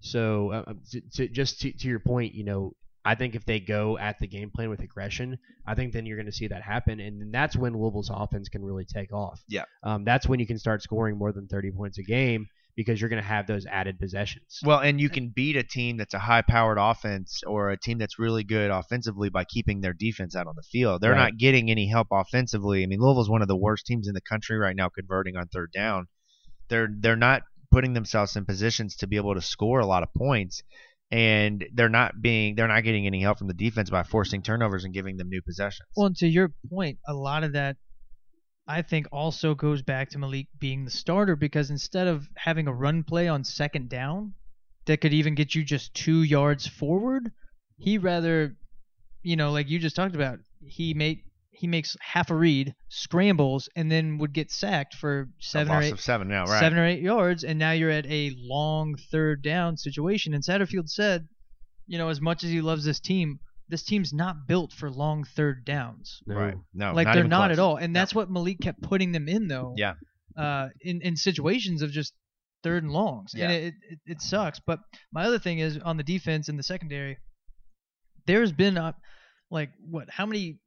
So uh, um, to, to, just to, to your point, you know, I think if they go at the game plan with aggression, I think then you're going to see that happen, and that's when Louisville's offense can really take off. Yeah. um, that's when you can start scoring more than 30 points a game because you're going to have those added possessions. Well, and you can beat a team that's a high-powered offense or a team that's really good offensively by keeping their defense out on the field. They're Right. not getting any help offensively. I mean, Louisville's one of the worst teams in the country right now converting on third down. They're they're not putting themselves in positions to be able to score a lot of points, and they're not being they're not getting any help from the defense by forcing turnovers and giving them new possessions. Well, and to your point, a lot of that I think also goes back to Malik being the starter because instead of having a run play on second down that could even get you just two yards forward, he rather, you know, like you just talked about, he made he makes half a read, scrambles, and then would get sacked for seven or eight seven now, right? seven or eight yards, and now you're at a long third down situation. And Satterfield said, you know, as much as he loves this team, this team's not built for long third downs. Right? No, like not they're even not close. at all, and No. that's what Malik kept putting them in though. Yeah. Uh, in in situations of just third and longs, Yeah. and it, it it sucks. But my other thing is on the defense and the secondary. There's been uh, like what? How many?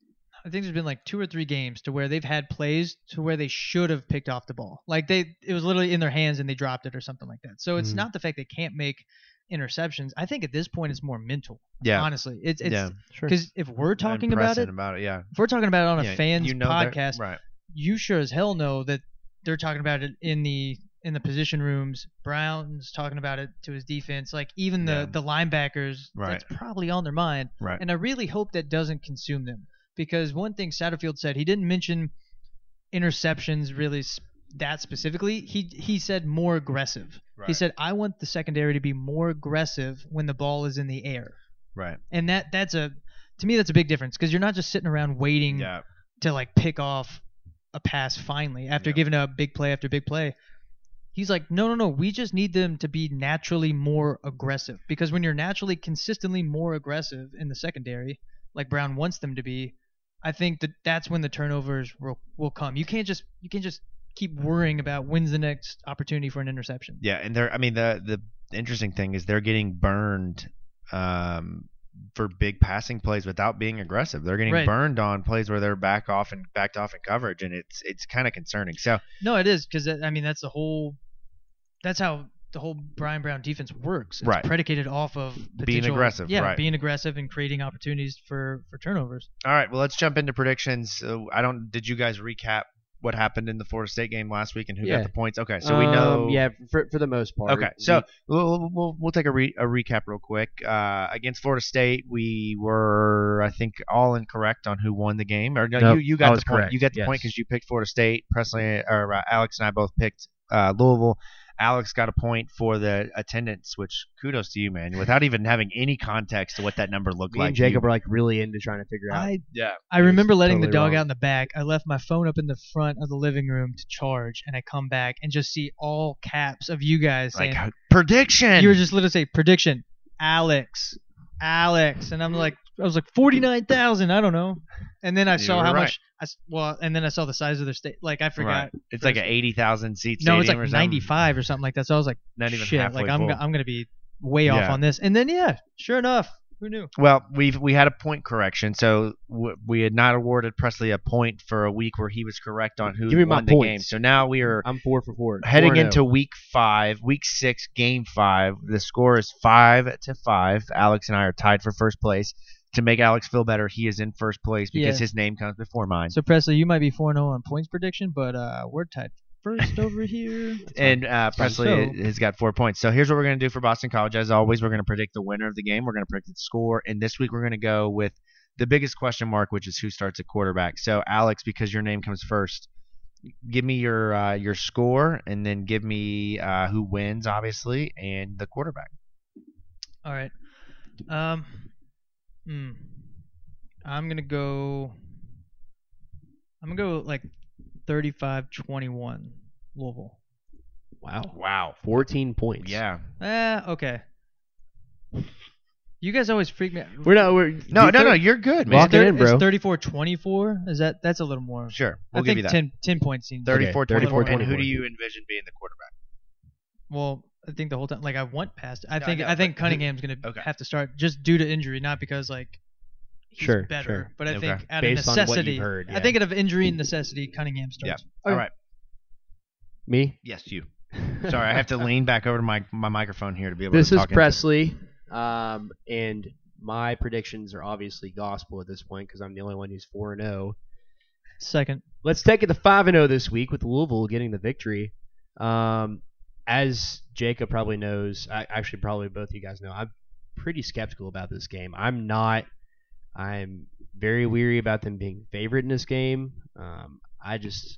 I think there's been like two or three games to where they've had plays to where they should have picked off the ball. Like they, it was literally in their hands and they dropped it or something like that. So it's Mhm. not the fact they can't make interceptions. I think at this point it's more mental. Yeah. Honestly, it's it's yeah. Sure. because if we're talking about it, about it, yeah. if we're talking about it on a Yeah, fans you know they're- podcast, right? you sure as hell know that they're talking about it in the in the position rooms. Brown's talking about it to his defense. Like even the Yeah. the linebackers, Right. that's probably on their mind. Right. And I really hope that doesn't consume them because one thing Satterfield said he didn't mention interceptions really s- that specifically. He he said more aggressive. He said I want the secondary to be more aggressive when the ball is in the air. Right. And that that's a to me that's a big difference because you're not just sitting around waiting Yeah. to like pick off a pass finally after Yeah. giving a big play after big play. He's like, no, no, no. We just need them to be naturally more aggressive because when you're naturally consistently more aggressive in the secondary, like Brown wants them to be, I think that that's when the turnovers will, will come. You can't just you can't just keep worrying about when's the next opportunity for an interception. Yeah, and they're I mean the the interesting thing is they're getting burned um for big passing plays without being aggressive. They're getting Right. burned on plays where they're back off and backed off in coverage, and it's it's kind of concerning. So No, it is because I mean that's the whole. That's how the whole Bryan Brown defense works. It's Right. predicated off of Being aggressive, Yeah, right. being aggressive and creating opportunities for for turnovers. all right, well let's jump into predictions. Uh, I don't. Did you guys recap what happened in the Florida State game last week and who Yeah. got the points? Okay, so we know. Um, yeah, for, for the most part. Okay, so we'll, we'll, we'll take a, re, a recap real quick. Uh, against Florida State, we were, I think, all incorrect on who won the game. Or no, Nope, you, you got the point. correct, You got the point because you picked Florida State. Presley or uh, Alex and I both picked uh, Louisville. Alex got a point for the attendance, which kudos to you, man. Without even having any context to what that number looked me like. and Jacob you- are like really into trying to figure out. I yeah, I remember letting the dog wrong. out in the back. I left my phone up in the front of the living room to charge, and I come back and just see all caps of you guys like saying uh, prediction. you were just literally say prediction, Alex, Alex, and I'm like I was like forty nine thousand. I don't know, and then I saw were how right. much. I s well, and then I saw the size of their state. Like I forgot. Right. It's like an eighty thousand seat No, it's like or something. 95 or something like that. So I was like, Not even shit, halfway like I'm full. go- I'm gonna be way off Yeah. on this. And then yeah, sure enough, who knew? Well, we've we had a point correction, so w- we had not awarded Presley a point for a week where he was correct on who Give me my won the game. So now we are I'm four for four. heading Four and into oh. week five, week six, game five. The score is five to five. Alex and I are tied for first place. To make Alex feel better, he is in first place because Yeah. his name comes before mine. So Presley, you might be 4 0 on points prediction, but uh, we're tied first over here. and uh, Presley So- has got four points. So here's what we're going to do for Boston College. As always, we're going to predict the winner of the game. We're going to predict the score. And this week, we're going to go with the biggest question mark, which is who starts at quarterback. So, Alex, because your name comes first, give me your uh, your score, and then give me uh, who wins, obviously, and the quarterback. All right. Um, hmm. I'm gonna go. I'm gonna go like 35-21 Louisville. Wow. Wow. 14 points. Yeah. Eh, okay. You guys always freak me. out. We're not. We're No, you no, no. You're good, Lock man. it in, bro. It's 34-24. Is that that's a little more? Sure. I We'll give think you that. 10, 10 points seems. 34 Okay, 24. And who do you envision being the quarterback? Well, I think the whole time, like I want past. I No, I think know, I think but- Cunningham's gonna Okay. have to start just due to injury, not because like he's Sure, better, sure. but I Okay. think out Based of on what you've necessity. heard, I think out of injury and necessity, Cunningham starts. Yeah. starts. All right. Me. Yes, you. Sorry, I have to lean back over to my my microphone here to be able This to is talk into it. Presley, um, and my predictions are obviously gospel at this point because I'm the only one who's four and zero. Second. Let's take it to five and zero this week with Louisville getting the victory. Um, as Jacob probably knows, I, actually probably both of you guys know, I'm pretty skeptical about this game. I'm not. I'm very weary about them being favorite in this game. Um, I just,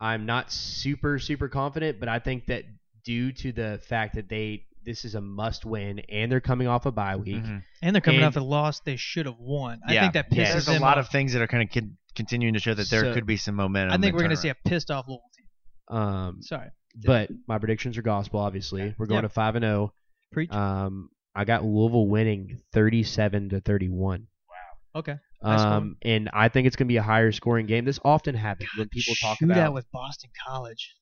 I'm not super super confident, but I think that due to the fact that they this is a must win and they're coming off a bye week. Mhm. And they're coming And- off a loss they should have won. I Yeah. think that pisses Yeah, there's a lot off. of things that are kind of con- continuing to show that there So- could be some momentum. I think we're gonna see a pissed off Louisville team. Um, Sorry. but my predictions are gospel. Obviously, we're going Yeah. to five and zero. Preach. Um, I got Louisville winning 37 to 31. Okay. Um, and I think it's going to be a higher scoring game. This often happens when people talk Shootout about. with Boston College.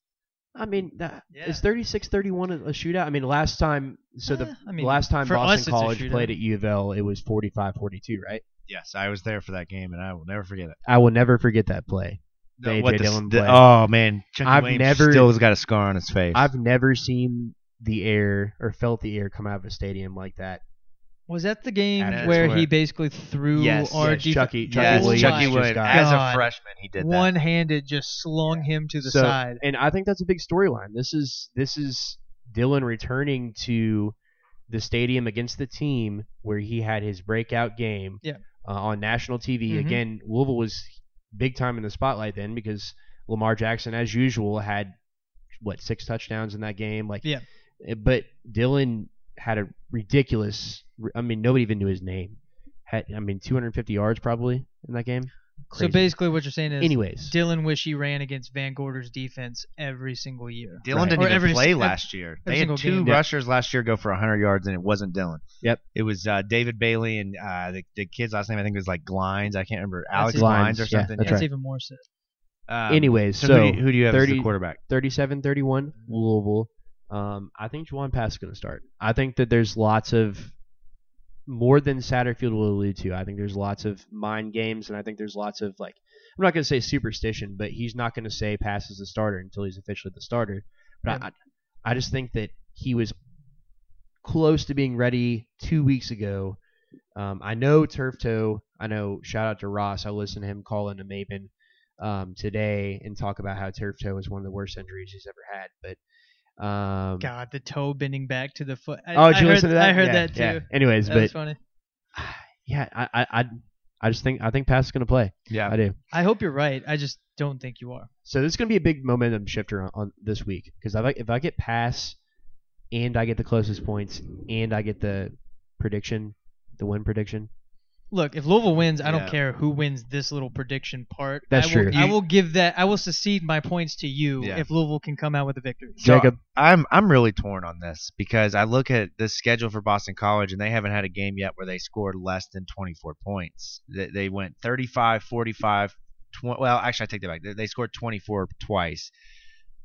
I mean, that, Yeah. is 36-31 a, a shootout? I mean, last time, so the Eh, I mean, last time Boston College played at U of L, it was 45-42, right? Yes, I was there for that game, and I will never forget it. I will never forget that play. The AJ what the, Dillon the- play. oh man, Chucky I've Williams never- still has got a scar on his face. I've never seen the air or felt the air come out of a stadium like that. Was that the game That's where where- he basically threw Yes, our yes, def- Chucky- Chucky yes, Oh Chucky my Wood. got- As a God. freshman, he did that. one-handed just slung him to the So- side. and I think that's a big storyline. This is this is Dillon returning to the stadium against the team where he had his breakout game Yeah. uh, on national TV. Mhm. Again, Louisville was big time in the spotlight then because Lamar Jackson, as usual, had what six touchdowns in that game. Like, Yeah. eh, But Dillon had a ridiculous. I mean, nobody even knew his name. Had I mean, 250 yards probably in that game. So basically, what you're saying is, anyways, Dillon wish he ran against Van Gorder's defense every single year. Dillon Right. didn't Or even every- play last year. every They had two game. Yep. rushers last year go for 100 yards, and it wasn't Dillon. Yep. It was uh, David Bailey and uh, the, the kid's last name I think was like Glines. I can't remember Alex his- Glines or Glines, yeah, something. that's That's right. even more sad. Um, anyways, so, so, who, do you, who do you have as 30 the quarterback? 37-31 Louisville. Um, I think Jawon Pass is going to start. I think that there's lots of more than Satterfield will allude to. I think there's lots of mind games, and I think there's lots of like I'm not going to say superstition, but he's not going to say pass as the starter until he's officially the starter. But I, I just think that he was close to being ready two weeks ago. Um, I know turf toe. I know. Shout out to Ross. I listened to him call into Maven um, today and talk about how turf toe was one of the worst injuries he's ever had. But um, God, the toe bending back to the foot. I, oh, did I you heard, listen to that? I heard Yeah, that too. yeah. Anyways, That but was funny. yeah, I, I, I, I just think I think Pass is going to play. Yeah. I do. I hope you're right. I just don't think you are. So this is going to be a big momentum shifter on, on this week because if I, if I get Pass and I get the closest points and I get the prediction, the win prediction. Look, if Louisville wins, I don't care who wins this little prediction part. That's I will, true. I will give that. I will secede my points to you Yeah. if Louisville can come out with a victory. So, Jacob, I'm I'm really torn on this because I look at the schedule for Boston College and they haven't had a game yet where they scored less than 24 points. They, they went 35, 45, 20, well, actually I take that back. They, they scored 24 twice.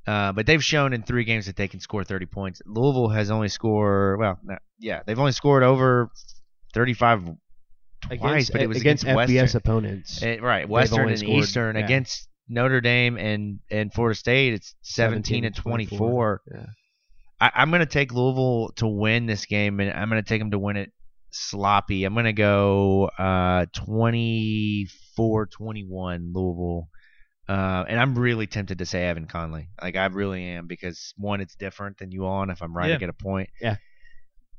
Uh, but they've shown in three games that they can score 30 points. Louisville has only scored, well, yeah, they've only scored over 35 twice, against but it was against, against, FBS Western. opponents. Eh, right, Western and scored- Eastern yeah. against Notre Dame and and Florida State. It's 17, and 24. Yeah. I, I'm going to take Louisville to win this game, and I'm going to take them to win it sloppy. I'm going to go uh, 24-21 Louisville. Uh, and I'm really tempted to say Evan Conley. Like I really am because one, it's different than you on. If I'm right, Yeah. I get a point. Yeah.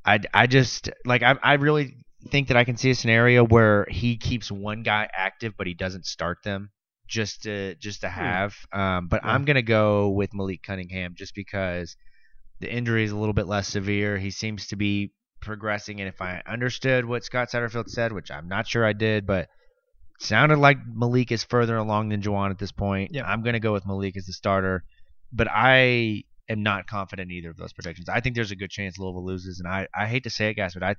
I, I just like I I really think that I can see a scenario where he keeps one guy active, but he doesn't start them just to just to have. Um, but Yeah. I'm gonna go with Malik Cunningham just because the injury is a little bit less severe. He seems to be progressing, and if I understood what Scott Satterfield said, which I'm not sure I did, but sounded like Malik is further along than Jawon at this point. Yep. I'm gonna go with Malik as the starter, but I am not confident in either of those predictions. I think there's a good chance Louisville loses, and I, I hate to say it, guys, but I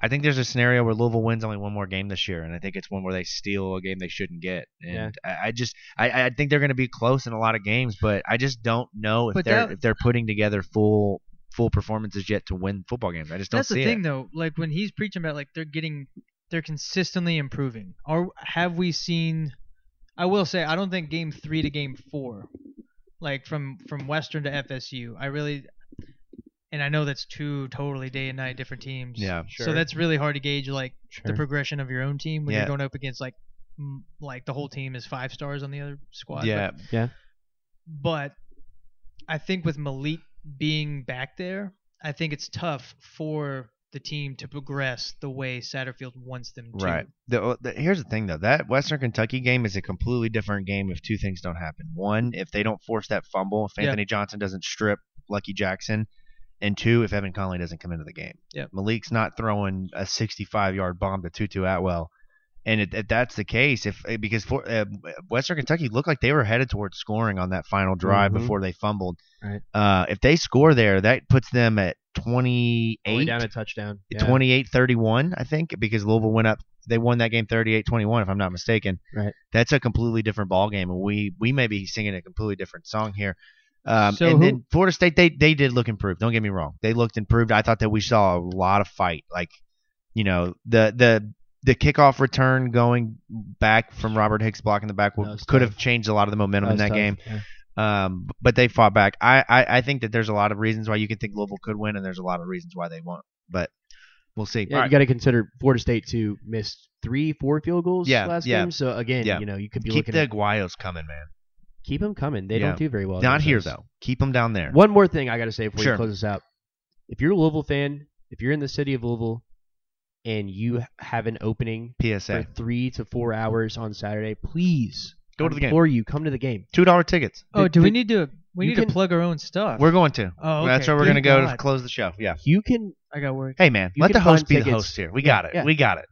I think there's a scenario where Louisville wins only one more game this year, and I think it's one where they steal a game they shouldn't get. And I, I just I, I think they're going to be close in a lot of games, but I just don't know if But they're that- if they're putting together full full performances yet to win football games. I just don't know That's the thing, it. though. Like when he's preaching about like they're getting, they're consistently improving. Or have we seen? I will say I don't think game three to game four, like from from Western to FSU, I really, and I know that's two totally day and night different teams. Yeah, sure. So that's really hard to gauge like the progression of your own team when Yeah. you're going up against like m- like the whole team is five stars on the other squad. Yeah, Yeah. But I think with Malik being back there, I think it's tough for the team to progress the way Satterfield wants them to. Right. The, uh, the, here's the thing, though. That Western Kentucky game is a completely different game if two things don't happen. One, if they don't force that fumble, if Yeah. Anthony Johnson doesn't strip Lucky Jackson, and two, if Evan Conley doesn't come into the game. Yep. Malik's not throwing a 65-yard bomb to Tutu Atwell. And if, if that's the case, if eh, because for, uh, Western Kentucky looked like they were headed towards scoring on that final drive Mhm. before they fumbled. Right. Uh, if they score there, that puts them at Only 28 down a touchdown. Yeah. 28-31, I think, because Louisville went up. They won that game 38-21, if I'm not mistaken. Right. That's a completely different ball game, and we we may be singing a completely different song here. Um, So and who- then Florida State, they they did look improved. Don't get me wrong, they looked improved. I thought that we saw a lot of fight, like you know the the the kickoff return going back from Robert Hicks blocking the back could tough. have changed a lot of the momentum in that tough, game. yeah. Um, but they fought back. I, I I think that there's a lot of reasons why you can think Louisville could win, and there's a lot of reasons why they won't. But we'll see. Yeah, All you right. got to consider Florida State to missed three, four field goals Yeah, last yeah. game. So again, Yeah. you know, you could be Keep looking the at Aguayos coming, man. Keep them coming. They Yeah. don't do very well. Not here us. though. Keep them down there. One more thing I got to say before Sure. you close this out. If you're a Louisville fan, if you're in the city of Louisville, and you have an opening PSA. for PSA. three to four hours on Saturday, please Go to the game. Or you come to the game. Two dollar tickets. Oh, The- do we need to? We you need can- to plug our own stuff. We're going to. Oh, That's okay. where we're gonna go to close the show. Yeah. You can. I got work. Hey man, let the host find be the host here. We Yeah, got it. yeah. We got it.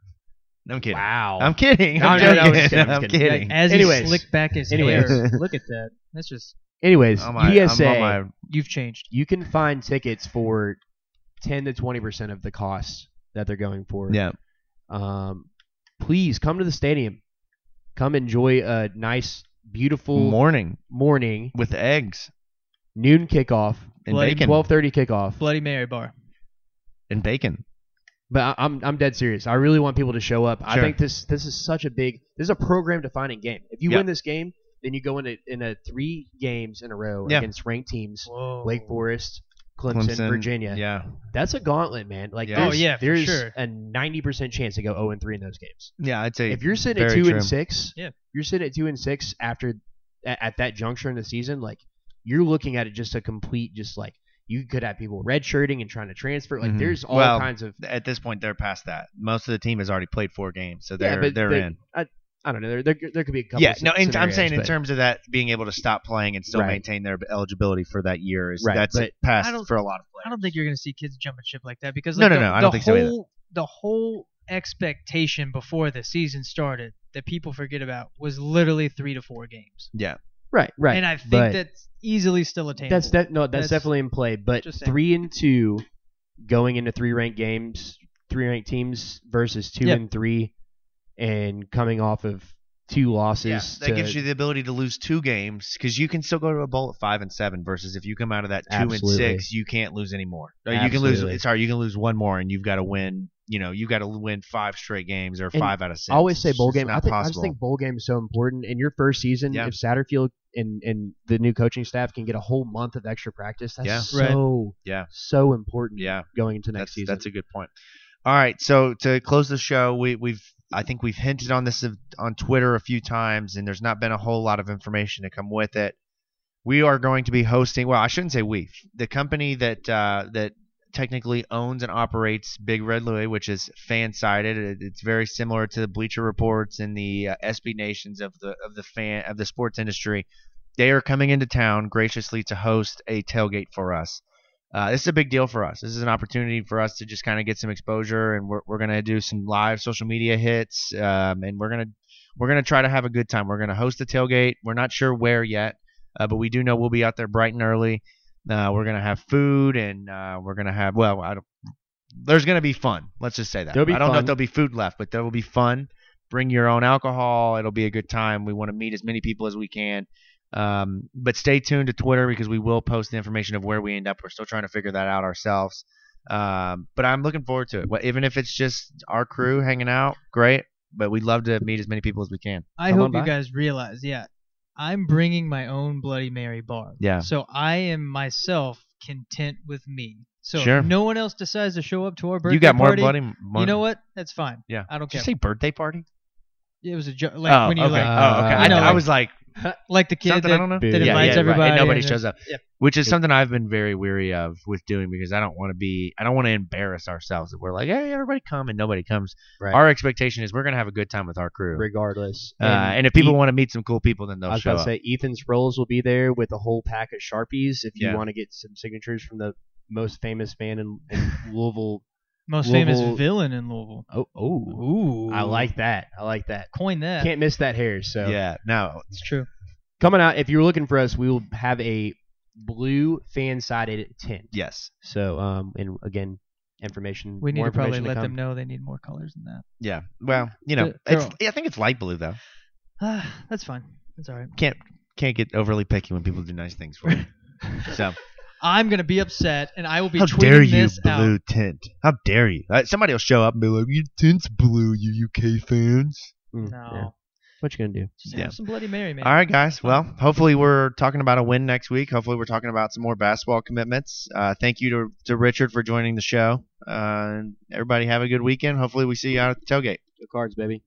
I'm kidding. Wow. I'm kidding. No, I'm no, no, I'm joking. just kidding, I'm I'm kidding. kidding. As Anyways. he slicked back his Anyways. hair. Look at that. That's just Anyways, I'm PSA. My- you've changed. you can find tickets for ten to twenty percent of the costs that they're going for. yeah. Um, please come to the stadium. Come enjoy a nice, beautiful Morning morning. with eggs Noon kickoff. and Bloody bacon. Twelve thirty kickoff. Bloody Mary bar. and bacon. But I, I'm I'm dead serious. I really want people to show up. I think this this is such a big. This is a program defining game. If you Yeah. win this game, then you go into in a three games in a row Yeah. against ranked teams: Whoa. Wake Forest, Clemson, Virginia. Yeah. That's a gauntlet, man. Like, Yeah. Oh, there's, yeah, there's sure. a ninety percent chance to go zero and three in those games. Yeah, I'd say If you're sitting at two true. and six, Yeah. you're sitting at two and six after at, at that juncture in the season. Like, you're looking at it just a complete, just like you could have people redshirting and trying to transfer. Like, Mhm. there's all Well, kinds of at this point they're past that. Most of the team has already played four games, so they're but they're they- in. I don't know. There, there, there could be a couple. Yeah, of no, in, I'm scenarios, saying in terms of that being able to stop playing and still Right. maintain their eligibility for that year is Right, that's but past for a lot of players. I don't think you're going to see kids jumping ship like that because No, like, no, the, no, I don't think so either. The whole expectation before the season started that people forget about was literally three to four games, yeah, right, right. and I think but that's easily still attainable. that's that. No, that's, That's- definitely in play. But three and two, going into three ranked games, three ranked teams versus two Yep. and three, and coming off of two losses. yeah. That to- gives you the ability to lose two games because you can still go to a bowl at five and seven. Versus if you come out of that two Absolutely. and six, you can't lose anymore. Or You can lose. Sorry, you can lose one more, and you've got to win. You know, you've got to win five straight games or And five out of six. I always say bowl just game. I, think, I just think bowl game is so important. In your first season, Yeah. if Satterfield and, and the new coaching staff can get a whole month of extra practice, that's Yeah. so Yeah. so important. Yeah. going into next that's, season. That's a good point. All right, so to close the show, we, we've I think we've hinted on this on Twitter a few times, and there's not been a whole lot of information to come with it. We are going to be hosting. Well, I shouldn't say we. The company that uh, that technically owns and operates Big Red Louie, which is FanSided. It's very similar to the Bleacher Reports and the uh, SB Nations of the of the fan of the sports industry. They are coming into town graciously to host a tailgate for us. Uh, this is a big deal for us. This is an opportunity for us to just kind of get some exposure, and we're, we're gonna do some live social media hits, um, and we're gonna we're gonna try to have a good time. We're gonna host a tailgate. We're not sure where yet, uh, but we do know we'll be out there bright and early. Uh, we're gonna have food, and uh, we're gonna have well, I don't. There's gonna be fun. Let's just say that. There'll be I don't know if there'll be food left, but there will be fun. Bring your own alcohol. It'll be a good time. We want to meet as many people as we can. Um, but stay tuned to Twitter because we will post the information of where we end up. We're still trying to figure that out ourselves. Um, but I'm looking forward to it. Well, Even if it's just our crew hanging out, great. But we'd love to meet as many people as we can. I Come hope you by. guys realize, yeah, I'm bringing my own Bloody Mary bar. Yeah. So I am myself content with me. So Sure. if no one else decides to show up to our birthday you got more party, bloody. you know what? That's fine. Yeah. I don't Did you care. say birthday party? it was a joke. Like oh, when you okay. like, oh, okay. I, know, I like- was like like the kid something that, I don't know. that yeah, invites yeah, everybody right. And nobody and shows up. Yep. Which is something I've been very weary of with doing because I don't want to be. I don't want to embarrass ourselves. If we're like, hey, everybody come and nobody comes. Right. Our expectation is we're gonna have a good time with our crew. regardless. Uh, and if people want to meet some cool people, then I they'll I was show about to say Ethan's rolls will be there with a whole pack of sharpies. If you Yeah. want to get some signatures from the most famous man in, in Louisville. Most famous villain in Louisville. Oh, oh, Ooh, I like that. I like that. coin that. Can't miss that hair. So Yeah, no, it's true. coming out. If you're looking for us, we will have a blue FanSided tent. yes, So um, and again, information. We need more to probably information let come. them know they need more colors than that. yeah. Well, you know, They're it's, all- I think it's light blue though. Ah, that's fine. That's all right. Can't can't get overly picky when people do nice things for you. so I'm gonna be upset, and I will be how tweeting dare you, this blue out. tint? How dare you? Uh, somebody will show up and be like, "Your tint's blue, you UK fans." Mm, No, yeah. What you gonna do? just Yeah. have some Bloody Mary, man. All right, guys. Well, hopefully we're talking about a win next week. Hopefully we're talking about some more basketball commitments. Uh, thank you to, to Richard for joining the show. Uh, and everybody have a good weekend. Hopefully we see you out at the tailgate. Go cards, baby.